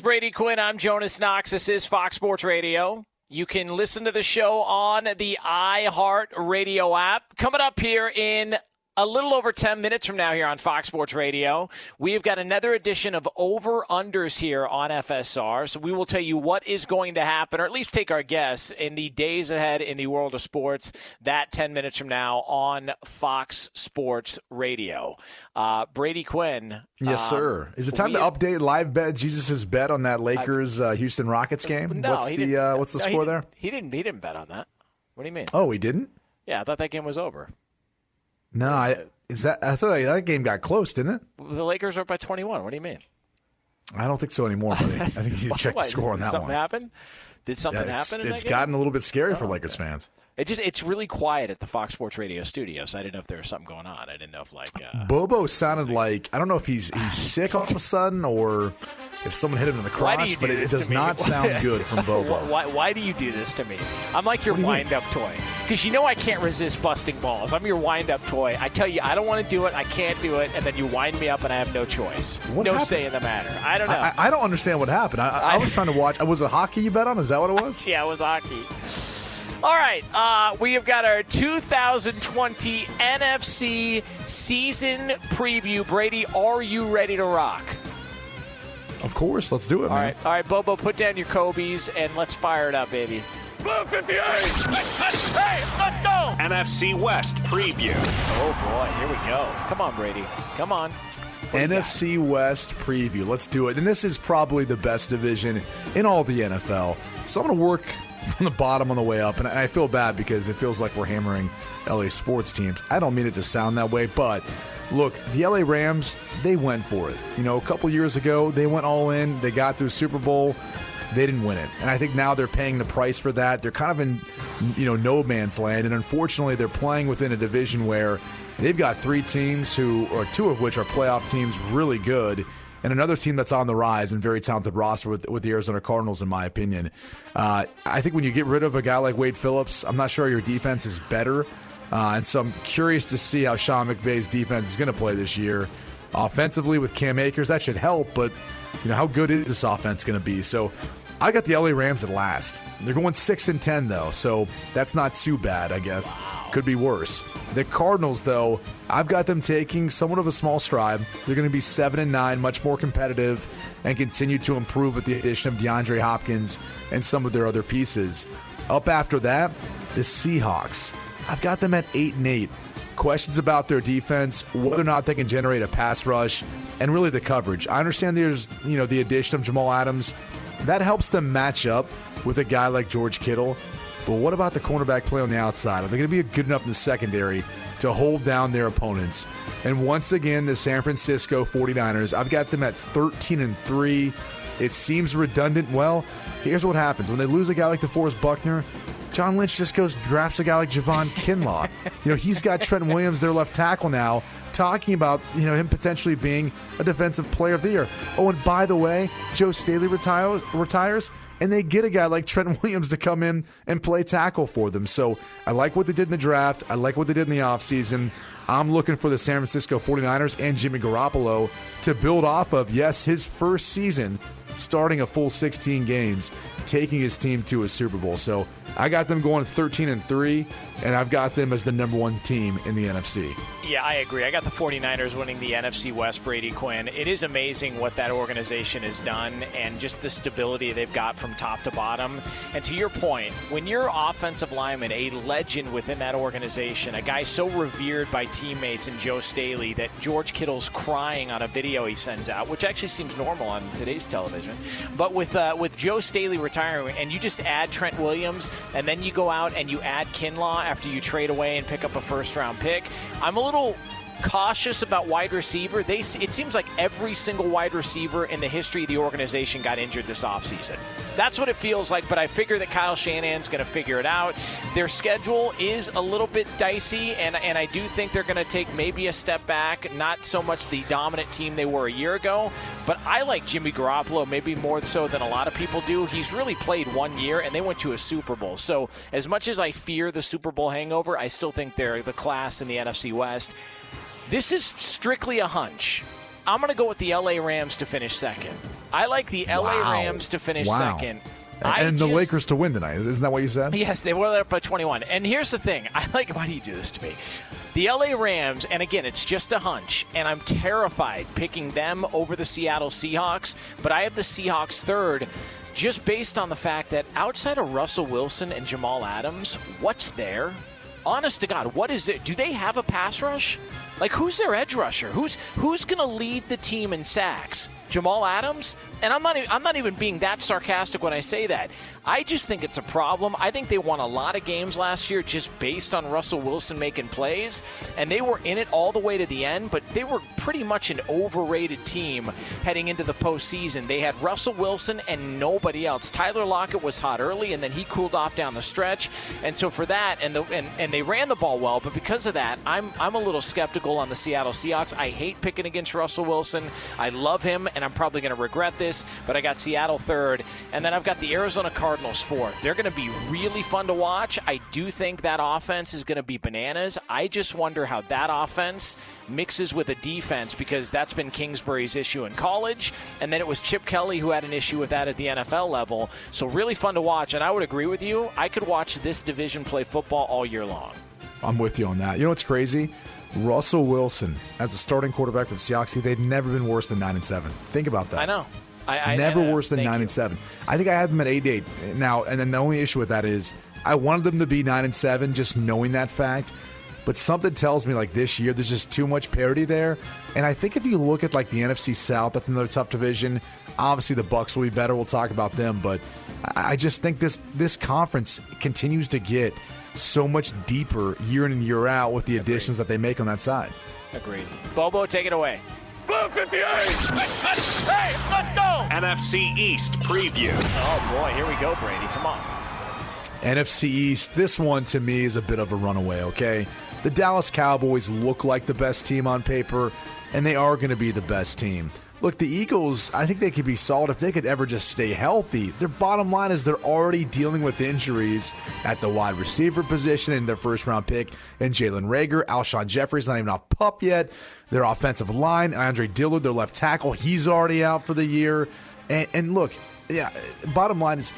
He's Brady Quinn. I'm Jonas Knox. This is Fox Sports Radio. You can listen to the show on the iHeart Radio app. Coming up here in a little over 10 minutes from now here on Fox Sports Radio, we've got another edition of Over Unders here on FSR. So we will tell you what is going to happen, or at least take our guess, in the days ahead in the world of sports. That 10 minutes from now on Fox Sports Radio. Uh, Brady Quinn. Yes, um, sir. Is it time to update live bet Jesus's bet on that Lakers uh, Houston Rockets game? No, what's he the uh, what's the no, he score didn't- there? He didn't. He didn't bet on that. What do you mean? Oh, he didn't. Yeah, I thought that game was over. No, I, is that I thought that game got close, didn't it? The Lakers are up by 21. What do you mean? I don't think so anymore, buddy. I think you check the score on did that something one. happen? Did something Yeah, it's happen? it's gotten a little bit scary for Oh, Lakers fans. It just it's really quiet at the Fox Sports Radio studios. so I didn't know if there was something going on. I didn't know if like uh, Bobo sounded like I don't know if he's he's sick all of a sudden or if someone hit him in the crotch, do but it, does not sound good from Bobo. Why, why do you do this to me? I'm like your wind up toy because you know I can't resist busting balls. I'm your wind up toy. I tell you I don't want to do it, I can't do it, and then you wind me up and I have no choice, What no happened? say in the matter. I don't know. I, I- I don't understand what happened. I, I, I was trying to watch. Was it hockey you bet on? Is that what it was? yeah, it was hockey. All right, uh, we have got our 2020 NFC season preview. Brady, are you ready to rock? Of course, let's do it, All man. right, all right, Bobo, put down your Kobe's and let's fire it up, baby. Blue 58. Hey, let's go! NFC West preview. Oh boy, here we go. Come on, Brady. Come on. NFC West preview. Let's do it. And this is probably the best division in all the NFL. So I'm going to work from the bottom on the way up. And I feel bad because it feels like we're hammering LA sports teams. I don't mean it to sound that way, but look, the LA Rams, they went for it. You know, a couple years ago, they went all in. They got to a Super Bowl. They didn't win it. And I think now they're paying the price for that. They're kind of in, you know, no man's land. And unfortunately, they're playing within a division where they've got three teams who, or two of which are playoff teams, really good and another team that's on the rise and very talented roster with, with the Arizona Cardinals, in my opinion. Uh, I think when you get rid of a guy like Wade Phillips, I'm not sure your defense is better. Uh, and so I'm curious to see how Sean McVay's defense is going to play this year. Offensively with Cam Akers, that should help, but you know how good is this offense going to be? So I got the LA Rams at last. They're going six and ten though, so that's not too bad, I guess. Could be worse. The Cardinals, though, I've got them taking somewhat of a small stride. They're going to be seven and nine, much more competitive, and continue to improve with the addition of DeAndre Hopkins and some of their other pieces. Up after that, the Seahawks. I've got them at eight and eight. Questions about their defense, whether or not they can generate a pass rush, and really the coverage. I understand there's you know the addition of Jamal Adams that helps them match up with a guy like George Kittle. But what about the cornerback play on the outside? Are they going to be good enough in the secondary to hold down their opponents? And once again, the San Francisco 49ers, I've got them at 13 and 3. It seems redundant. Well, here's what happens when they lose a guy like DeForest Buckner. John Lynch just goes drafts a guy like Javon Kinlaw. you know, he's got Trent Williams, their left tackle now, talking about you know him potentially being a defensive player of the year. Oh, and by the way, Joe Staley retires, retires, and they get a guy like Trent Williams to come in and play tackle for them. So I like what they did in the draft. I like what they did in the offseason. I'm looking for the San Francisco 49ers and Jimmy Garoppolo to build off of, yes, his first season starting a full 16 games, taking his team to a Super Bowl. So I got them going 13 and 3, and I've got them as the number one team in the NFC. Yeah, I agree. I got the 49ers winning the NFC West, Brady Quinn. It is amazing what that organization has done and just the stability they've got from top to bottom. And to your point, when you're offensive lineman, a legend within that organization, a guy so revered by teammates and Joe Staley that George Kittle's crying on a video he sends out, which actually seems normal on today's television. But with uh, with Joe Staley retiring, and you just add Trent Williams, and then you go out and you add Kinlaw after you trade away and pick up a first round pick, I'm a little cautious about wide receiver. They it seems like every single wide receiver in the history of the organization got injured this offseason. That's what it feels like, but I figure that Kyle Shanahan's going to figure it out. Their schedule is a little bit dicey, and, and I do think they're going to take maybe a step back, not so much the dominant team they were a year ago, but I like Jimmy Garoppolo maybe more so than a lot of people do. He's really played one year, and they went to a Super Bowl. So as much as I fear the Super Bowl hangover, I still think they're the class in the NFC West. This is strictly a hunch. I'm going to go with the LA Rams to finish second. I like the LA Wow. Rams to finish Wow. second. I And the just- Lakers to win tonight. Isn't that what you said? Yes, they were up by 21. And here's the thing. I like why do you do this to me? The LA Rams, and again, it's just a hunch, and I'm terrified picking them over the Seattle Seahawks, but I have the Seahawks third just based on the fact that outside of Russell Wilson and Jamal Adams, what's there? Honest to God, what is it? Do they have a pass rush? Like who's their edge rusher? Who's who's going to lead the team in sacks? Jamal Adams? And I'm not e- I'm not even being that sarcastic when I say that. I just think it's a problem. I think they won a lot of games last year just based on Russell Wilson making plays, and they were in it all the way to the end, but they were pretty much an overrated team heading into the postseason. They had Russell Wilson and nobody else. Tyler Lockett was hot early and then he cooled off down the stretch. And so for that and the and, and they ran the ball well, but because of that, I'm I'm a little skeptical on the Seattle Seahawks. I hate picking against Russell Wilson. I love him and I'm probably going to regret this, but I got Seattle third and then I've got the Arizona Cardinals fourth. They're going to be really fun to watch. I do think that offense is going to be bananas. I just wonder how that offense mixes with a defense because that's been Kingsbury's issue in college and then it was Chip Kelly who had an issue with that at the NFL level. So really fun to watch and I would agree with you. I could watch this division play football all year long. I'm with you on that. You know what's crazy? Russell Wilson as a starting quarterback for the Seahawks, they've never been worse than nine and seven. Think about that. I know. I, I never I- worse than nine you. and seven. I think I had them at eight eight now, and then the only issue with that is I wanted them to be nine and seven, just knowing that fact. But something tells me like this year, there's just too much parity there. And I think if you look at like the NFC South, that's another tough division. Obviously, the Bucks will be better. We'll talk about them, but I I just think this this conference continues to get so much deeper year in and year out with the additions that they make on that side. Agreed. Bobo, take it away. Blue 58! Hey, let's go! NFC East preview. Oh boy, here we go, Brady. Come on. NFC East, this one to me is a bit of a runaway, okay? The Dallas Cowboys look like the best team on paper, and they are going to be the best team. Look, the Eagles, I think they could be solid if they could ever just stay healthy. Their bottom line is they're already dealing with injuries at the wide receiver position in their first round pick, and Jalen Reagor, Alshon Jeffery's not even off pup yet. Their offensive line, Andre Dillard, their left tackle, he's already out for the year. And, and look, yeah, bottom line is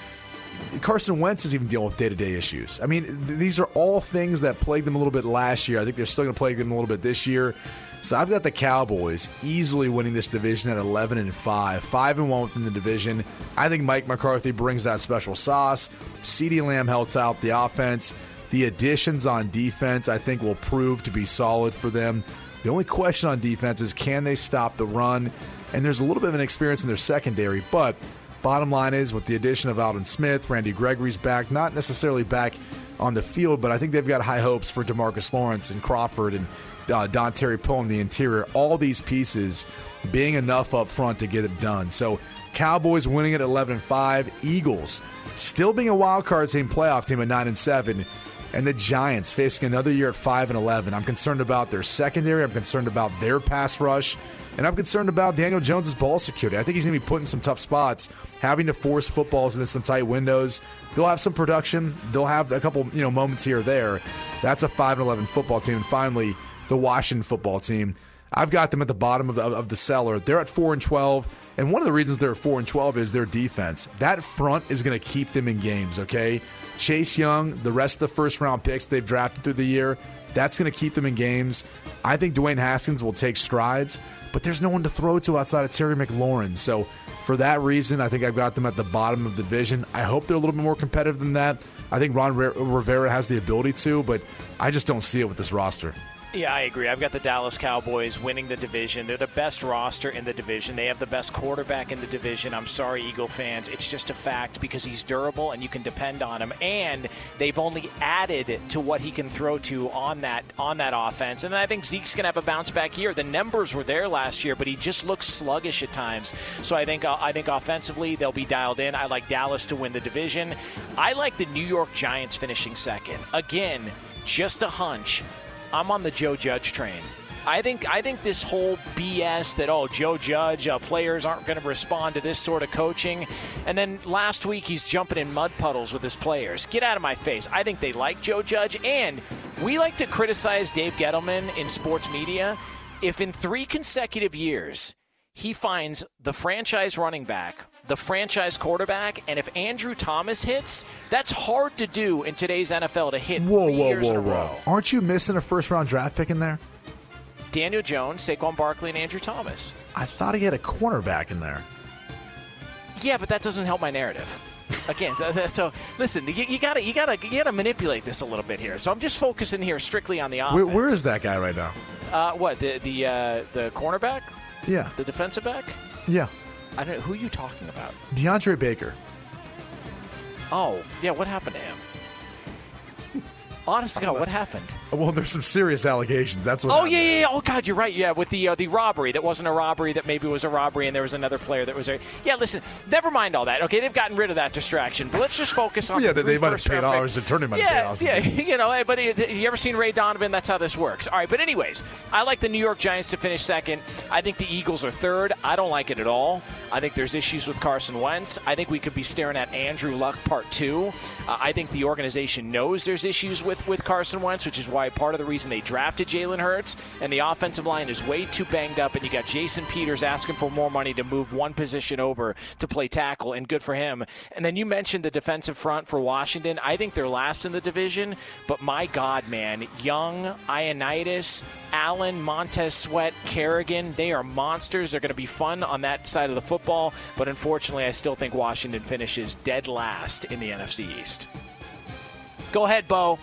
Carson Wentz is even dealing with day to day issues. I mean, th- these are all things that plagued them a little bit last year. I think they're still going to plague them a little bit this year. So I've got the Cowboys easily winning this division at 11 and 5, 5 and 1 within the division. I think Mike McCarthy brings that special sauce. CeeDee Lamb helps out the offense. The additions on defense, I think, will prove to be solid for them. The only question on defense is can they stop the run? And there's a little bit of an experience in their secondary, but Bottom line is, with the addition of Aldon Smith, Randy Gregory's back, not necessarily back on the field, but I think they've got high hopes for Demarcus Lawrence and Crawford and uh, Dontari in the interior. All these pieces being enough up front to get it done. So, Cowboys winning at 11 and 5, Eagles still being a wild card team, playoff team at 9 and 7 and the Giants facing another year at 5 and 11. I'm concerned about their secondary, I'm concerned about their pass rush, and I'm concerned about Daniel Jones's ball security. I think he's going to be put in some tough spots, having to force footballs into some tight windows. They'll have some production, they'll have a couple, you know, moments here or there. That's a 5 and 11 football team. And finally, the Washington football team. I've got them at the bottom of the, of the cellar. They're at 4 and 12. And one of the reasons they're at 4 and 12 is their defense. That front is going to keep them in games, okay? Chase Young, the rest of the first round picks they've drafted through the year, that's going to keep them in games. I think Dwayne Haskins will take strides, but there's no one to throw to outside of Terry McLaurin. So for that reason, I think I've got them at the bottom of the division. I hope they're a little bit more competitive than that. I think Ron Rivera has the ability to, but I just don't see it with this roster. Yeah, I agree. I've got the Dallas Cowboys winning the division. They're the best roster in the division. They have the best quarterback in the division. I'm sorry, Eagle fans. It's just a fact because he's durable and you can depend on him. And they've only added to what he can throw to on that on that offense. And I think Zeke's gonna have a bounce back year. The numbers were there last year, but he just looks sluggish at times. So I think I think offensively they'll be dialed in. I like Dallas to win the division. I like the New York Giants finishing second. Again, just a hunch. I'm on the Joe Judge train. I think I think this whole BS that oh Joe Judge uh, players aren't going to respond to this sort of coaching, and then last week he's jumping in mud puddles with his players. Get out of my face! I think they like Joe Judge, and we like to criticize Dave Gettleman in sports media. If in three consecutive years he finds the franchise running back, the franchise quarterback, and if Andrew Thomas hits, that's hard to do in today's NFL to hit Whoa, whoa, whoa, whoa. Aren't you missing a first round draft pick in there? Daniel Jones, Saquon Barkley, and Andrew Thomas. I thought he had a cornerback in there. Yeah, but that doesn't help my narrative. Again, so listen, you, you gotta, you gotta, you gotta manipulate this a little bit here. So I'm just focusing here strictly on the offense. Where, where is that guy right now? Uh, what the the uh, the cornerback, Yeah. the defensive back? Yeah. I don't. Who are you talking about? DeAndre Baker. Oh, yeah. What happened to him? Honest to God, what happened? Well, there's some serious allegations. That's what. Oh yeah, yeah, yeah. Oh God, you're right. Yeah, with the uh, the robbery that wasn't a robbery that maybe was a robbery, and there was another player that was a. Yeah, listen. Never mind all that. Okay, they've gotten rid of that distraction, but let's just focus on. yeah, the they, might have paid dollars. The attorney might have paid Yeah, yeah, you know, hey, but you ever seen Ray Donovan? That's how this works. All right, but anyways, I like the New York Giants to finish second. I think the Eagles are third. I don't like it at all. I think there's issues with Carson Wentz. I think we could be staring at Andrew Luck Part Two. Uh, I think the organization knows there's issues with with Carson Wentz, which is why part of the reason they drafted Jalen Hurts. And the offensive line is way too banged up, and you got Jason Peters asking for more money to move one position over to play tackle, and good for him. And then you mentioned the defensive front for Washington. I think they're last in the division, but my God, man, Young, Ioannidis, Allen, Montez Sweat, Kerrigan, they are monsters. They're going to be fun on that side of the football, but unfortunately, I still think Washington finishes dead last in the NFC East. Go ahead, Bo.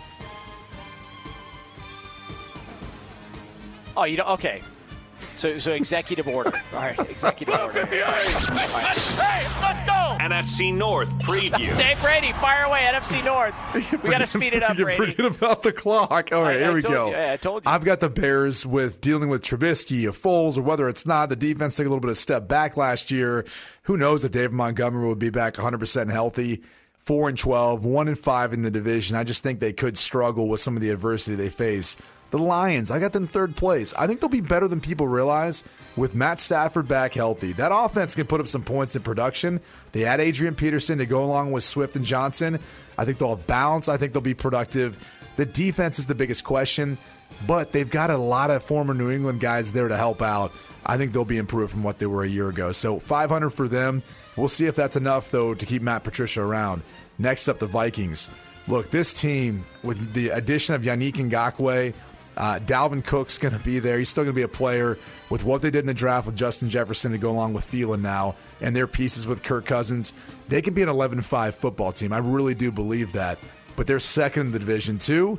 Oh, you don't. Okay. So, so executive order. All right, executive order. Hey, let's go! NFC North preview. Dave Brady, fire away, NFC North. We got to speed it up, You're Brady. forgetting about the clock. All right, I- here I we go. you. Yeah, I told you. I've got the Bears with dealing with Trubisky, or Foles, or whether it's not. The defense took a little bit of step back last year. Who knows if David Montgomery will be back 100% healthy? Four and 12, one and five in the division. I just think they could struggle with some of the adversity they face. The Lions, I got them third place. I think they'll be better than people realize with Matt Stafford back healthy. That offense can put up some points in production. They add Adrian Peterson to go along with Swift and Johnson. I think they'll have balance. I think they'll be productive. The defense is the biggest question, but they've got a lot of former New England guys there to help out. I think they'll be improved from what they were a year ago. So 500 for them. We'll see if that's enough, though, to keep Matt Patricia around. Next up, the Vikings. Look, this team, with the addition of Yannick Ngakoue, uh, Dalvin Cook's going to be there. He's still going to be a player with what they did in the draft with Justin Jefferson to go along with Thielen now and their pieces with Kirk Cousins. They can be an 11 5 football team. I really do believe that. But they're second in the division, too.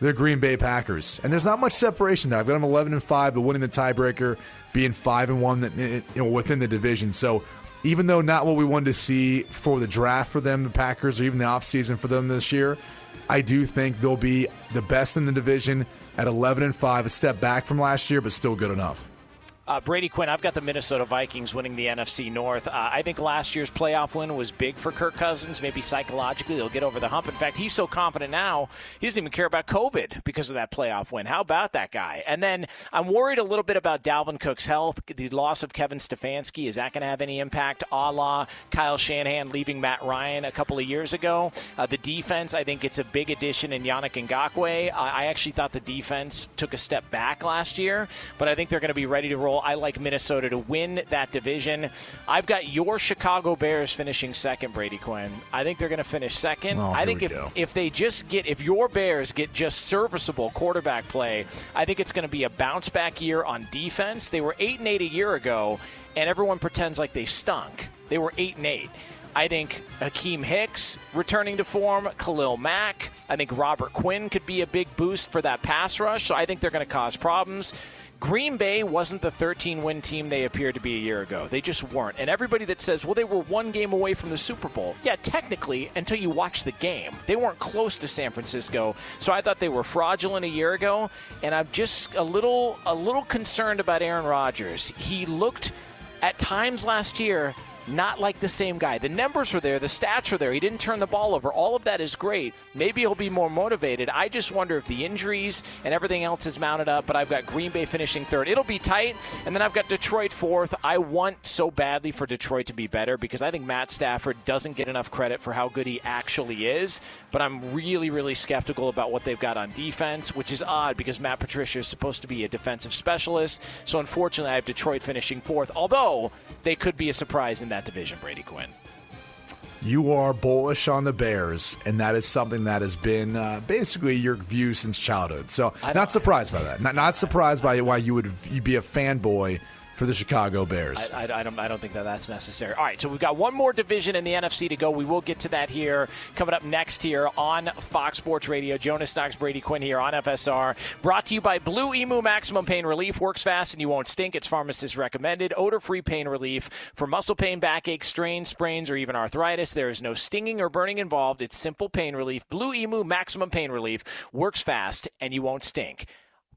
They're Green Bay Packers, and there's not much separation there. I've got them 11 and five, but winning the tiebreaker, being five and one, you know, within the division. So, even though not what we wanted to see for the draft for them, the Packers, or even the offseason for them this year, I do think they'll be the best in the division at 11 and five, a step back from last year, but still good enough. Uh, Brady Quinn, I've got the Minnesota Vikings winning the NFC North. Uh, I think last year's playoff win was big for Kirk Cousins. Maybe psychologically they'll get over the hump. In fact, he's so confident now he doesn't even care about COVID because of that playoff win. How about that guy? And then I'm worried a little bit about Dalvin Cook's health. The loss of Kevin Stefanski is that going to have any impact? A la Kyle Shanahan leaving Matt Ryan a couple of years ago. Uh, the defense, I think it's a big addition in Yannick Ngakoue. I actually thought the defense took a step back last year, but I think they're going to be ready to roll. I like Minnesota to win that division. I've got your Chicago Bears finishing second, Brady Quinn. I think they're going to finish second. Oh, I think if, go. if they just get, if your Bears get just serviceable quarterback play, I think it's going to be a bounce back year on defense. They were 8 and 8 a year ago, and everyone pretends like they stunk. They were 8 and 8. I think Akiem Hicks returning to form, Khalil Mack. I think Robert Quinn could be a big boost for that pass rush. So I think they're going to cause problems. Green Bay wasn't the 13 win team they appeared to be a year ago. They just weren't. And everybody that says, well, they were one game away from the Super Bowl. Yeah, technically, until you watch the game. They weren't close to San Francisco. So I thought they were fraudulent a year ago. And I'm just a little a little concerned about Aaron Rodgers. He looked at times last year not like the same guy. The numbers were there, the stats were there. He didn't turn the ball over. All of that is great. Maybe he'll be more motivated. I just wonder if the injuries and everything else is mounted up. But I've got Green Bay finishing third. It'll be tight. And then I've got Detroit fourth. I want so badly for Detroit to be better because I think Matt Stafford doesn't get enough credit for how good he actually is. But I'm really, really skeptical about what they've got on defense, which is odd because Matt Patricia is supposed to be a defensive specialist. So unfortunately, I have Detroit finishing fourth, although they could be a surprise in that division, Brady Quinn. You are bullish on the Bears, and that is something that has been uh, basically your view since childhood. So, not surprised by that. Not, not surprised by why you would be a fanboy for the Chicago Bears. I, I, I don't, I don't think that that's necessary. All right, so we've got one more division in the NFC to go. We will get to that here coming up next here on Fox Sports Radio. Jonas Knox, Brady Quinn here on FSR. Brought to you by Blue Emu Maximum Pain Relief. Works fast and you won't stink. It's pharmacist recommended. Odor free pain relief for muscle pain, backache, strains, sprains, or even arthritis. There is no stinging or burning involved. It's simple pain relief. Blue Emu Maximum Pain Relief works fast and you won't stink.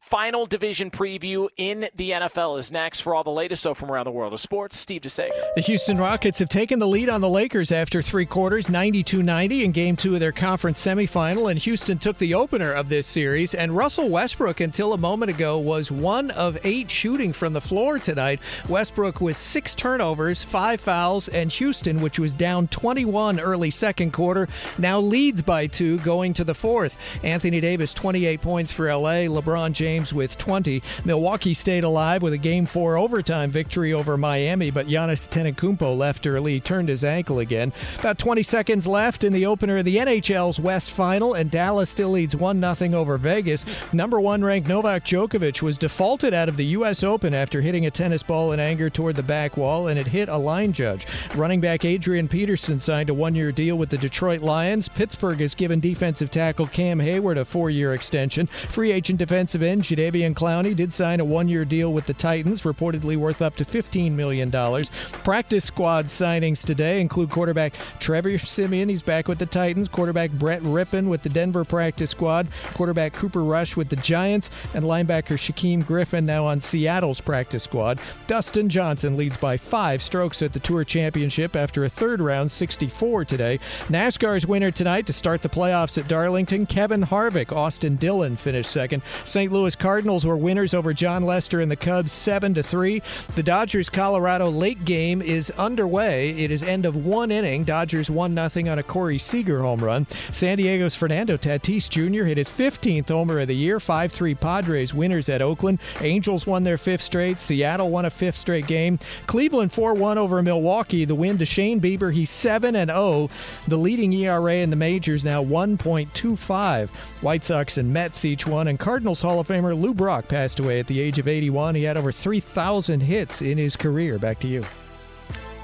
Final division preview in the NFL is next for all the latest so from around the world of sports. Steve DeSager. The Houston Rockets have taken the lead on the Lakers after three quarters, 92 90 in game two of their conference semifinal. And Houston took the opener of this series. And Russell Westbrook, until a moment ago, was one of eight shooting from the floor tonight. Westbrook with six turnovers, five fouls, and Houston, which was down 21 early second quarter, now leads by two going to the fourth. Anthony Davis, 28 points for LA. LeBron James with 20. Milwaukee stayed alive with a game four overtime victory over Miami, but Giannis Antetokounmpo left early. Turned his ankle again. About 20 seconds left in the opener of the NHL's West Final, and Dallas still leads 1 0 over Vegas. Number one ranked Novak Djokovic was defaulted out of the U.S. Open after hitting a tennis ball in anger toward the back wall, and it hit a line judge. Running back Adrian Peterson signed a one year deal with the Detroit Lions. Pittsburgh has given defensive tackle Cam Hayward a four year extension. Free agent defensive end, Jadeveon Clowney did sign a one-year deal with the Titans, reportedly worth up to $15 million. Practice squad signings today include quarterback Trevor Siemian, he's back with the Titans, quarterback Brett Rypien with the Denver practice squad, quarterback Cooper Rush with the Giants, and linebacker Shaquem Griffin now on Seattle's practice squad. Dustin Johnson leads by five strokes at the Tour Championship after a third round 64 today. NASCAR's winner tonight to start the playoffs at Darlington, Kevin Harvick. Austin Dillon finished second. St. Louis Cardinals were winners over Jon Lester and the Cubs 7 to 3. The Dodgers Colorado late game is underway. It is end of one inning. Dodgers 1 0 on a Corey Seager home run. San Diego's Fernando Tatis Jr. hit his 15th homer of the year. 5 3 Padres winners at Oakland. Angels won their fifth straight. Seattle won a fifth straight game. Cleveland 4 1 over Milwaukee. The win to Shane Bieber. He's 7 and 0. The leading ERA in the majors now 1.25. White Sox and Mets each one. And Cardinals Hall of Lou Brock passed away at the age of 81. He had over 3,000 hits in his career. Back to you.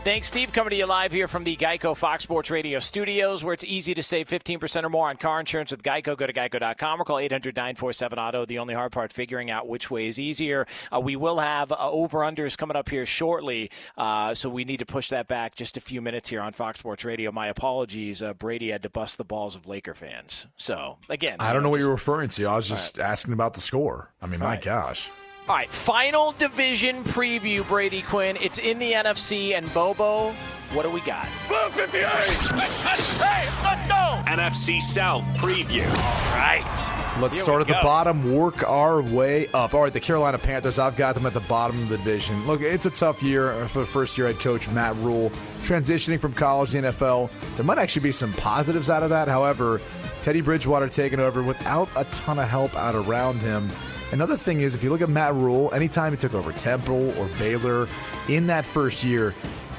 Thanks, Steve. Coming to you live here from the Geico Fox Sports Radio studios, where it's easy to save 15% or more on car insurance with Geico. Go to geico.com or call 800 947 Auto. The only hard part, figuring out which way is easier. Uh, we will have uh, over unders coming up here shortly, uh, so we need to push that back just a few minutes here on Fox Sports Radio. My apologies. Uh, Brady had to bust the balls of Laker fans. So, again, I don't know what you're referring to. I was just asking about the score. I mean, my right. gosh. All right, final division preview, Brady Quinn. It's in the NFC, and Bobo, what do we got? Blue 58! Hey, let's go! NFC South preview. All right. Let's Here start we at the bottom, work our way up. All right, the Carolina Panthers, I've got them at the bottom of the division. Look, it's a tough year for first year head coach Matt Rhule, transitioning from college to the NFL. There might actually be some positives out of that. However, Teddy Bridgewater taking over without a ton of help out around him. Another thing is, if you look at Matt Rhule, anytime he took over Temple or Baylor in that first year,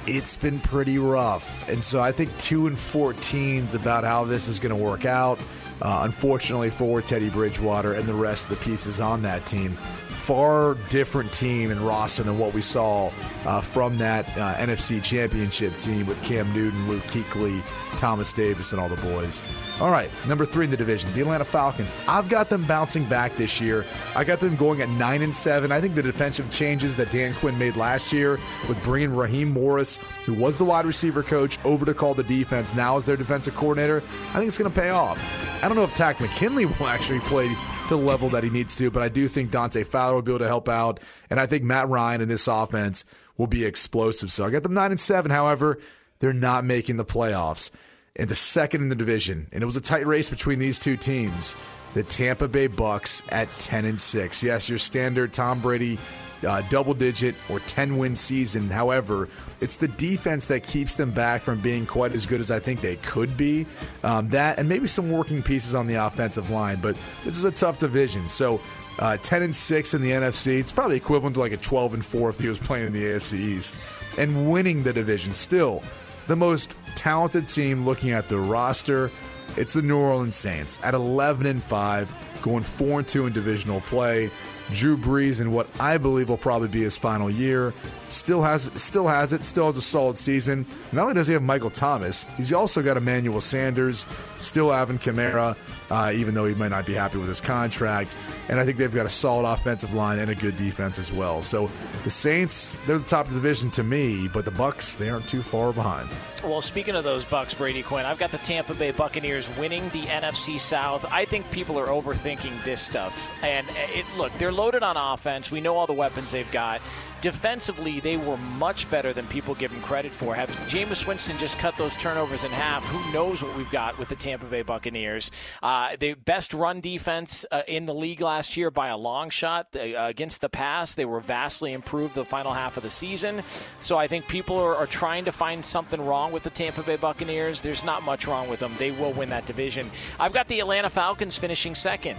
it's been pretty rough. And so I think 2 and 14 is about how this is going to work out. Uh, unfortunately for Teddy Bridgewater and the rest of the pieces on that team. Far different team and roster than what we saw uh, from that uh, NFC Championship team with Cam Newton, Luke Kuechly, Thomas Davis, and all the boys. All right, number three in the division, the Atlanta Falcons. I've got them bouncing back this year. I got them going at nine and seven. I think the defensive changes that Dan Quinn made last year with bringing Raheem Morris, who was the wide receiver coach, over to call the defense, now as their defensive coordinator, I think it's going to pay off. I don't know if Takk McKinley will actually play to the level that he needs to, but I do think Dante Fowler will be able to help out, and I think Matt Ryan in this offense will be explosive. So I got them nine and seven. However, they're not making the playoffs. And the second in the division, and it was a tight race between these two teams. The Tampa Bay Bucks at ten and six. Yes, your standard Tom Brady uh, double digit or 10 win season. However, it's the defense that keeps them back from being quite as good as I think they could be. Um, that and maybe some working pieces on the offensive line, but this is a tough division. So, uh, 10 and 6 in the NFC, it's probably equivalent to like a 12 and 4 if he was playing in the AFC East. And winning the division, still the most talented team looking at the roster. It's the New Orleans Saints at 11 and 5, going 4 and 2 in divisional play. Drew Brees in what I believe will probably be his final year. Still has still has it, still has a solid season. Not only does he have Michael Thomas, he's also got Emmanuel Sanders, still Alvin Kamara, uh, even though he might not be happy with his contract. And I think they've got a solid offensive line and a good defense as well. So the Saints, they're the top of the division to me, but the Bucks, they aren't too far behind. Well, speaking of those Bucks, Brady Quinn, I've got the Tampa Bay Buccaneers winning the NFC South. I think people are overthinking this stuff. And it, look, they're loaded on offense. We know all the weapons they've got. Defensively, they were much better than people give them credit for. Have Jameis Winston just cut those turnovers in half? Who knows what we've got with the Tampa Bay Buccaneers? Uh, the best run defense uh, in the league last year by a long shot They, uh, against the pass. They were vastly improved the final half of the season. So I think people are, are trying to find something wrong with the Tampa Bay Buccaneers. There's not much wrong with them. They will win that division. I've got the Atlanta Falcons finishing second.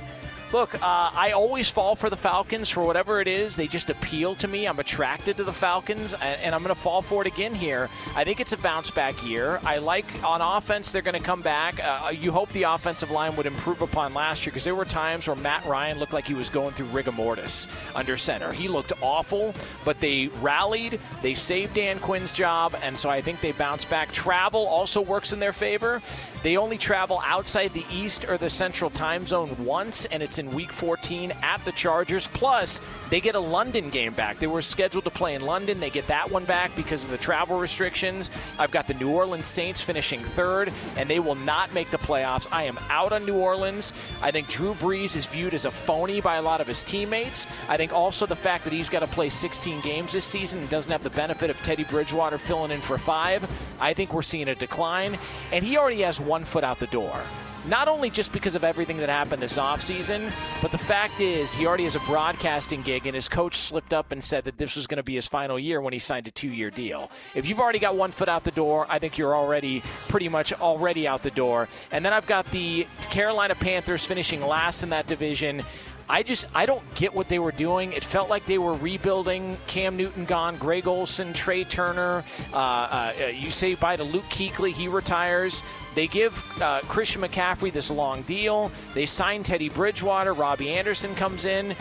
Look, uh, I always fall for the Falcons for whatever it is. They just appeal to me. I'm attracted to the Falcons, and, and I'm going to fall for it again here. I think it's a bounce back year. I like on offense, they're going to come back. Uh, you hope the offensive line would improve upon last year because there were times where Matt Ryan looked like he was going through rigor mortis under center. He looked awful, but they rallied. They saved Dan Quinn's job, and so I think they bounce back. Travel also works in their favor. They only travel outside the East or the Central time zone once, and it's Jets in Week 14 at the Chargers. Plus, they get a London game back. They were scheduled to play in London. They get that one back because of the travel restrictions. I've got the New Orleans Saints finishing third, and they will not make the playoffs. I am out on New Orleans. I think Drew Brees is viewed as a phony by a lot of his teammates. I think also the fact that he's got to play 16 games this season and doesn't have the benefit of Teddy Bridgewater filling in for five. I think we're seeing a decline, and he already has one foot out the door. Not only just because of everything that happened this offseason, but the fact is he already has a broadcasting gig, and his coach slipped up and said that this was going to be his final year when he signed a two-year deal. If you've already got one foot out the door, I think you're already pretty much already out the door. And then I've got the Carolina Panthers finishing last in that division. I just I don't get what they were doing. It felt like they were rebuilding. Cam Newton gone, Greg Olsen, Trai Turner. Uh, uh, you say bye to Luke Kuechly, he retires. They give uh, Christian McCaffrey this long deal. They sign Teddy Bridgewater. Robby Anderson comes in.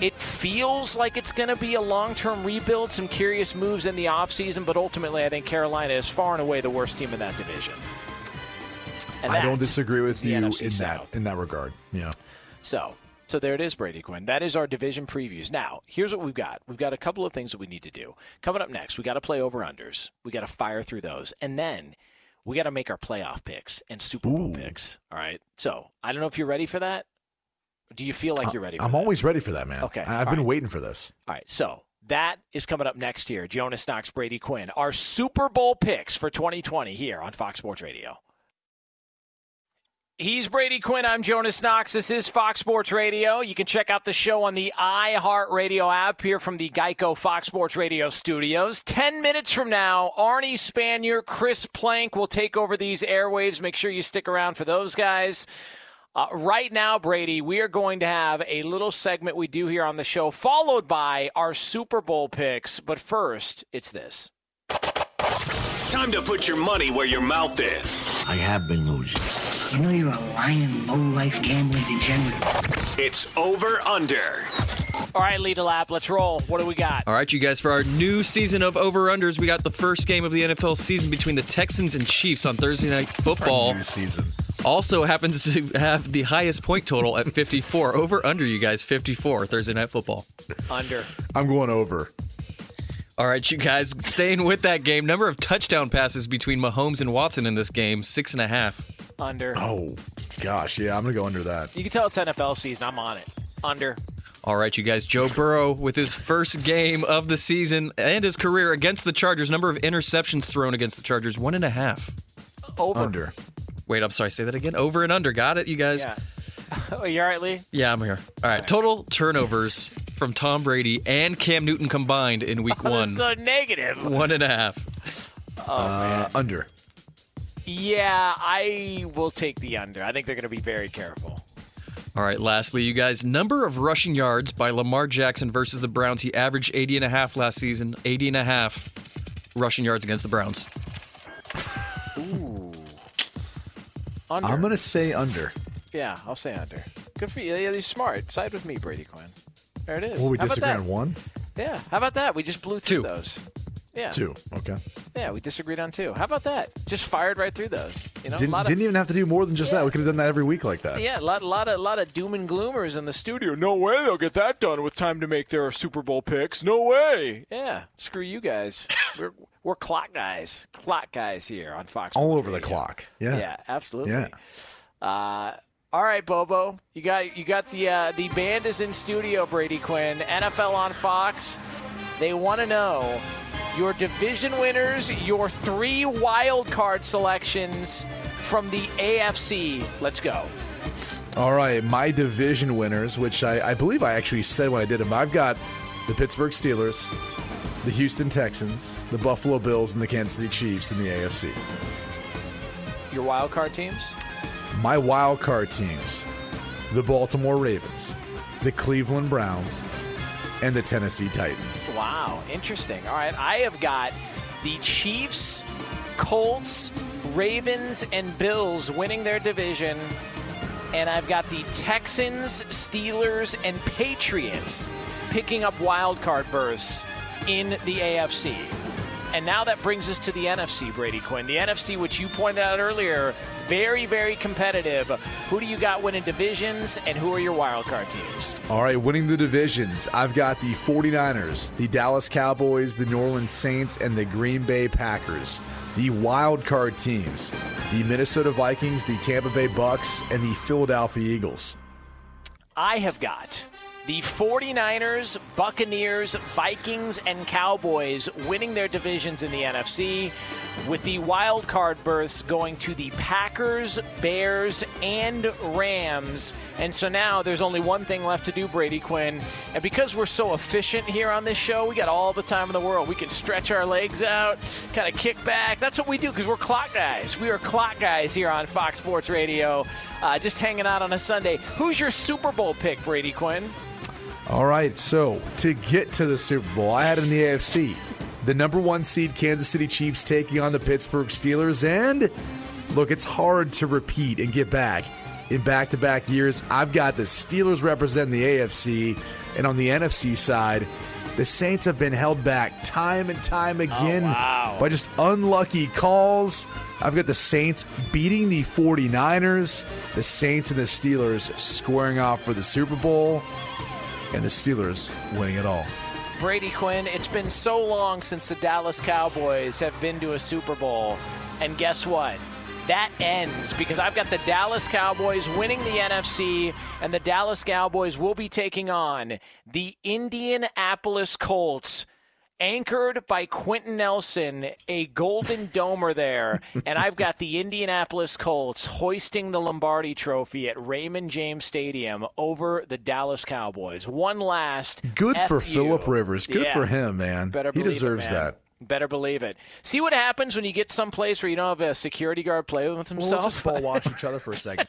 It feels like it's going to be a long term rebuild, some curious moves in the offseason, but ultimately, I think Carolina is far and away the worst team in that division. And I don't disagree with you in that in that regard. Yeah. So, so there it is, Brady Quinn. That is our division previews. Now, here's what we've got. We've got a couple of things that we need to do. Coming up next, we got to play over unders. We got to fire through those, and then we got to make our playoff picks and Super Bowl picks. All right. So I don't know if you're ready for that. Do you feel like you're ready? For I'm that? always ready for that, man. Okay, I've been right. waiting for this. All right, so that is coming up next year. Jonas Knox, Brady Quinn, our Super Bowl picks for 2020 here on Fox Sports Radio. He's Brady Quinn. I'm Jonas Knox. This is Fox Sports Radio. You can check out the show on the iHeartRadio app here from the Geico Fox Sports Radio studios. Ten minutes from now, Arnie Spanier, Chris Plank will take over these airwaves. Make sure you stick around for those guys. Uh, right now, Brady, we are going to have a little segment we do here on the show, followed by our Super Bowl picks. But first, it's this. Time to put your money where your mouth is. I have been losing. You know you're a lying, low-life gambling degenerate. It's over under. All right, lead a lap. Let's roll. What do we got? All right, you guys, for our new season of Over Unders, we got the first game of the NFL season between the Texans and Chiefs on Thursday Night Football. season. Also happens to have the highest point total at 54. Over Under, you guys, 54 Thursday Night Football. Under. I'm going over. All right, you guys, staying with that game. Number of touchdown passes between Mahomes and Watson in this game, six and a half. Under. Oh, gosh. Yeah, I'm going to go under that. You can tell it's NFL season. I'm on it. Under. All right, you guys. Joe Burrow with his first game of the season and his career against the Chargers. Number of interceptions thrown against the Chargers, one and a half. Over. Under. Wait, I'm sorry. Say that again. Over and under. Got it, you guys. Yeah. oh, you all right, Lee? Yeah, I'm here. All right. Total turnovers from Tom Brady and Cam Newton combined in Week One. so negative. One and a half. Oh, Uh, under. Yeah, I will take the under. I think they're going to be very careful. All right. Lastly, you guys, number of rushing yards by Lamar Jackson versus the Browns. He averaged 80 and a half last season. 80 and a half rushing yards against the Browns. Ooh. Under. I'm going to say under. Yeah, I'll say under. Good for you. Yeah, you're smart. Side with me, Brady Quinn. There it is. Well, we How disagree on one? Yeah. How about that? We just blew through Two. those. Yeah. Two. Okay. Yeah, we disagreed on two. How about that? Just fired right through those. You know, Didn't, of, didn't even have to do more than just that. We could have done that every week like that. Yeah, a lot, lot of, lot of doom and gloomers in the studio. No way they'll get that done with time to make their Super Bowl picks. No way. Yeah, screw you guys. we're we're clock guys, clock guys here on Fox. All over the clock. Yeah. yeah, absolutely. Yeah. Uh, all right, Bobo, you got you got the uh, the band is in studio. Brady Quinn, NFL on Fox. They want to know your division winners, your three wild card selections from the AFC. Let's go. All right, my division winners, which I, I believe I actually said when I did them. I've got the Pittsburgh Steelers, the Houston Texans, the Buffalo Bills, and the Kansas City Chiefs in the AFC. Your wild card teams. My wild card teams: the Baltimore Ravens, the Cleveland Browns, and the Tennessee Titans. Wow, interesting. All right, I have got the Chiefs, Colts, Ravens, and Bills winning their division. And I've got the Texans, Steelers, and Patriots picking up wild card berths in the AFC. And now that brings us to the NFC, Brady Quinn. The NFC, which you pointed out earlier, very, very competitive. Who do you got winning divisions, and who are your wild card teams? All right, winning the divisions. I've got the 49ers, the Dallas Cowboys, the New Orleans Saints, and the Green Bay Packers. The wild card teams, the Minnesota Vikings, the Tampa Bay Bucks, and the Philadelphia Eagles. I have got the 49ers, Buccaneers, Vikings, and Cowboys winning their divisions in the NFC, with the wild card berths going to the Packers, Bears, and Rams. And so now there's only one thing left to do, Brady Quinn. And because we're so efficient here on this show, we got all the time in the world. We can stretch our legs out, kind of kick back. That's what we do because we're clock guys. We are clock guys here on Fox Sports Radio, uh, just hanging out on a Sunday. Who's your Super Bowl pick, Brady Quinn? All right, so to get to the Super Bowl, I had in the AFC the number one seed Kansas City Chiefs taking on the Pittsburgh Steelers. And look, it's hard to repeat and get back in back to back years. I've got the Steelers representing the AFC, and on the NFC side, the Saints have been held back time and time oh, again oh, wow. by just unlucky calls. I've got the Saints beating the 49ers, the Saints and the Steelers squaring off for the Super Bowl and the Steelers winning it all. Brady Quinn, it's been so long since the Dallas Cowboys have been to a Super Bowl. And guess what? That ends because I've got the Dallas Cowboys winning the NFC, and the Dallas Cowboys will be taking on the Indianapolis Colts anchored by Quenton Nelson, a golden domer there. and I've got the Indianapolis Colts hoisting the Lombardi trophy at Raymond James Stadium over the Dallas Cowboys. One last. Good F for. Philip Rivers. Good Yeah. for him, man. Better he believe it, deserves man. that. Better believe it. See what happens when you get someplace where you don't have a security guard play with Well, himself. let's just ball watch each other for a second.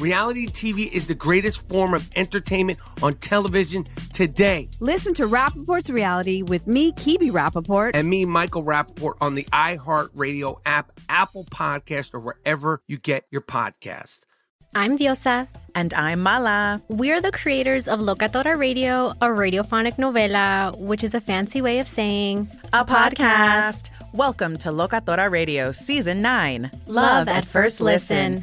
Reality TV is the greatest form of entertainment on television today. Listen to Rapaport's reality with me, Kibi Rapaport. And me, Michael Rapaport, on the iHeartRadio app, Apple Podcast, or wherever you get your podcast. I'm Diosa. And I'm Mala. We're the creators of Locatora Radio, a radiophonic novela, which is a fancy way of saying a podcast. Welcome to Locatora Radio Season 9 Love at First Listen.